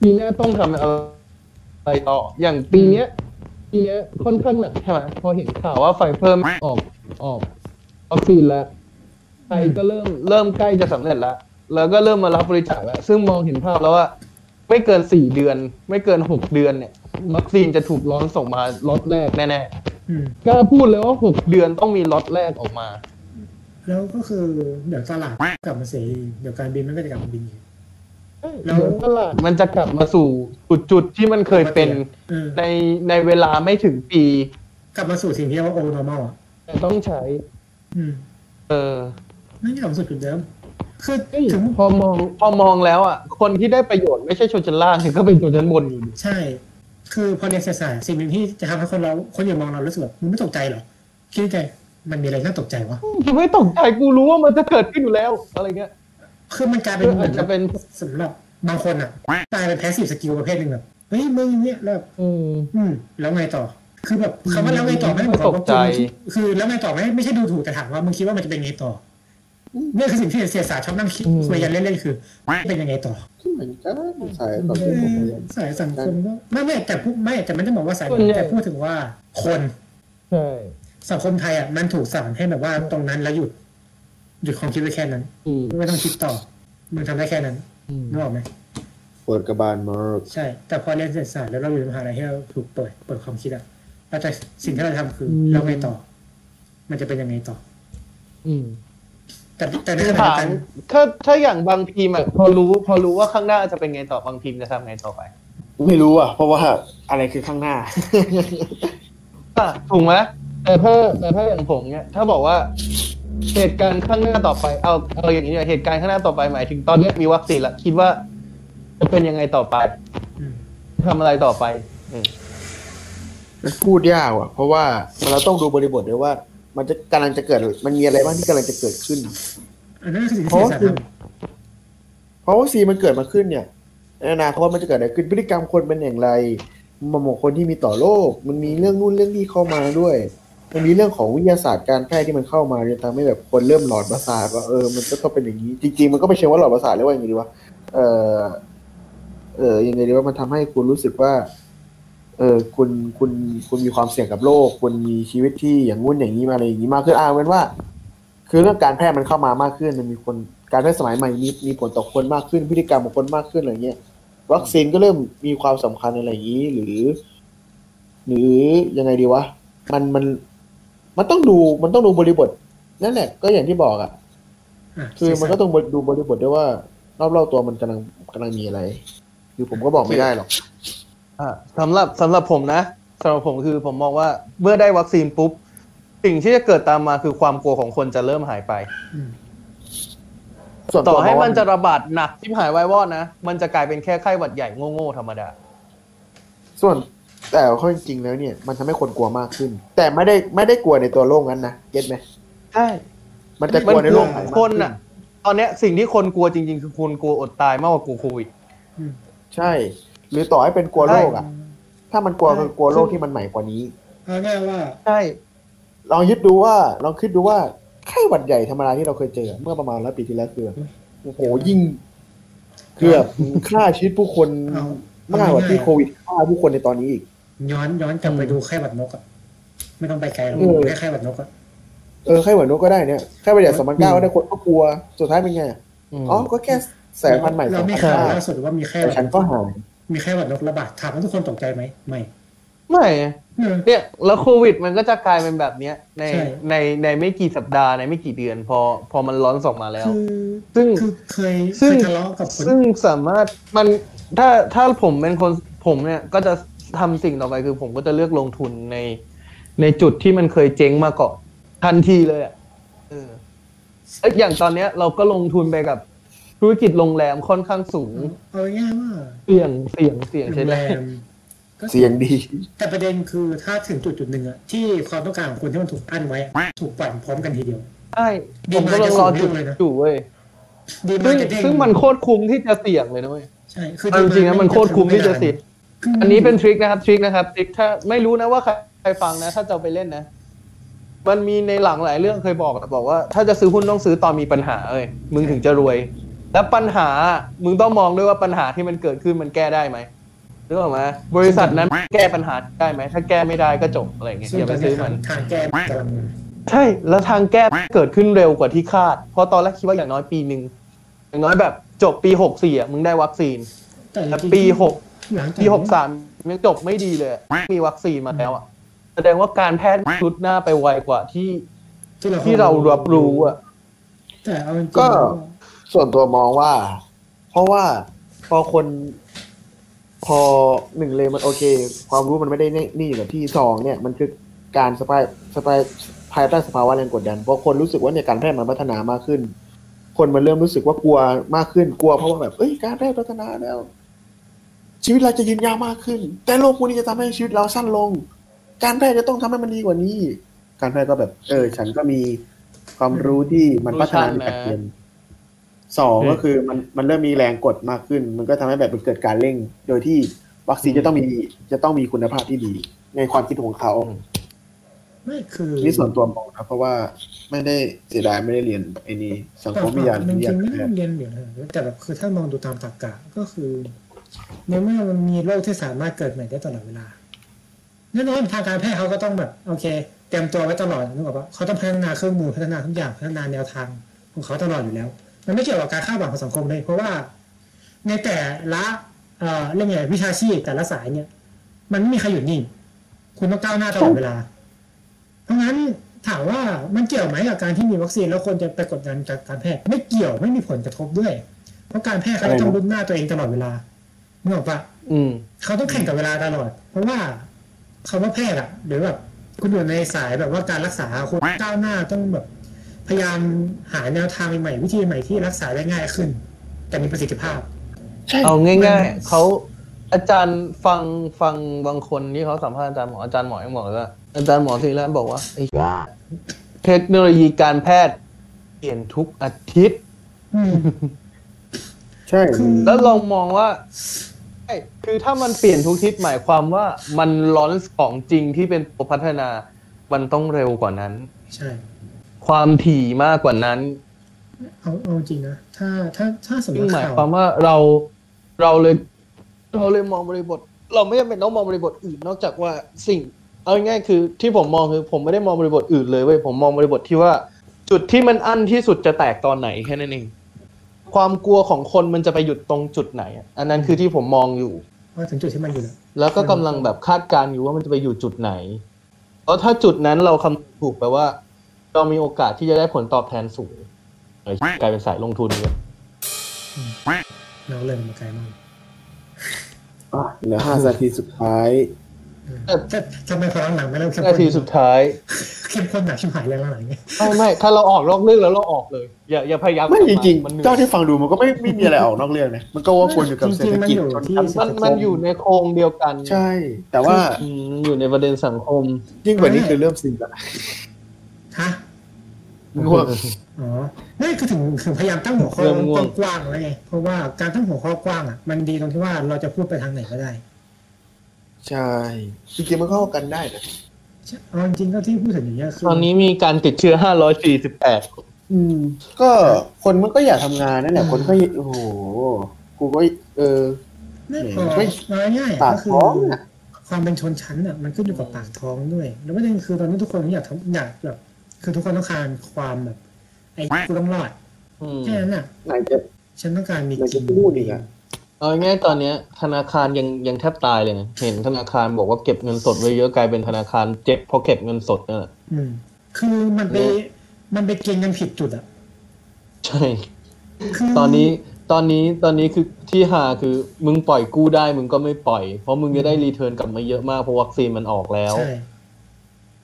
ปีหน้าต้องทำอะไรต่ออย่างปีเนี้ยปีเนี้ยค่อนข้างหนักใช่ไหมพอเห็นข่าวว่าไฟเพิ่มออกออกวัคซีนแล้วไทยก็เริ่มเริ่มใกล้จะสำเร็จแล้ว แล้วก็เริ่มมารับบริจาคแล้ว ซึ่งมองเห็นภาพแล้วว่า ไม่เกินสี่เดือน ไม่เกินหกเดือนเนี่ยวัคซีนจะถูกร้อนส่งมาล็อตแรกแน่อืมกล้าพูดเลยว่าหกๆเดือนต้องมีล็อตแรกออกมา แล้วก็คือเดี๋ยวตลาดกลับมาเสรีเดี๋ยวการบินมันก็จะกลับมาบินอีกแล้แล้ววตลาดมันจะกลับมาสู่จุดจุดๆที่มันเคยเป็นเออในในเวลาไม่ถึงปี กลับมาสู่สิ่งที่เรียกว่าโอ normal อะแต่ต้องใช้อืมเออ ไม่กลับมาสู่จุดเดิมคือเอ้ยถึงพอมองพอมองแล้วอะ คนที่ได้ประโยชน์ไม่ใช่ชนชั้นล่างก็เป็นชนชั้นบนอยู่ดีใช่ คือพอเรียนเศรษฐศาสตร์สิ่งหนึ่งที่จะทำให้คนเราคนอื่นมองเรารู้สึกแบบมึงไม่ตกใจเหรอคิดในใจมันมีอะไรน่าตกใจวะกูไม่ตกใจกูรู้ว่ามันจะเกิดขึ้นอยู่แล้วอะไรเงี้ยคือมันกลายเป็นเหมือาอจนจะเป็นสำหรับบางคนอะกลายเป็น passive skill ประเภทหนึ่งแบบเฮ้ยมึงเนี่ยแล้วแบบเอออืมแล้วไงต่อ คือแบบคำว่าแล้วไงต่อไม่ได้หมายความว่าตกใจคุณคือแล้วไงต่อไม่ไม่ใช่ดูถูกแต่ถามว่ามึงคิดว่ามันจะเป็นไงต่ออเนี่ยคือสิ่งที่เศรษฐศาสตร์ชอบนั่งคิดอืมคุยกันเล่นๆคือ เป็นยังไงต่อที่เหมือนกันสายต่อเอเนื่องอสายสังคมก็ไม่ไม่แต่พูดไม่แต่มันจะบอกว่าสายส่วนใหญ่แต่พูดถึงว่าคนใช่สังคมไทยอะมันถูกสั่งให้แบบว่าตรงนั้นแล้วหยุดหยุดความคิดไว้แค่นั้นอืมไม่ต้องคิดต่อมึงทำได้แค่นั้นอืมนึกออกไหมเปิดกระบาลมากใช่ แต่พอเรียนเศรษฐศาสตร์แล้วเราอยู่ในมหาลัยที่เราถูกเปิดเปิดความคิดอะเราจะสิ่งที่เราทำคืออแล้วไงต่อ มันจะเป็นยังไงต่อ อืม แต่แต่ในขณะเดีถายวมกันถ้าถ้าอย่างบางทีมอะพอรู้ พอรู้ว่าข้างหน้าจะเป็นไงต่อบางทีมจะทำไงต่อไป ไม่รู้อะ เพราะว่าอะไรคือข้างหน้าอะถูกไหมแต่ถ้าแต่ถ้าอย่างผมเนี่ยถ้าบอกว่าเหตุการณ์ข้างหน้าต่อไปเอาเอาอย่างนี้เนี่ยเหตุการณ์ข้างหน้าต่อไปหมายถึงตอนเนี้ยมีวัคซีนละคิดว่าจะเป็นยังไงต่อไปอืมทำอะไรต่อไปอืมมันพูดยากว่ะ เพราะว่าเราต้องดูบริบทด้วยว่า มันจะกำลังจะเกิด มันมีอะไรบ้างที่กำลังจะเกิดขึ้นอันนั้นคือสิ่งที่เพราะเสียว่าสารเพราะวัคซีนมันเกิดมาขึ้นเนี่ยในอนาคตมันจะเกิดอะไรขึ้นพฤติกรรมคนเป็นอย่างไรมันหมกคนที่มีต่อโลก มันมีเรื่องนู่นเรื่องนี้เข้ามาด้วย มันมีเรื่องของวิทยาศาสตร์การแพทย์ที่มันเข้ามาเนี่ยทำให้แบบคนเริ่มหลอดประสาทว่าเออมันก็ต้องเป็นอย่างนี้ จริง ๆ มันก็ไม่ใช่ว่าหลอดประสาทเรียกว่าอย่างไงดีวะเออเออยังไงดีว่ามันทำให้คุณรู้สึกว่า เออคุณคุณคุณมีความเสี่ยงกับโรคคุณมีชีวิตที่อย่างงู้นอย่างนี้มาอะไรอย่างนี้มากขึ้นอ่าเป็นว่า คือเรื่องการแพทย์มันเข้ามามากขึ้นมันมีคนการแพทย์สมัยใหม่มีมีผลต่อคนมากขึ้น พฤติกรรมของคนมากขึ้นอะไรเงี้ยวัคซีนก็เริ่มมีความสำคัญอะไรอย่างนี้หรือ หรือยังไงดีวะมันมันมันต้องดูมันต้องดูบริบทนั่นแหละ ก็อย่างที่บอกอะ่ะอะคือมันก็ต้องดูบริบทด้วยว่ารอบๆตัวมันกำลังกำลังมีอะไร คือผมก็บอกไม่ได้หรอกอ่า สำหรับสำหรับผมนะสำหรับผมคือผมมองว่าเมื่อได้วัคซีนปุ๊บสิ่งที่จะเกิดตามมาคือความกลัวของคนจะเริ่มหายไปอืมส่วนต่ตัวอให้มองมัว่านจะระบาดหนักที่หายวายวอดนะมันจะกลายเป็นแค่ไข้หวัดใหญ่โง่ๆธรรมดา ส่วนแต่ข้อจริงๆแล้วเนี่ย มันทำให้คนกลัวมากขึ้น แต่ไม่ได้ไม่ได้กลัวในตัวโรคนั้นนะเก็ตไหมใช่มันจะกลัวในโรคมัไหนนมากคนขึ้นอะ ตอนเนี้ยสิ่งที่คนกลัวจริง ๆ คือคนกลัวอดตายมากกว่ากลัวโควิดใช่ หรือต่อให้เป็นกลัวโรคอะ ถ้ามันกลัวคือกลัวโรคที่มันใหม่กว่านี้เอาง่ายว่าใช่ลองคิดดูว่าลองคิดดูว่าไข้หวัดใหญ่ธรรมดาที่เราเคยเจอ เมื่อประมาณร้อยปีที่แล้วคือโอ้โหยิ่งเกือบฆ่าชีวิตผู้คนเอามากกว่าที่โควิดฆ่าผู้คนในตอนนี้อีก ย้อนย้อนกลับไปดูไข้หวัดนกอะไม่ต้องไปไกลหรอกเออแค่ไข้หวัดนกอะเออไข้หวัดนกก็ได้เนี่ยไข้หวัดใหญ่สองพันเก้าก็ได้คนก็กลัวสุดท้ายเป็นไงมอ๋อก็แค่สายพันธุ์ใหม่เราไม่สข่าองวพันล่าสุดว่ามีไข้หแต่วัดฉันก็หาย มีไข้หวัดนกระบาดถามว่าทุกคนตกใจไหมไม่ ไม่เออเนี่ยแล้วโควิดมันก็จะกลายเป็นแบบเนี้ยในใช่ในในไม่กี่สัปดาห์ในไม่กี่เดือน พอพอมันร้อนส่งมาแล้วคือซึ่งคือเคยเคซึ่งยทะเลาะกับคนซึ่งสามารถมันถ้าถ้าผมเป็นคนผมเนี่ยก็จะทำสิ่งต่อไปคือผมก็จะเลือกลงทุนในในจุดที่มันเคยเจ๊งมาก่อนทันทีเลยอะเออเอ้ยอย่างตอนเนี้ยเราก็ลงทุนไปกับ ธุรกิจโรงแรมค่อนข้างสูง เอาง่ายๆว่าเสี่ยงเสี่ยงเสี่ยงโรใช่งไหมแรมก็เสียงดี แต่ประเด็นคือถ้าถึงจุดจุดหนึ่งอะที่ความต้องการของคนที่มันถูกอั้นไว้อะถูกปล่อยพร้อมกันทีเดียว ใช่ผมก็ลังรอจุดดีมากจะสูงเร็วเลยนะอยู่เว้ยดีมาซึ่งร์เก็ตติ้งซึ่งมันโคตรคุ้มที่จะเสี่ยงเลยนะเว้ย ใช่ คือเอาจริงๆนะมันโคตรคุ้มที่จะเสี่ยงคืออันนี้เป็นทริคนะครับทริคนะครับทริคถ้าไม่รู้นะว่าใครใครฟังนะ ถ้าจะเอาไปเล่นนะ มันมีในหลังหลายเรื่องเคยบอกอะบอกว่า ถ้าจะซื้อหุ้นต้องซื้อตอนมีปัญหาเอ้ยมึงถึงจะรวย แล้วปัญหามึงต้องมองด้วยว่าปัญหาที่มันเกิดขึ้นมันแก้ได้ไหมนึกออกไหมบริษัทนั้นแก้ปัญหาได้ไหมถ้าแก้ไม่ได้ก็จบอะไรอย่างเงี้ยซึ่งอย่าตไปอนซื้นี้อมันทางแก้กำลังมาใช่แล้วทางแก้เกิดขึ้นเร็วกว่าที่คาด เพราะตอนแรกคิดว่าอย่างน้อยปีหนึ่งอย่างน้อยแบบจบปีหกสี่อะมึงได้วัคซีนแต่แต่จริงๆปีหกหลังจากปีหกสามยังจบไม่ดีเลย มีวัคซีนมาแล้วอะแสดงว่าการแพทย์ชุดหน้าไปไวกว่าที่ที่เราที่เรารับรู้อะแต่เอาจริงๆก็แล้ว ส่วนตัวมองว่า เพราะว่าพอคน พอหนึ่งเลยมันโอเค ความรู้มันไม่ได้นี่อยู่กับที่สองเนี่ยมันคือการสปายสปายภายใต้สภาวะแรงกดดันเพราะคนรู้สึกว่าเนี่ยการแพทย์มันพัฒนามากขึ้น คนมันเริ่มรู้สึกว่ากลัวมากขึ้นกลัวเพราะว่าแบบเอ้ยการแพทย์พัฒนาแล้ว ชีวิตเราจะยืนยาวมากขึ้น แต่โรคพวกนี้จะทำให้ชีวิตเราสั้นลง การแพทย์จะต้องทำให้มันดีกว่านี้ การแพทย์ก็แบบ เออ ฉันก็มีความรู้ที่มันพัฒนาในการเรียน สองก็คือมันมันเริ่มมีแรงกดมากขึ้น มันก็ทำให้แบบมันเกิดการเร่ง โดยที่วัคซีนจะต้องมีจะต้องมีคุณภาพที่ดี ในความคิดของเขาอืมไม่คือนี่ส่วนตัวมองนะเพราะว่าไม่ได้เสียดายไม่ได้เรียนไอ้นี่สังคมวิทยาจวิริทยางๆไม่แพต้อทงย์เรียนเหรียญเลยแต่แบบคือถ้ามองดูตามตรรกะก็คือในเมื่อมันมีโรคที่สามารถเกิดใหม่ได้ตลอดเวลาแน่นอนทางการแพทย์เขาก็ต้องแบบโอเคเตรียมตัวไว้ตลอดนึกออกปะเขาต้องพัฒนาเครื่องมือพัฒนาทุกอย่างพัฒนาแนวทางของเขาตลอดอยู่แล้ว มันไม่เกี่ยวกับการคาดหวังของสังคมเลย เพราะว่าในแต่ละเอ่อเรื่องไงวิชาชีพแต่ละสายเนี่ย มันไม่มีใครหยุดนิ่ง คุณต้องก้าวหน้าตลอดเวลา เพราะงั้นถามว่ามันเกี่ยวไหมกับการที่มีวัคซีนแล้วคนจะไปกดดันจากการแพทย์ไม่เกี่ยวไม่มีผลกระทบด้วย เพราะการแพทย์เขาจะต้องรุ่นหน้าตัวเองตลอดเวลานึกออกปะอืมเขาต้องแข่งกับเวลาตลอด เพราะว่าคำว่าแพทย์อะหรือแบบคุณอยู่ในสายแบบว่าการรักษาคุณก้าวหน้าต้องแบบ พยายามหาแนวทางใหม่ๆวิธีใหม่ที่รักษาได้ง่ายขึ้น แต่มีประสิทธิภาพใช่เอาง่าย ๆเขาอาจารย์ฟังฟังบางคนที่เขาสัมภาษณ์อาจารย์หมออาจารย์หมอยังบอกเลยว่าอาจารย์หมอทีแรกบอกว่าไอ้เทคโนโลยีการแพทย์เปลี่ยนทุกอาทิตย์อืมใช่ แล้วลองมองว่าใช่คือถ้ามันเปลี่ยนทุกทิศหมายความว่ามันลอนส์ของจริงที่เป็นตัวพัฒนา มันต้องเร็วกว่านั้น ใช่ ความถี่มากกว่านั้น เอาเอาจริงนะถ้าถ้าถ้าสมมซึ่งติหมายข่าวความว่าเราเราเลยเราเลยมองบริบท เราไม่จำเป็นต้องมองบริบทอื่นนอกจากว่าสิ่ง เอาง่ายๆคือที่ผมมองคือผมไม่ได้มองบริบทอื่นเลยเว้ยผมมองบริบทที่ว่า จุดที่มันอั้นที่สุดจะแตกตอนไหนแค่นั้นเองความกลัวของคนมันจะไปหยุดตรงจุดไหนอะอันนั้นคือที่ผมมองอยู่ว่าถึงจุดที่มันอยู่แล้วแล้วก็กำลังแบบคาดการณ์อยู่ว่ามันจะไปอยู่จุดไหนเพราะถ้าจุดนั้นเราคำถูกแปลว่า เรามีโอกาสที่จะได้ผลตอบแทนสูงเอ้ยกลายเป็นสายลงทุนเลยเราเริ่มมาไกลมากอะเหลือห้านาทีสุดท้ายถ้าทำไมพอหลังๆไม่เริ่มเข้มนาข้นทีสุดท้ายเข้มข้นหนักชิบหายเลยหลังๆเนี่ยไม่ไม่ถ้าเราออกนอกเรื่องแล้วเราออกเลย อย่าอย่าพยายามไม่จริงมันเหนื่ๆอยเจ้าที่ฟังดูมันก็ไม่ไม่มีอะไรออกนอกเรื่องนะมันก็ว่าควรอยู่กับเศรษฐกิจจนทำมันมันอยู่ในโครงเดียวกัน ใช่ แต่ว่าอืมอยู่ในประเด็นสังคม ยิ่งกว่านี้คือเริ่มซิงละฮะ ง่วงอ๋อนี่คือถึงถึงพยายามตั้งหัวข้อเริ่มง่วงกว้างๆแล้ไงเพราะว่าการตั้งหัวข้อกว้างอะมันดีตรงที่ว่าเราจะพูดไปทางไหนก็ได้ ใช่จริงๆมันเข้ากันได้นะเอาจริงก็ที่พูดถึงอย่างเงี้ยคือตอนนี้มีการติดเชื้อ548อืม ก็คนมันก็อยากทำงานนั่นแหละคนก็โอ้โหกูก็เออไม่ไม่พอไม่เอาง่ายๆปาอะกก็คือท้องอะความเป็นชนชั้นอะ มันขึ้นอยู่กับปากท้องด้วย แล้วประเด็นคือตอนนี้ทุกคนอยากทำอยากแบบ คือทุกคนต้องการความแบบไอ้กูต้องรอดอืมแค่นั้นอะไหนจะฉันต้องการมีไหนกิจะนพูดอีกอะเอาง่ายๆตอนเนี้ย ธนาคารยังยังแทบตายเลยนะเห็นธนาคารบอกว่าเก็บเงินสดไว้เยอะกลายเป็นธนาคารเจ็บเพราะเก็บเงินสดนั่นแหละอืมคือมันไปมันไปเก่งกันผิดจุดอะใช่คือตอนนี้ตอนนี้ตอนนี้คือที่หาคือมึงปล่อยกู้ได้มึงก็ไม่ปล่อย เพราะมึงจะได้รีเทิร์นกลับมาเยอะมากเพราะวัคซีนมันออกแล้วใช่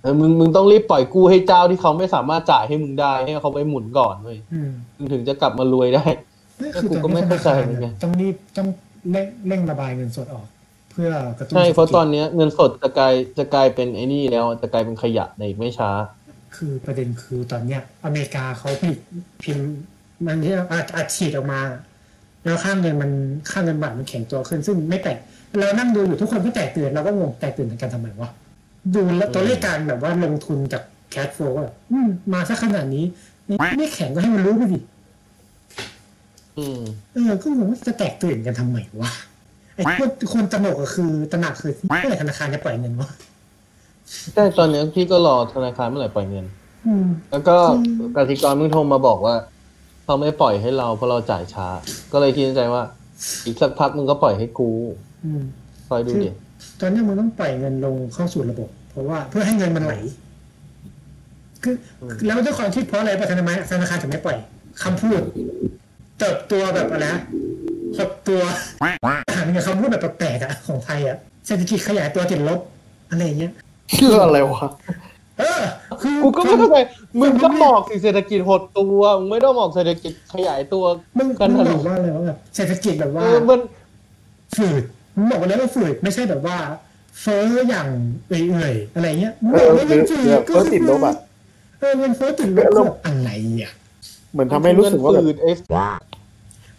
เออมึงมึงต้องรีบปล่อยกู้ให้เจ้าที่เขาไม่สามารถจ่ายให้มึงได้ให้เขาไปหมุนก่อนเว้ยอืมมึงถึงจะกลับมารวยได้นั่นคือกูตอนก็ไม่นี้ธเข้านาใจคารเหมือนกันต้องรีบต้องเร่งเร่งระบายเงินสดออก เพื่อกระตุ้นใช่เพราะศษฐกิจตอนเนี้ยเงินสดจะกลายจะกลายเป็นไอ้นี่แล้วจะกลายเป็นขยะในอีกไม่ช้า คือประเด็นคือตอนเนี้ย อเมริกาเขาผลิตพิมพ์มันที่อาอัดฉีดออกมา แล้วค่าเงินมันค่าเงินบาทมันแข็งตัวขึ้นซึ่งไม่แตกเรานั่งดูอยู่ทุกคนก็แตกตื่นเราก็งงแตกตื่นเหมือนกันทำไมวะ ดูแล้วตัวเลขการแบบว่าลงทุนจากแคชโฟลก็แบบอืมมาซะขนาดนี้ไม่แข็งก็ให้มันรู้ไปดิอืมเออ ก็งงว่าจะแตกตื่นกันทำไมวะไอ้คนคนตระหนกก็คือตระหนักคือเมื่อไหร่ธนาคารจะปล่อยเงินวะใช่ตอนเนี้ยพี่ก็รอธนาคารเมื่อไหร่ปล่อยเงินอืมแล้วก็อืมกติกรมึงโทรมาบอกว่าเขาไม่ปล่อยให้เราเพราะเราจ่ายช้า ก็เลยคิดในใจว่า อีกสักพักมึงก็ปล่อยให้กูอืมคอยดูดิ ตอนนี้มึงต้องปล่อยเงินลงเข้าสู่ระบบ เพราะว่าเพื่อให้เงินมันไหลคือแล้วด้วยความที่เพราะอะไรประธนาคารธนาคารถึงไม่ปล่อยคำพูด เติบตัวแบบอะไรนะหดตัวหาเงินคำพูดแบบแปลกๆอะของไทยอะเศรษฐกิจขยายตัวติดลบอะไรอย่างเงี้ยคืออะไรวะเออคือกูก็ไม่เข้าใจมึงก็บอกสิเศรษฐกิจหดตัวมึงไม่ต้องบอกเศรษฐกิจขยายตัวมึงกันมึงทะบลุอกว่าอะไรว่าแบบเศรษฐกิจแบบเอว่าอมันฝืดมึง บอกว่าแล้วว่าฝืดไม่ใช่แบบว่า เฟ้ออย่างเอื่อยๆอะไรเงี้ยมึงเอบออกว่าหรืมัอนฝืหรือดก็เพิ่ติดลบอะเออมันเฟ้อติดลบก็แบบอะไรอะเหมือนทำให้รู้สึกว่าแบบฝืดเอฟ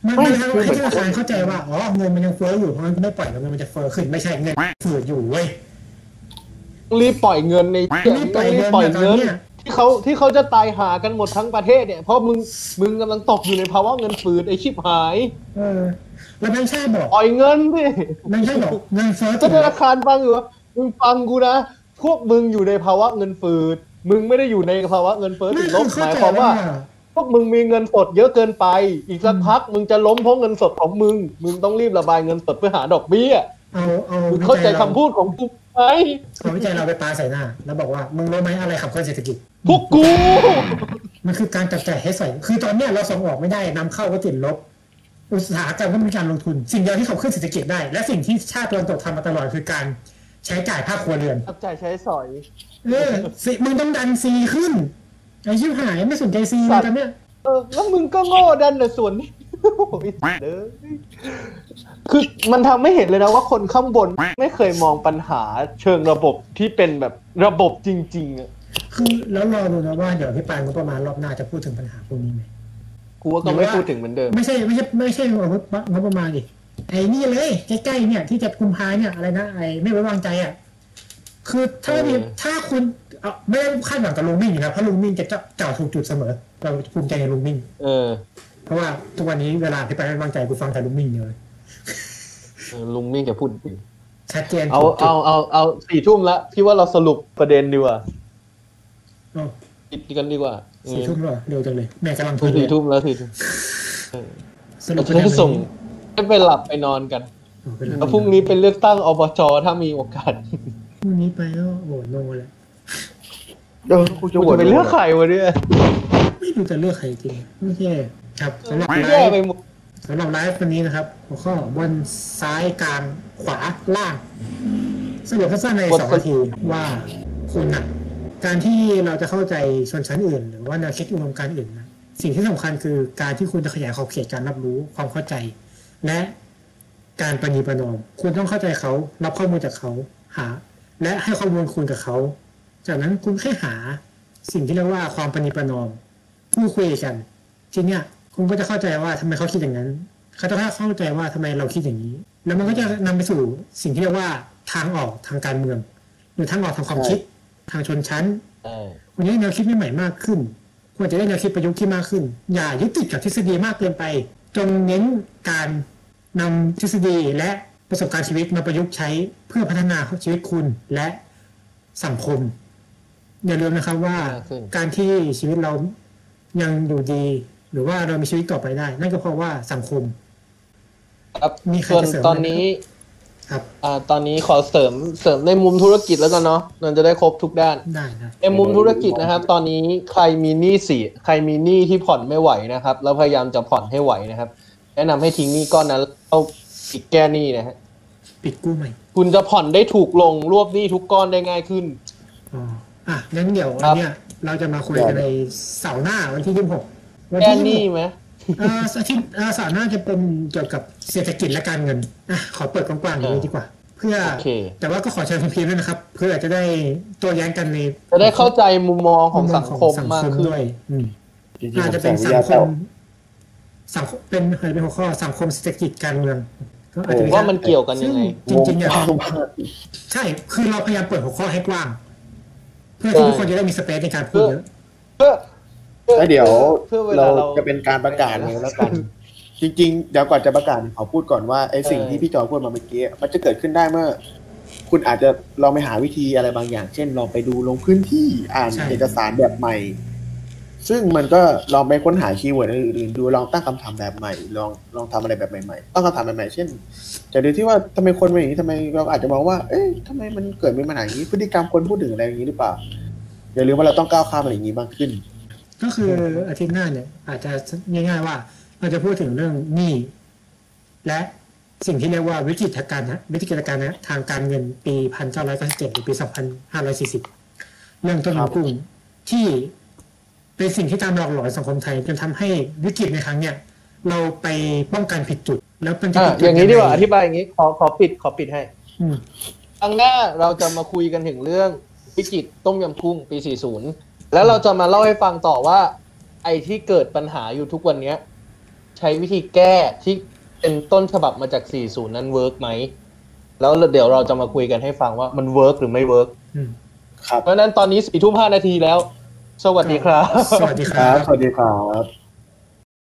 มันไม่ไม่คือให้เหมือนธนาคารเข้าใจว่าอ๋อเงินมันยังเฟ้ออยู่เพราะงั้นไม่ปล่อยแล้วเงินมันจะเฟ้อขึ้นไม่ใช่เงินฝืดอยู่เว้ยรีบปล่อยเงินในรีบปล่อยเงินปล่อยเงินตอนเนี้ยที่เขาที่เขาจะตายหากันหมดทั้งประเทศเนี่ยเพราะมึงมึงกำลังตกอยู่ในภาวะเงินฝืดไอชิบหาย เออ แล้วแบงค์ชาติบอกปล่อยเงินสิแบงค์ชาติบอกเงินเฟ้อก็ติดธลนาบคารฟังอยู่ว่ามึงฟังกูนะ พวกมึงอยู่ในภาวะเงินฝืดมึงไม่ได้อยู่ในภาวะเงินเฟ้อนั่ตินดลคืบอหเข้ามายใจความว่าว่า พวกมึงมีเงินสดเยอะเกินไป อีกสักพักมึงจะล้มเพราะเงินสดของมึง มึงต้องรีบระบายเงินสดเพื่อหาดอกเบี้ยเอาเอามึงเข้าใจคำพูดของกูไหมเอาวิจัยเราไปปาใส่หน้า แล้วบอกว่ามึงรู้ไหมอะไรขับเคลื่อนเศรษฐกิจ พวกกู มันคือการจับจ่ายให้ใส่ คือตอนเนี้ยเราส่งออกไม่ได้นำเข้าก็ติดลบ อุตสาหกรรมก็มีการลงทุน สิ่งเดียวที่ขับเคลื่อนเศรษฐกิจได้ และสิ่งที่ชาติตะวันตกทำมาตลอดคือการใช้จ่ายภาคครัวเรือนจับจ่ายใช้สอยเออสิมึงต้องดันซีขึ้นไอ้ชิบหายไม่สนใจซีสัเลยตว์ตอนเนี้ยเออแล้วมึงก็โง่ดันแต่ส่วนนี้โอ้ยเด้อคือมันทำให้เห็นเลยนะว่าคนข้างบนไม่เคยมองปัญหาเชิงระบบที่เป็นแบบระบบจริง ๆอะคือแล้วรอดูนะว่าเดี๋ยวพี่ปานงบประมาณรอบหน้าจะพูดถึงปัญหาพวกนี้ไหม กูว่าก็ไม่พูดถึงเหมือนเดิม ไม่ใช่ไม่ใช่ไม่ใช่งบงบประมาณดิไอ้นี่เลยใกล้ๆเนี่ยที่จะกุมภาเนี่ยอะไรนะไอ้ไม่ไว้วางใจอะคือถ้ามีเออถ้าคุณเอาไม่ได้คาดหวังกับลุงมิ่งอยู่แล้วเพราะลุงมิ่งจะเจ่อถูกจุดเสมอ เราภูมิใจในลุงมิ่งเออ เพราะว่าทุกวันนี้เวลาพี่ปานไม่วางใจกูฟังแต่ลุงมิ่งเลยเออลุงมิ่งจะพูดจริงชัดเจนเอาถูกจุดเอาเอาเอาสี่ทุ่มละพี่ว่าเราสรุปประเด็นดีกว่าเอาปิดกันดีกว่า สี่ทุ่มแล้วเหรอเร็วจังเลยแม่กำลังพูดเลสี่ยทุ่มแล้วสี่ทุ่มเออสรุปเราจะได้ส่งให้ไปหลับไปนอนกันเอาไปเลยแล้วพรุ่งนี้เป็นเลือกตั้งอบจถ้ามีโอกาสพรุ่งนี้ไปก็โหวตโนแหละเออกูจะจะโหวตไปเลือกใครวะเนี่ยไม่รู้จะเลือกใครจริงโอเคครับสำหรับไลแย่ฟ์ไปหมดสำหรับไลฟ์วันนี้นะครับ หัวข้อบนซ้ายกลางขวาล่างสรุปสั้นๆในสองนาทีว่าคุณน่ะ การที่เราจะเข้าใจชนชั้นอื่น หรือว่าแนวคิดอุดมการอื่นนะสิ่งที่สำคัญคือการที่คุณจะขยายขอบเขตการรับรู้ความเข้าใจ และการประนีประนอมคุณต้องเข้าใจเขา รับข้อมูลจากเขาหา และให้ข้อมูลคุณกับเขา จากนั้นคุณแค่หา สิ่งที่เรียกว่าความประนีประนอมพูดคุยกันทีเนี้ยคุณก็จะเข้าใจว่าทำไมเขาคิดอย่างนั้น เขาจะเข้าใจว่าทำไมเราคิดอย่างนี้ แล้วมันก็จะนำไปสู่สิ่งที่เรียกว่าทางออกทางการเมือง หรือทางออกทางความคิด ทางชนชั้นเออวันนี้แนวคิดใหม่ๆมากขึ้น ควรจะได้แนวคิดประยุกต์ที่มากขึ้น อย่ายึดติดกับทฤษฎีมากเกินไป จงเน้นการนำทฤษฎีและประสบการณ์ชีวิตมาประยุกต์ใช้เพื่อพัฒนาชีวิตคุณและสังคม อย่าลืมนะครับว่ามากขึ้นการที่ชีวิตเรายังอยู่ดี หรือว่าเรามีชีวิตต่อไปได้ นั่นก็เพราะว่าสังคมครับมีใครส่วนจะเสริมตอนนี้ ครับอ่าตอนนี้ขอเสริมเสริมในมุมธุรกิจแล้วกันเนาะมันจะได้ครบทุกด้านได้นะในมุมธุรกิจนะครับ ตอนนี้ใครมีหนี้สิใครมีหนี้ที่ผ่อนไม่ไหวนะครับ แล้วพยายามจะผ่อนให้ไหวนะครับ แนะนำให้ทิ้งหนี้ก้อนนั้นเอาปิดแก้หนี้นะฮะปิดกู้ใหม่ คุณจะผ่อนได้ถูกลงรวบหนี้ทุกก้อนได้ง่ายขึ้นอ๋ออะงั้นเดี๋ยวครัวันบเนี้ยเราจะมาคุยกันในเสาร์หน้าวันที่ยี่สิบหกวันแก้ที่หยี่นี้สิบหกไหมเอ่ออาทิตย์เอ่อเสาร์หน้าจะเป็นเกี่ยวกับเศรษฐกิจและการเงินอะขอเปิดกว้างๆอย่างนี้ดีกว่า เพื่อโอเคแต่ว่าก็ขอเชิญคุณพีมด้วยนะครับ เพื่อจะได้ตัวแย้งกันในจะได้เข้าใจมุมมองของมุสังคมสังมากคมขึ้นด้วยอืมจริงๆอาจผมจะเป็นสั่งสัวิงทคยามสังคมเป็นเคยเป็นหัวข้อสังคมเศรษฐกิจการเมืองก็อาจผจะมว่ามันเกี่ยวกันยังไงซึ่จริงๆเนี่ยงงมากใช่คือเราพยายามเปิดหัวข้อให้กว้าง เพื่อที่ทุกคนจะได้มีสเปซในการพูดเยอะเพื่อพื่อ แล้วเดี๋ยวเพื่อเวเราลาเราจะเป็นการประกาศเลยแล้วกัน จริง ๆ เดี๋ยวก่อนจะประกาศขอพูดก่อนว่าไอ้สิ่งเออที่พี่จอพูดมาเมื่อกี้มันจะเกิดขึ้นได้เมื่อ คุณอาจจะลองไปหาวิธีอะไรบางอย่าง เช่นลองไปดูลงพื้นที่อ่านใช่เอกสารแบบใหม่ ซึ่งมันก็ลองไปค้นหาคีย์เวิร์ดอื่นๆดูลองตั้งคำถามแบบใหม่ ลองลองทำอะไรแบบใหม่ๆตั้งคำถามแบบใหม่ๆเช่นจะดูที่ว่าทำไมคนเป็นอย่างนี้ทำไมเราอาจจะมองว่า เอ๊ะทำไมมันเกิดเป็นปัญหาอย่างนี้พฤติกรรมคนพูดถึงอะไรอย่างนี้หรือเปล่าอย่าลืมว่าเราต้องก้าวข้ามอะไรอย่างนี้มากขึ้น ก็คืออาทิตย์หน้าเนี่ย อาจจะง่าย ๆ ว่าเราจะพูดถึงเรื่องหนี้และสิ่งที่เรียกว่าวิกฤตการณ์นะวิกฤตการณ์นะทางการเงินปี1997หรือปี2540เรื่องต้นครับเงินกู้ที่เป็นสิ่งที่ตามหลอกหลอนสังคมไทยจนทำให้วิกฤตในครั้งเนี้ยเราไปป้องกันผิดจุด แล้วมันจะอะผิดจุอย่างนี้ดีกว่าไอธิบายอย่างนี้ขอขอปิดขอปิดให้อืมครั้งหน้าเราจะมาคุยกันถึงเรื่องวิกฤตต้มยำกุ้งปี 40 แล้วเราจะมาเล่าให้ฟังต่อว่า ไอ้ที่เกิดปัญหาอยู่ทุกวันเนี้ย ใช้วิธีแก้ที่เป็นต้นฉบับมาจาก 40 นั้น work ไหม แล้วเดี๋ยวเราจะมาคุยกันให้ฟังว่ามัน work หรือไม่ work อืมครับเพราะฉะนั้นตอนนี้สี่ทุ่มห้านาทีแล้ว สวัสดีครับ สวัสดีคครัรับบสวัสดีครับ